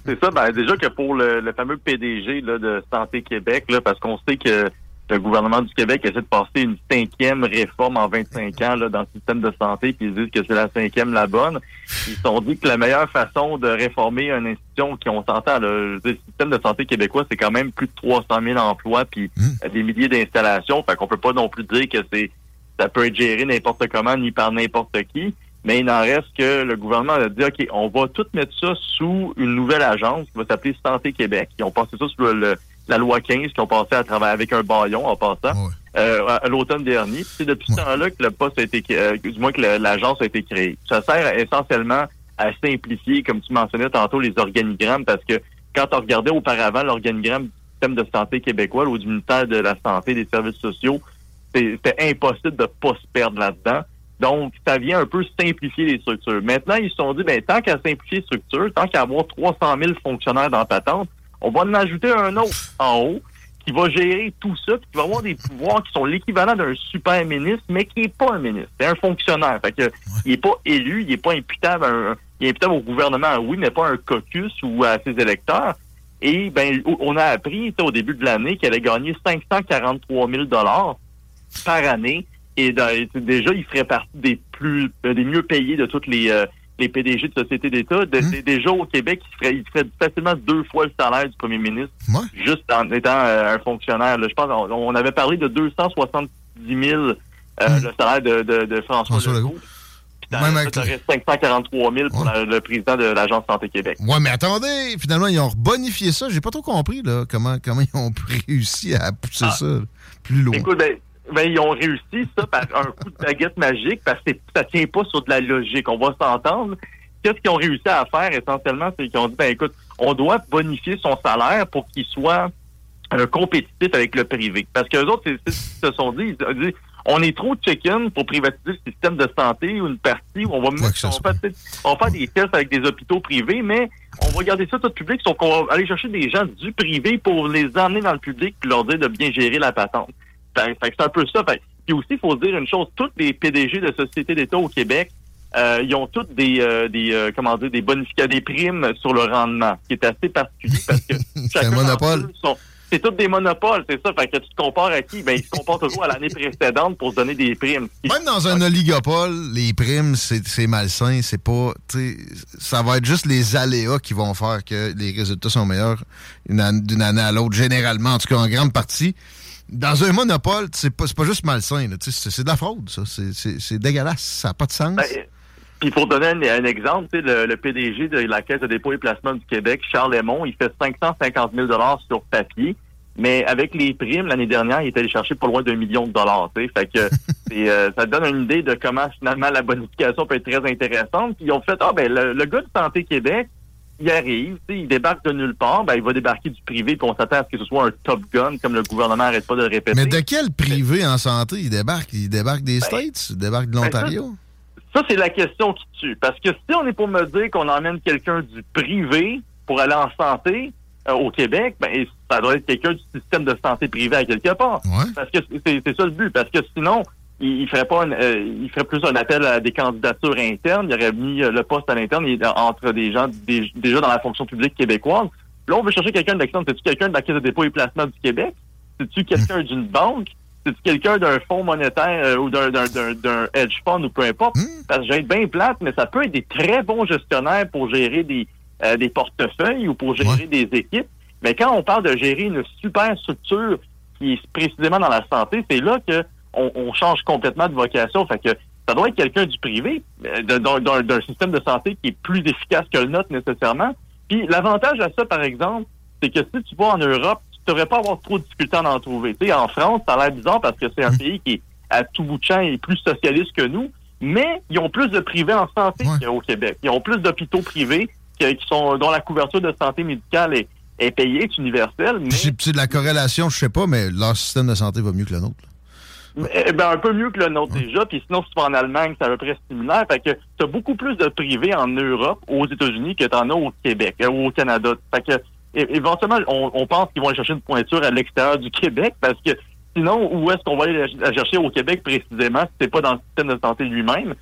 c'est ça. Ben, déjà que pour le, le fameux PDG là, de Santé Québec, là, parce qu'on sait que le gouvernement du Québec essaie de passer une cinquième réforme en 25 ans là, dans le système de santé, puis ils disent que c'est la cinquième la bonne. Ils se sont dit que la meilleure façon de réformer une institution qui on s'entend, le système de santé québécois, c'est quand même plus de 300 000 emplois, puis Mmh. des milliers d'installations. Fait qu'on peut pas non plus dire que c'est ça peut être géré n'importe comment ni par n'importe qui. Mais il n'en reste que le gouvernement a dit, OK, on va tout mettre ça sous une nouvelle agence qui va s'appeler Santé Québec. Ils ont passé ça sous le, le la loi 15 qui ont passé à travailler avec un baillon en passant euh, à, l'automne dernier. C'est depuis ce temps-là que le poste a été euh, du moins que l'agence a été créée. Ça sert essentiellement à simplifier, comme tu mentionnais tantôt, les organigrammes, parce que quand on regardait auparavant l'organigramme du système de santé québécois ou du ministère de la Santé et des Services sociaux, c'était impossible de pas se perdre là-dedans. Donc, ça vient un peu simplifier les structures. Maintenant, ils se sont dit, ben, tant qu'à simplifier les structures, tant qu'à avoir 300 000 fonctionnaires dans patente, on va en ajouter un autre en haut qui va gérer tout ça, puis qui va avoir des pouvoirs qui sont l'équivalent d'un super ministre, mais qui n'est pas un ministre. C'est un fonctionnaire. Fait que, il n'est pas élu, il n'est pas imputable, un, il est imputable au gouvernement, oui, mais pas à un caucus ou à ses électeurs. Et ben, on a appris au début de l'année qu'elle a gagné 543 000 dollars par année. Et déjà, il ferait partie des plus des mieux payés de toutes les, euh, les PDG de sociétés d'État. De, Déjà au Québec, il ferait, il ferait facilement deux fois le salaire du premier ministre, juste en étant euh, un fonctionnaire. Je pense on, avait parlé de 270 000 le salaire de, de, de François, François Legault. Ça reste 543 000 pour le président de l'Agence Santé Québec. Ouais, mais attendez, finalement, ils ont rebonifié ça. J'ai pas trop compris là, comment, comment ils ont réussi à pousser ah. ça plus loin. Écoute, ben, ben, ils ont réussi ça par un coup de baguette magique parce que ça tient pas sur de la logique. On va s'entendre. Qu'est-ce qu'ils ont réussi à faire essentiellement, c'est qu'ils ont dit, ben écoute, on doit bonifier son salaire pour qu'il soit euh, compétitif avec le privé. Parce que les autres, ils se sont dit, ils ont dit, on est trop chicken pour privatiser le système de santé ou une partie où on va, on, va faire des tests avec des hôpitaux privés, mais on va garder ça tout public, sauf qu'on va aller chercher des gens du privé pour les emmener dans le public et leur dire de bien gérer la patente. C'est un peu ça. Puis aussi, il faut se dire une chose, tous les PDG de sociétés d'État au Québec, euh, ils ont toutes des, euh, des euh, comment dire, des bonifications, des primes sur le rendement, ce qui est assez particulier parce que c'est un monopole c'est tous des monopoles, c'est ça. Fait que tu te compares à qui? Ben, ils se comparent toujours à l'année précédente pour se donner des primes. Même dans un oligopole, les primes, c'est malsain. C'est pas, ça va être juste les aléas qui vont faire que les résultats sont meilleurs d'une année à l'autre, généralement, en tout cas en grande partie. Dans un monopole, c'est pas, pas juste malsain, c'est de la fraude, ça. C'est dégueulasse, ça n'a pas de sens. Ben, puis pour donner un, exemple, le, le, PDG de la Caisse de dépôt et placement du Québec, Charles Lemont, il fait 550 000 sur papier, mais avec les primes, l'année dernière, il est allé chercher pas loin d'un million de dollars. Fait que euh, ça donne une idée de comment finalement la bonification peut être très intéressante. Puis ils ont fait Ah ben le, gars de Santé Québec, il arrive, il débarque de nulle part, ben, il va débarquer du privé, puis on s'attend à ce que ce soit un top gun, comme le gouvernement n'arrête pas de le répéter. Mais de quel privé en santé il débarque? Il débarque des ben, States? Il débarque de ben, l'Ontario? Ça, c'est la question qui tue. Parce que si on est pour me dire qu'on emmène quelqu'un du privé pour aller en santé euh, au Québec, ben ça doit être quelqu'un du système de santé privé à quelque part. Parce que c'est ça le but. Parce que sinon, il, ferait pas euh, il ferait plus un appel à des candidatures internes. Il aurait mis euh, le poste à l'interne entre des gens déjà dans la fonction publique québécoise. Là, on veut chercher quelqu'un de l'externe. C'est-tu quelqu'un de la Caisse de dépôt et placement du Québec? C'est-tu quelqu'un d'une banque? c'est quelqu'un d'un fonds monétaire euh, ou d'un hedge fund ou peu importe? Hmm. Parce que j'ai bien plate, mais ça peut être des très bons gestionnaires pour gérer des, euh, des portefeuilles ou pour gérer des équipes. Mais quand on parle de gérer une super structure qui est précisément dans la santé, c'est là que on, change complètement de vocation. Fait que ça doit être quelqu'un du privé, euh, d'un système de santé qui est plus efficace que le nôtre nécessairement. Puis l'avantage à ça, par exemple, c'est que si tu vas en Europe, tu devrais pas avoir trop de difficultés à en trouver. Tu sais, en France, ça a l'air bizarre parce que c'est un mm. pays qui est à tout bout de champ et plus socialiste que nous, mais ils ont plus de privés en santé qu'au Québec. Ils ont plus d'hôpitaux privés qui, sont dont la couverture de santé médicale est, est payée, est universelle. Mais... C'est de la corrélation, je sais pas, mais leur système de santé va mieux que le nôtre. Eh ben, un peu mieux que le nôtre déjà. Puis sinon, si tu vas en Allemagne, c'est à peu près similaire. Fait que tu as beaucoup plus de privés en Europe, aux États-Unis, que tu en as au Québec, euh, ou au Canada. Fait que éventuellement, on, pense qu'ils vont aller chercher une pointure à l'extérieur du Québec parce que sinon, où est-ce qu'on va aller la chercher au Québec précisément si c'est pas dans le système de santé lui-même?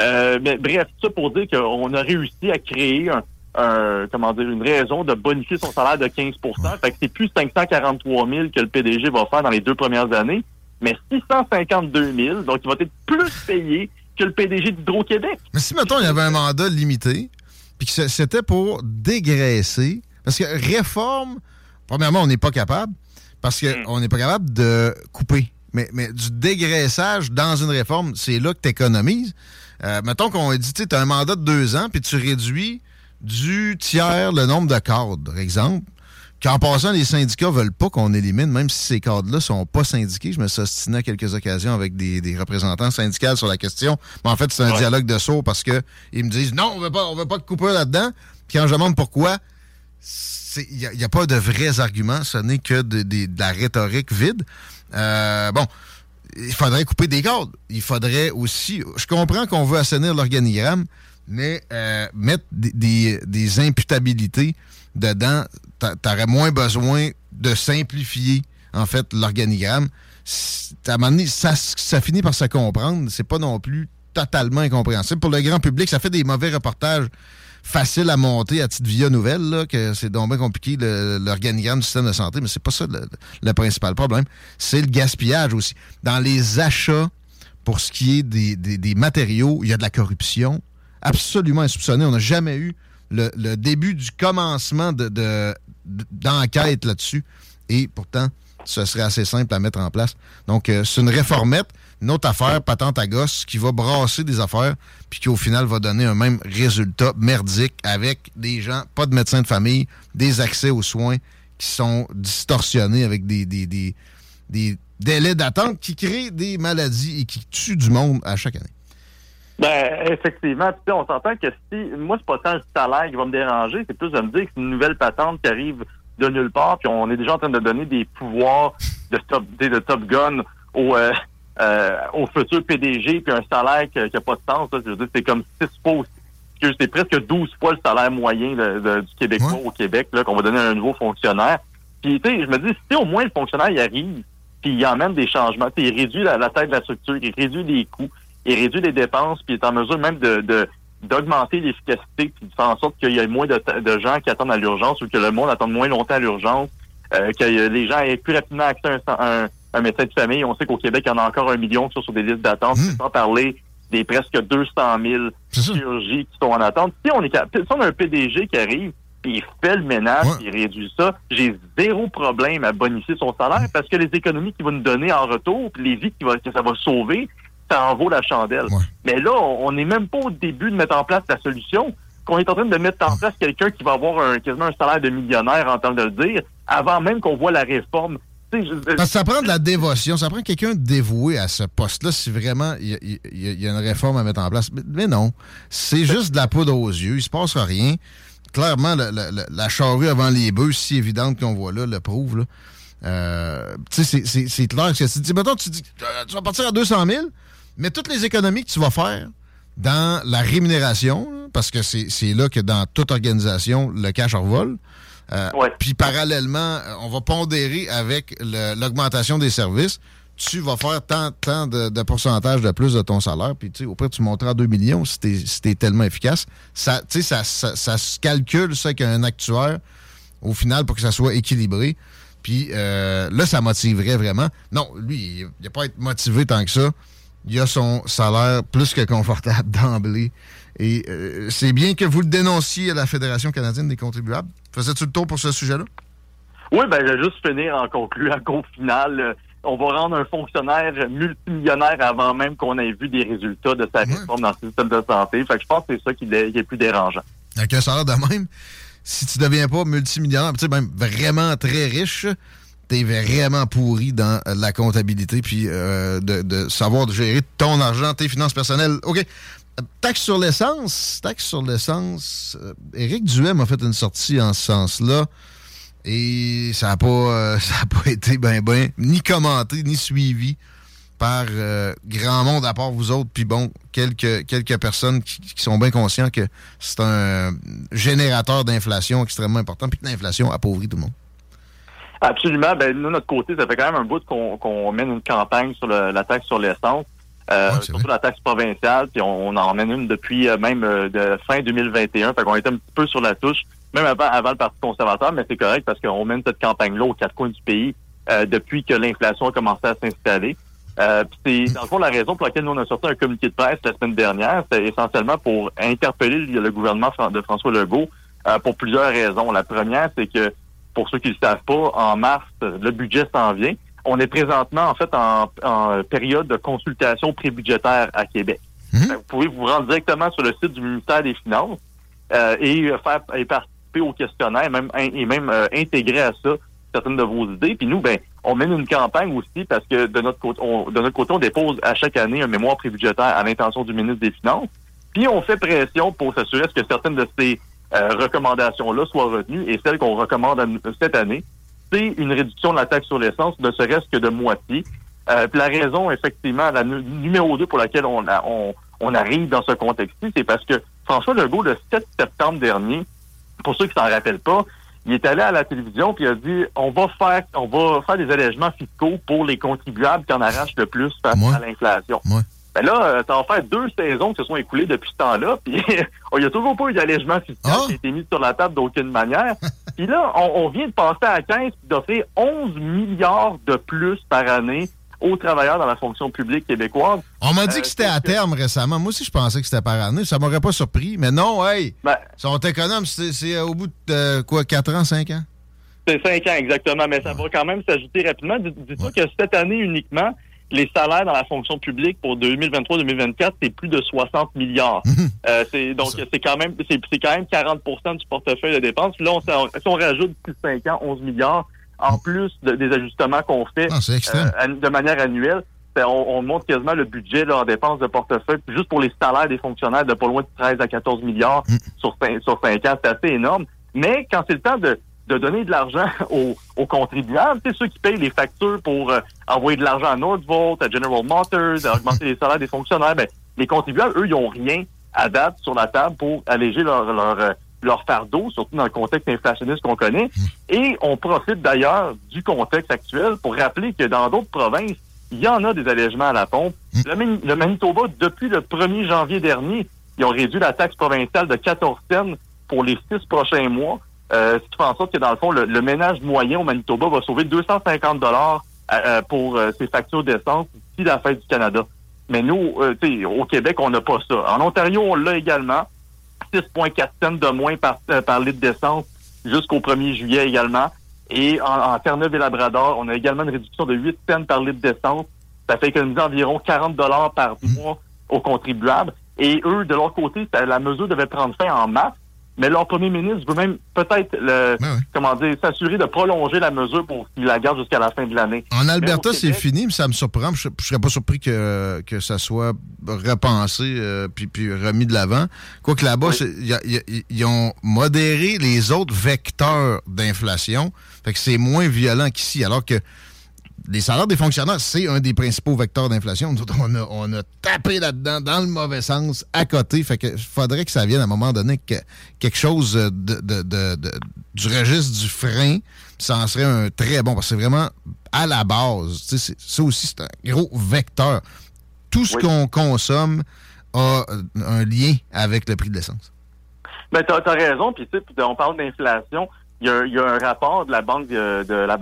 Euh, mais bref, ça pour dire qu'on a réussi à créer un, comment dire, une raison de bonifier son salaire de 15% Fait que c'est plus 543 000 que le PDG va faire dans les deux premières années, mais 652 000. Donc, il va être plus payé que le PDG d'Hydro-Québec. Mais si, mettons, il y avait un mandat limité, puis que c'était pour dégraisser parce que réforme, premièrement, on n'est pas capable, parce qu'on hmm. n'est pas capable de couper. Mais, mais du dégraissage dans une réforme, c'est là que tu économises. Euh, mettons qu'on dit, tu as un mandat de deux ans, puis tu réduis du tiers le nombre de cadres, par exemple. Qu'en passant, les syndicats veulent pas qu'on élimine, même si ces cadres-là sont pas syndiqués. Je me suis ostiné à quelques occasions avec des, représentants syndicaux sur la question. Mais en fait, c'est un dialogue de sourds parce que ils me disent non, on veut pas, on veut pas te couper là-dedans. Puis quand je demande pourquoi, il n'y a, pas de vrais arguments, ce n'est que de, la rhétorique vide. Euh, bon, il faudrait couper des cordes. Il faudrait aussi. Je comprends qu'on veut assainir l'organigramme, mais euh, mettre des, des, imputabilités dedans, t'aurais moins besoin de simplifier, en fait, l'organigramme. Ça, finit par se comprendre. C'est pas non plus totalement incompréhensible. Pour le grand public, ça fait des mauvais reportages faciles à monter à titre via nouvelle, là, que c'est donc bien compliqué l'organigramme du système de santé, mais c'est pas ça le, principal problème. C'est le gaspillage aussi. Dans les achats, pour ce qui est des, matériaux, il y a de la corruption absolument insoupçonnée. On n'a jamais eu le, début du commencement de, d'enquête là-dessus. Et pourtant, ce serait assez simple à mettre en place. Donc, euh, c'est une réformette une autre affaire, patente à gosse, qui va brasser des affaires, puis qui au final va donner un même résultat merdique avec des gens, pas de médecins de famille, des accès aux soins qui sont distorsionnés avec des, des, des, des délais d'attente qui créent des maladies et qui tuent du monde à chaque année. Ben, effectivement, tu sais, on s'entend que si, moi, c'est pas tant le salaire qui va me déranger, c'est plus de me dire que c'est une nouvelle patente qui arrive de nulle part, puis on est déjà en train de donner des pouvoirs de top, de top gun aux, euh, euh, au futur PDG puis un salaire qui n'a pas de sens. je veux dire, c'est comme six fois c'est presque 12 fois le salaire moyen du Québécois au Québec là, qu'on va donner à un nouveau fonctionnaire. Puis tu sais, je me dis, si au moins le fonctionnaire il arrive, puis il emmène des changements, il réduit la, la taille de la structure, il réduit les coûts, il réduit les dépenses, puis il est en mesure même de, d'augmenter l'efficacité, puis de faire en sorte qu'il y ait moins de, de gens qui attendent à l'urgence ou que le monde attende moins longtemps à l'urgence, euh, que les gens aient plus rapidement accès à un, un médecin de famille. On sait qu'au Québec, il y en a encore un million qui sont sur des listes d'attente, mmh. sans parler des presque 200 000 chirurgies qui sont en attente. Si on, est, si on a un PDG qui arrive, puis il fait le ménage, il réduit ça, j'ai zéro problème à bonifier son salaire mmh. parce que les économies qu'il va nous donner en retour, puis les vies que ça va sauver, ça en vaut la chandelle. Mais là, on n'est même pas au début de mettre en place la solution. Qu'on est en train de mettre en place quelqu'un qui va avoir un, quasiment un salaire de millionnaire, en temps de le dire, avant même qu'on voit la réforme parce que ça prend de la dévotion, ça prend quelqu'un dévoué à ce poste-là si vraiment il y, a une réforme à mettre en place. Mais, non, c'est juste de la poudre aux yeux, il se passe rien. Clairement, la, charrue avant les bœufs, si évidente qu'on voit là, le prouve. Euh, tu sais, c'est clair que tu dis, tu dis, tu vas partir à 200 000, mais toutes les économies que tu vas faire dans la rémunération, parce que c'est là que dans toute organisation, le cash revole, euh, puis parallèlement, on va pondérer avec l'augmentation des services. Tu vas faire tant, tant de, pourcentage de plus de ton salaire, puis tu sais, au près tu monteras à 2 millions si tu es, tellement efficace. Ça, ça, ça, ça se calcule, ça, qu'un actuaire, au final, pour que ça soit équilibré. Puis euh, là, ça motiverait vraiment. Non, lui, il n'a pas à être motivé tant que ça. Il a son salaire plus que confortable d'emblée. Et euh, c'est bien que vous le dénonciez à la Fédération canadienne des contribuables. Faisais-tu le tour pour ce sujet-là? Oui, ben, je vais juste finir en concluant qu'au final, euh, on va rendre un fonctionnaire multimillionnaire avant même qu'on ait vu des résultats de sa réforme dans le système de santé. Fait que je pense que c'est ça qui est, plus dérangeant. Avec un salaire de même, si tu deviens pas multimillionnaire, tu sais, même vraiment très riche, t'es vraiment pourri dans la comptabilité puis euh, de, de, savoir gérer ton argent, tes finances personnelles. OK. Taxe sur l'essence. Taxe sur l'essence. Euh, Éric Duhem a fait une sortie en ce sens-là. Et ça n'a pas, euh, pas été ben ben, ni commenté, ni suivi par euh, grand monde à part vous autres. Puis bon, quelques, quelques personnes qui, sont bien conscients que c'est un générateur d'inflation extrêmement important, puis que l'inflation appauvrit tout le monde. Absolument. Ben, nous, notre côté, ça fait quand même un bout qu'on mène une campagne sur la taxe sur l'essence. Euh, surtout la taxe provinciale, puis on, en emmène une depuis euh, même euh, de fin 2021. Fait qu'on était un petit peu sur la touche, même avant, avant le Parti conservateur, mais c'est correct parce qu'on mène cette campagne-là aux quatre coins du pays depuis que l'inflation a commencé à s'installer. c'est dans le fond la raison pour laquelle nous on a sorti un communiqué de presse la semaine dernière, c'est essentiellement pour interpeller le gouvernement de François Legault pour plusieurs raisons. La première, c'est que pour ceux qui ne le savent pas, en mars, le budget s'en vient on est présentement, en fait, en, période de consultation prébudgétaire à Québec. Mhm. Vous pouvez vous rendre directement sur le site du ministère des Finances euh, et faire et participer au questionnaire même, et même euh, intégrer à ça certaines de vos idées. Puis nous, ben, on mène une campagne aussi parce que de notre côté, on, de notre côté, on dépose à chaque année un mémoire prébudgétaire à l'intention du ministre des Finances. Puis on fait pression pour s'assurer que certaines de ces euh, recommandations-là soient retenues et celles qu'on recommande cette année, une réduction de la taxe sur l'essence, ne serait-ce que de moitié. Euh, la raison, effectivement, la numéro 2 pour laquelle on, on, on arrive dans ce contexte-ci, c'est parce que François Legault, le 7 septembre dernier, pour ceux qui s'en rappellent pas, il est allé à la télévision puis il a dit on va faire on va faire des allègements fiscaux pour les contribuables qui en arrachent le plus face à l'inflation. Ben là, euh, ça va faire deux saisons qui se sont écoulées depuis ce temps-là, puis il n'y a toujours pas eu d'allègement fiscal ah! qui a été mis sur la table d'aucune manière. puis là, on, vient de passer à 15 d'offrir 11 milliards de plus par année aux travailleurs dans la fonction publique québécoise. On m'a dit que c'était à terme récemment. Moi aussi, je pensais que c'était par année. Ça m'aurait pas surpris. Mais non, hey, ben, sont économes. C'est au bout de quoi, 4 ans, 5 ans? C'est 5 ans, exactement. Mais ça va quand même s'ajouter rapidement. Dis-toi que cette année uniquement, les salaires dans la fonction publique pour 2023-2024, c'est plus de 60 milliards. Mhm. euh, c'est donc c'est quand même c'est quand même 40% du portefeuille de dépenses. là, on, si on rajoute depuis 5 ans 11 milliards, en plus des ajustements qu'on fait ah, euh, de manière annuelle, ben, on, monte quasiment le budget là, en dépenses de portefeuille, juste pour les salaires des fonctionnaires de pas loin de 13 à 14 milliards mm. sur, 5, sur 5 ans, c'est assez énorme. Mais quand c'est le temps de, de donner de l'argent aux, aux, contribuables, c'est ceux qui payent les factures pour euh, envoyer de l'argent à Northvolt, à General Motors, à augmenter les salaires des fonctionnaires, ben, les contribuables, eux, ils n'ont rien à date sur la table pour alléger leur, leur, euh, leur fardeau, surtout dans le contexte inflationniste qu'on connaît. Et on profite d'ailleurs du contexte actuel pour rappeler que dans d'autres provinces, il y en a des allègements à la pompe. Le, Manitoba, depuis le 1er janvier dernier, ils ont réduit la taxe provinciale de 14 cents pour les six prochains mois. Euh, ce qui fait en sorte que, dans le fond, le, ménage moyen au Manitoba va sauver 250 dollars euh, euh, pour ses factures d'essence d'ici la fin du Canada. Mais nous, au Québec, on n'a pas ça. En Ontario, on l'a également. 6,4 cents de moins par, euh, par litre d'essence jusqu'au 1er juillet également. Et en, en Terre-Neuve et Labrador, on a également une réduction de 8 cents par litre d'essence. Ça fait économiser environ 40 dollars par mois aux contribuables. Et eux, de leur côté, la mesure devait prendre fin en mars. Mais leur premier ministre veut même peut-être le ben comment dire s'assurer de prolonger la mesure pour qu'il la garde jusqu'à la fin de l'année. En Alberta, c'est fini, mais ça me surprend. Je, ne serais pas surpris que, que ça soit repensé euh, puis, puis remis de l'avant. Quoique là-bas, ils ont modéré les autres vecteurs d'inflation. Fait que c'est moins violent qu'ici. Alors que les salaires des fonctionnaires, c'est un des principaux vecteurs d'inflation. On a, on a tapé là-dedans dans le mauvais sens, à côté. Fait que faudrait que ça vienne à un moment donné que quelque chose de, du registre du frein, ça en serait un très bon, parce que c'est vraiment à la base. Ça aussi, c'est un gros vecteur. Tout ce qu'on consomme a un lien avec le prix de l'essence. Ben, tu as, raison. Puis, on parle d'inflation. Il y, a, un rapport de la Banque de, de la,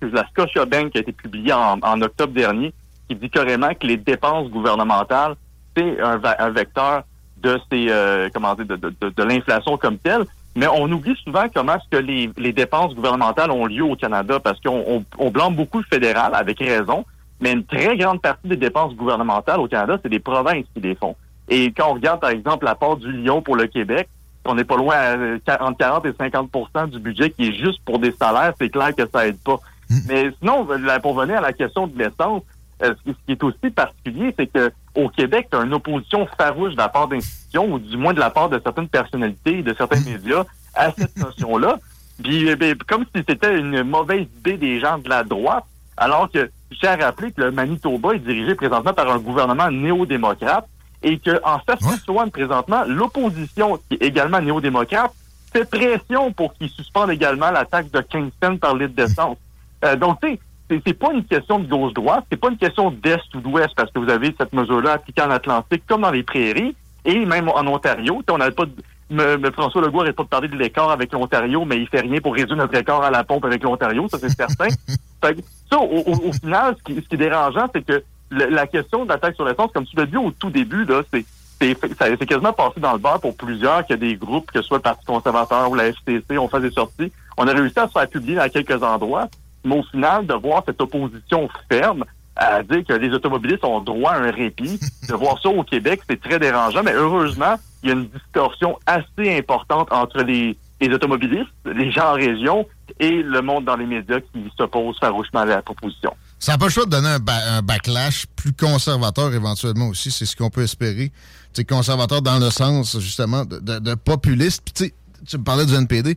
la Scotiabank qui a été publié en, octobre dernier, qui dit carrément que les dépenses gouvernementales, c'est un, vecteur de ces euh, comment dire, de, l'inflation comme telle. Mais on oublie souvent comment est-ce que les, dépenses gouvernementales ont lieu au Canada, parce qu'on on, blâme beaucoup le fédéral, avec raison, mais une très grande partie des dépenses gouvernementales au Canada, c'est des provinces qui les font. Et quand on regarde, par exemple, la part du Lyon pour le Québec, on n'est pas loin à 40, 40 et 50% du budget qui est juste pour des salaires, c'est clair que ça aide pas. Mais sinon, pour venir à la question de l'essence, euh, ce qui est aussi particulier, c'est que au Québec, tu as une opposition farouche de la part d'institutions, ou du moins de la part de certaines personnalités, de certains médias, à cette notion-là. Puis, eh comme si c'était une mauvaise idée des gens de la droite, alors que tiens à rappeler que le Manitoba est dirigé présentement par un gouvernement néo-démocrate et que en Saskatchewan, présentement, l'opposition, qui est également néo-démocrate, fait pression pour qu'ils suspendent également la taxe de 15 cents par litre d'essence. Euh, donc, tu sais, c'est pas une question de gauche-droite, c'est pas une question d'est ou d'ouest, parce que vous avez cette mesure-là appliquée en Atlantique comme dans les prairies, et même en Ontario. On pas de, François Legault n'arrête pas de parler de l'écart avec l'Ontario, mais il fait rien pour réduire notre écart à la pompe avec l'Ontario, ça c'est certain. ça, au, final, ce qui, est dérangeant, c'est que la question de la taxe sur l'essence, comme tu l'as dit au tout début, là, c'est c'est quasiment passé dans le bar pour plusieurs qu'il y a des groupes, que ce soit le Parti conservateur ou la FCC, on fait des sorties. On a réussi à se faire publier à quelques endroits, mais au final, de voir cette opposition ferme à dire que les automobilistes ont droit à un répit, de voir ça au Québec, c'est très dérangeant. Mais heureusement, il y a une distorsion assez importante entre les, automobilistes, les gens en région et le monde dans les médias qui s'opposent farouchement à la proposition. Ça n'a pas le choix de donner un, backlash plus conservateur éventuellement aussi, c'est ce qu'on peut espérer. C'est conservateur dans le sens justement de, de, populiste. tu me parlais du NPD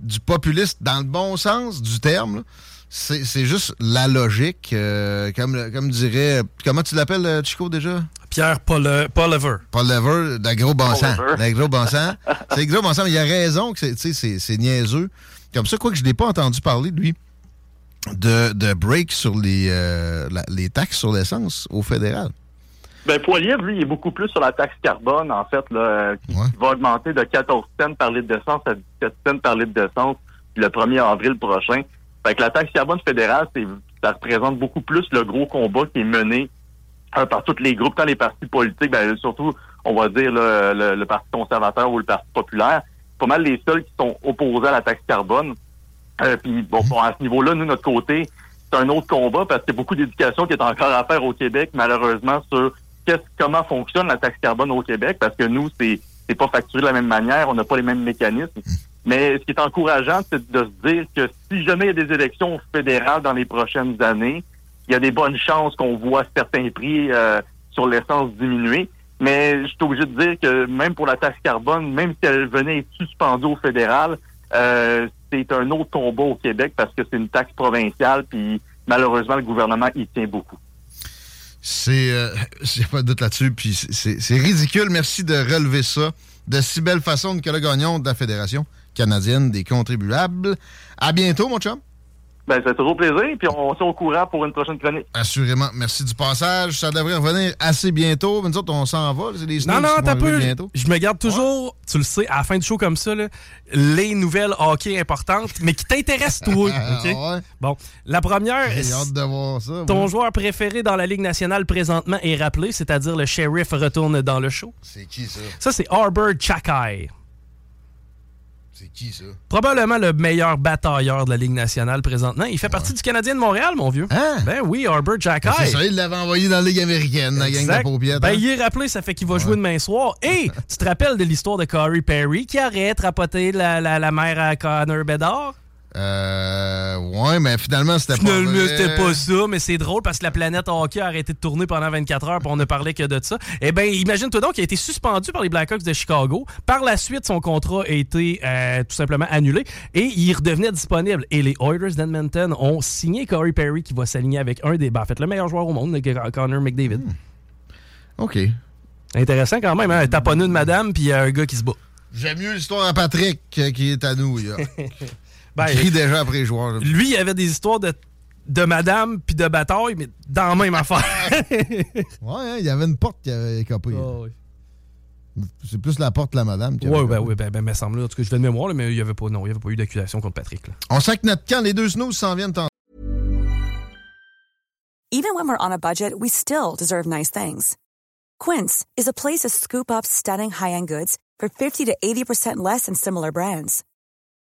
du populiste dans le bon sens du terme. C'est juste la logique, euh, comme, comme dirait... Comment tu l'appelles, euh, Chico, déjà? Pierre Paul, Lever. Paul Lever, bon bon sang. c'est gros bon sang, mais il a raison que c'est niaiseux. Comme ça, quoi que je n'ai pas entendu parler, lui, de, de break sur les, euh, les taxes sur l'essence au fédéral. Ben, Poiliev, lui, il est beaucoup plus sur la taxe carbone, en fait, là, qui va augmenter de 14 cents par litre d'essence à 17 cents par litre d'essence le 1er avril prochain. Fait que la taxe carbone fédérale, c'est, ça représente beaucoup plus le gros combat qui est mené par tous les groupes, tant les partis politiques, ben, surtout, on va dire, le, Parti conservateur ou le Parti populaire. Pas mal les seuls qui sont opposés à la taxe carbone. Euh, puis, bon, à ce niveau-là, nous, notre côté, c'est un autre combat parce qu'il y a beaucoup d'éducation qui est encore à faire au Québec, malheureusement, sur comment fonctionne la taxe carbone au Québec, parce que nous, c'est c'est pas facturé de la même manière, on n'a pas les mêmes mécanismes. Mais ce qui est encourageant, c'est de se dire que si jamais il y a des élections fédérales dans les prochaines années, il y a des bonnes chances qu'on voit certains prix euh, sur l'essence diminuer. Mais je suis obligé de dire que même pour la taxe carbone, même si elle venait être suspendue au fédéral, euh, c'est un autre combat au Québec parce que c'est une taxe provinciale, puis malheureusement, le gouvernement y tient beaucoup. C'est, euh, j'ai pas de doute là-dessus, puis c'est ridicule. Merci de relever ça de si belle façon, Nicolas Gagnon de la Fédération canadienne des contribuables. À bientôt, mon chum. Ben, c'est toujours plaisir, puis on s'est au courant pour une prochaine chronique. Assurément. Merci du passage. Ça devrait revenir assez bientôt. Mais nous autres, on s'en va. C'est des non, non, t'as peu. Bientôt. Je me garde toujours, tu le sais, à la fin du show comme ça, les nouvelles hockey importantes, mais qui t'intéressent toi. Bon, la première. J'ai hâte de voir ça. Ton joueur préféré dans la Ligue nationale présentement est rappelé, c'est-à-dire le shérif retourne dans le show. C'est qui ça? Ça, c'est Arbor Chakai. C'est qui ça? Probablement le meilleur batailleur de la Ligue nationale présentement. Il fait partie du Canadien de Montréal, mon vieux. Hein? Ben oui, Arbor Jack C'est ça, il l'avait envoyé dans la Ligue américaine, la gang de paupières. Ben, hein? il est rappelé, ça fait qu'il va jouer demain soir. Et tu te rappelles de l'histoire de Corey Perry qui arrête rapoter la, la, la mère à Connor Bedard? Euh. Ouais, mais finalement, c'était pas. Finalement, c'était pas ça, mais c'est drôle parce que la planète hockey a arrêté de tourner pendant 24 heures, puis on ne parlait que de ça. Eh bien, imagine-toi donc qu'il a été suspendu par les Blackhawks de Chicago. Par la suite, son contrat a été euh, tout simplement annulé et il redevenait disponible. Et les Oilers d'Edmonton ont signé Corey Perry qui va s'aligner avec un des. Ben, en fait, le meilleur joueur au monde, Connor McDavid. Hmm. OK. Intéressant quand même, hein? Taponneux de madame, puis un gars qui se bat. J'aime mieux l'histoire à Patrick qui est à nous. Ben, il crie déjà après les joueurs. Lui, il avait des histoires de, de madame puis de bataille, mais dans la même affaire. ouais, hein, il y avait une porte qui avait écopé. Oh, C'est plus la porte de la madame. Qui ouais, ben, oui, ben, ben, me semble. En tout cas, je vais de mémoire, mais il n'y avait, pas, non, il y avait pas eu d'accusation contre Patrick. Là. On sait que notre camp, les deux snooze s'en viennent tant. Even when we're on a budget, we still deserve nice things. Quince is a place to scoop up stunning high-end goods for 50 to 80% less than similar brands.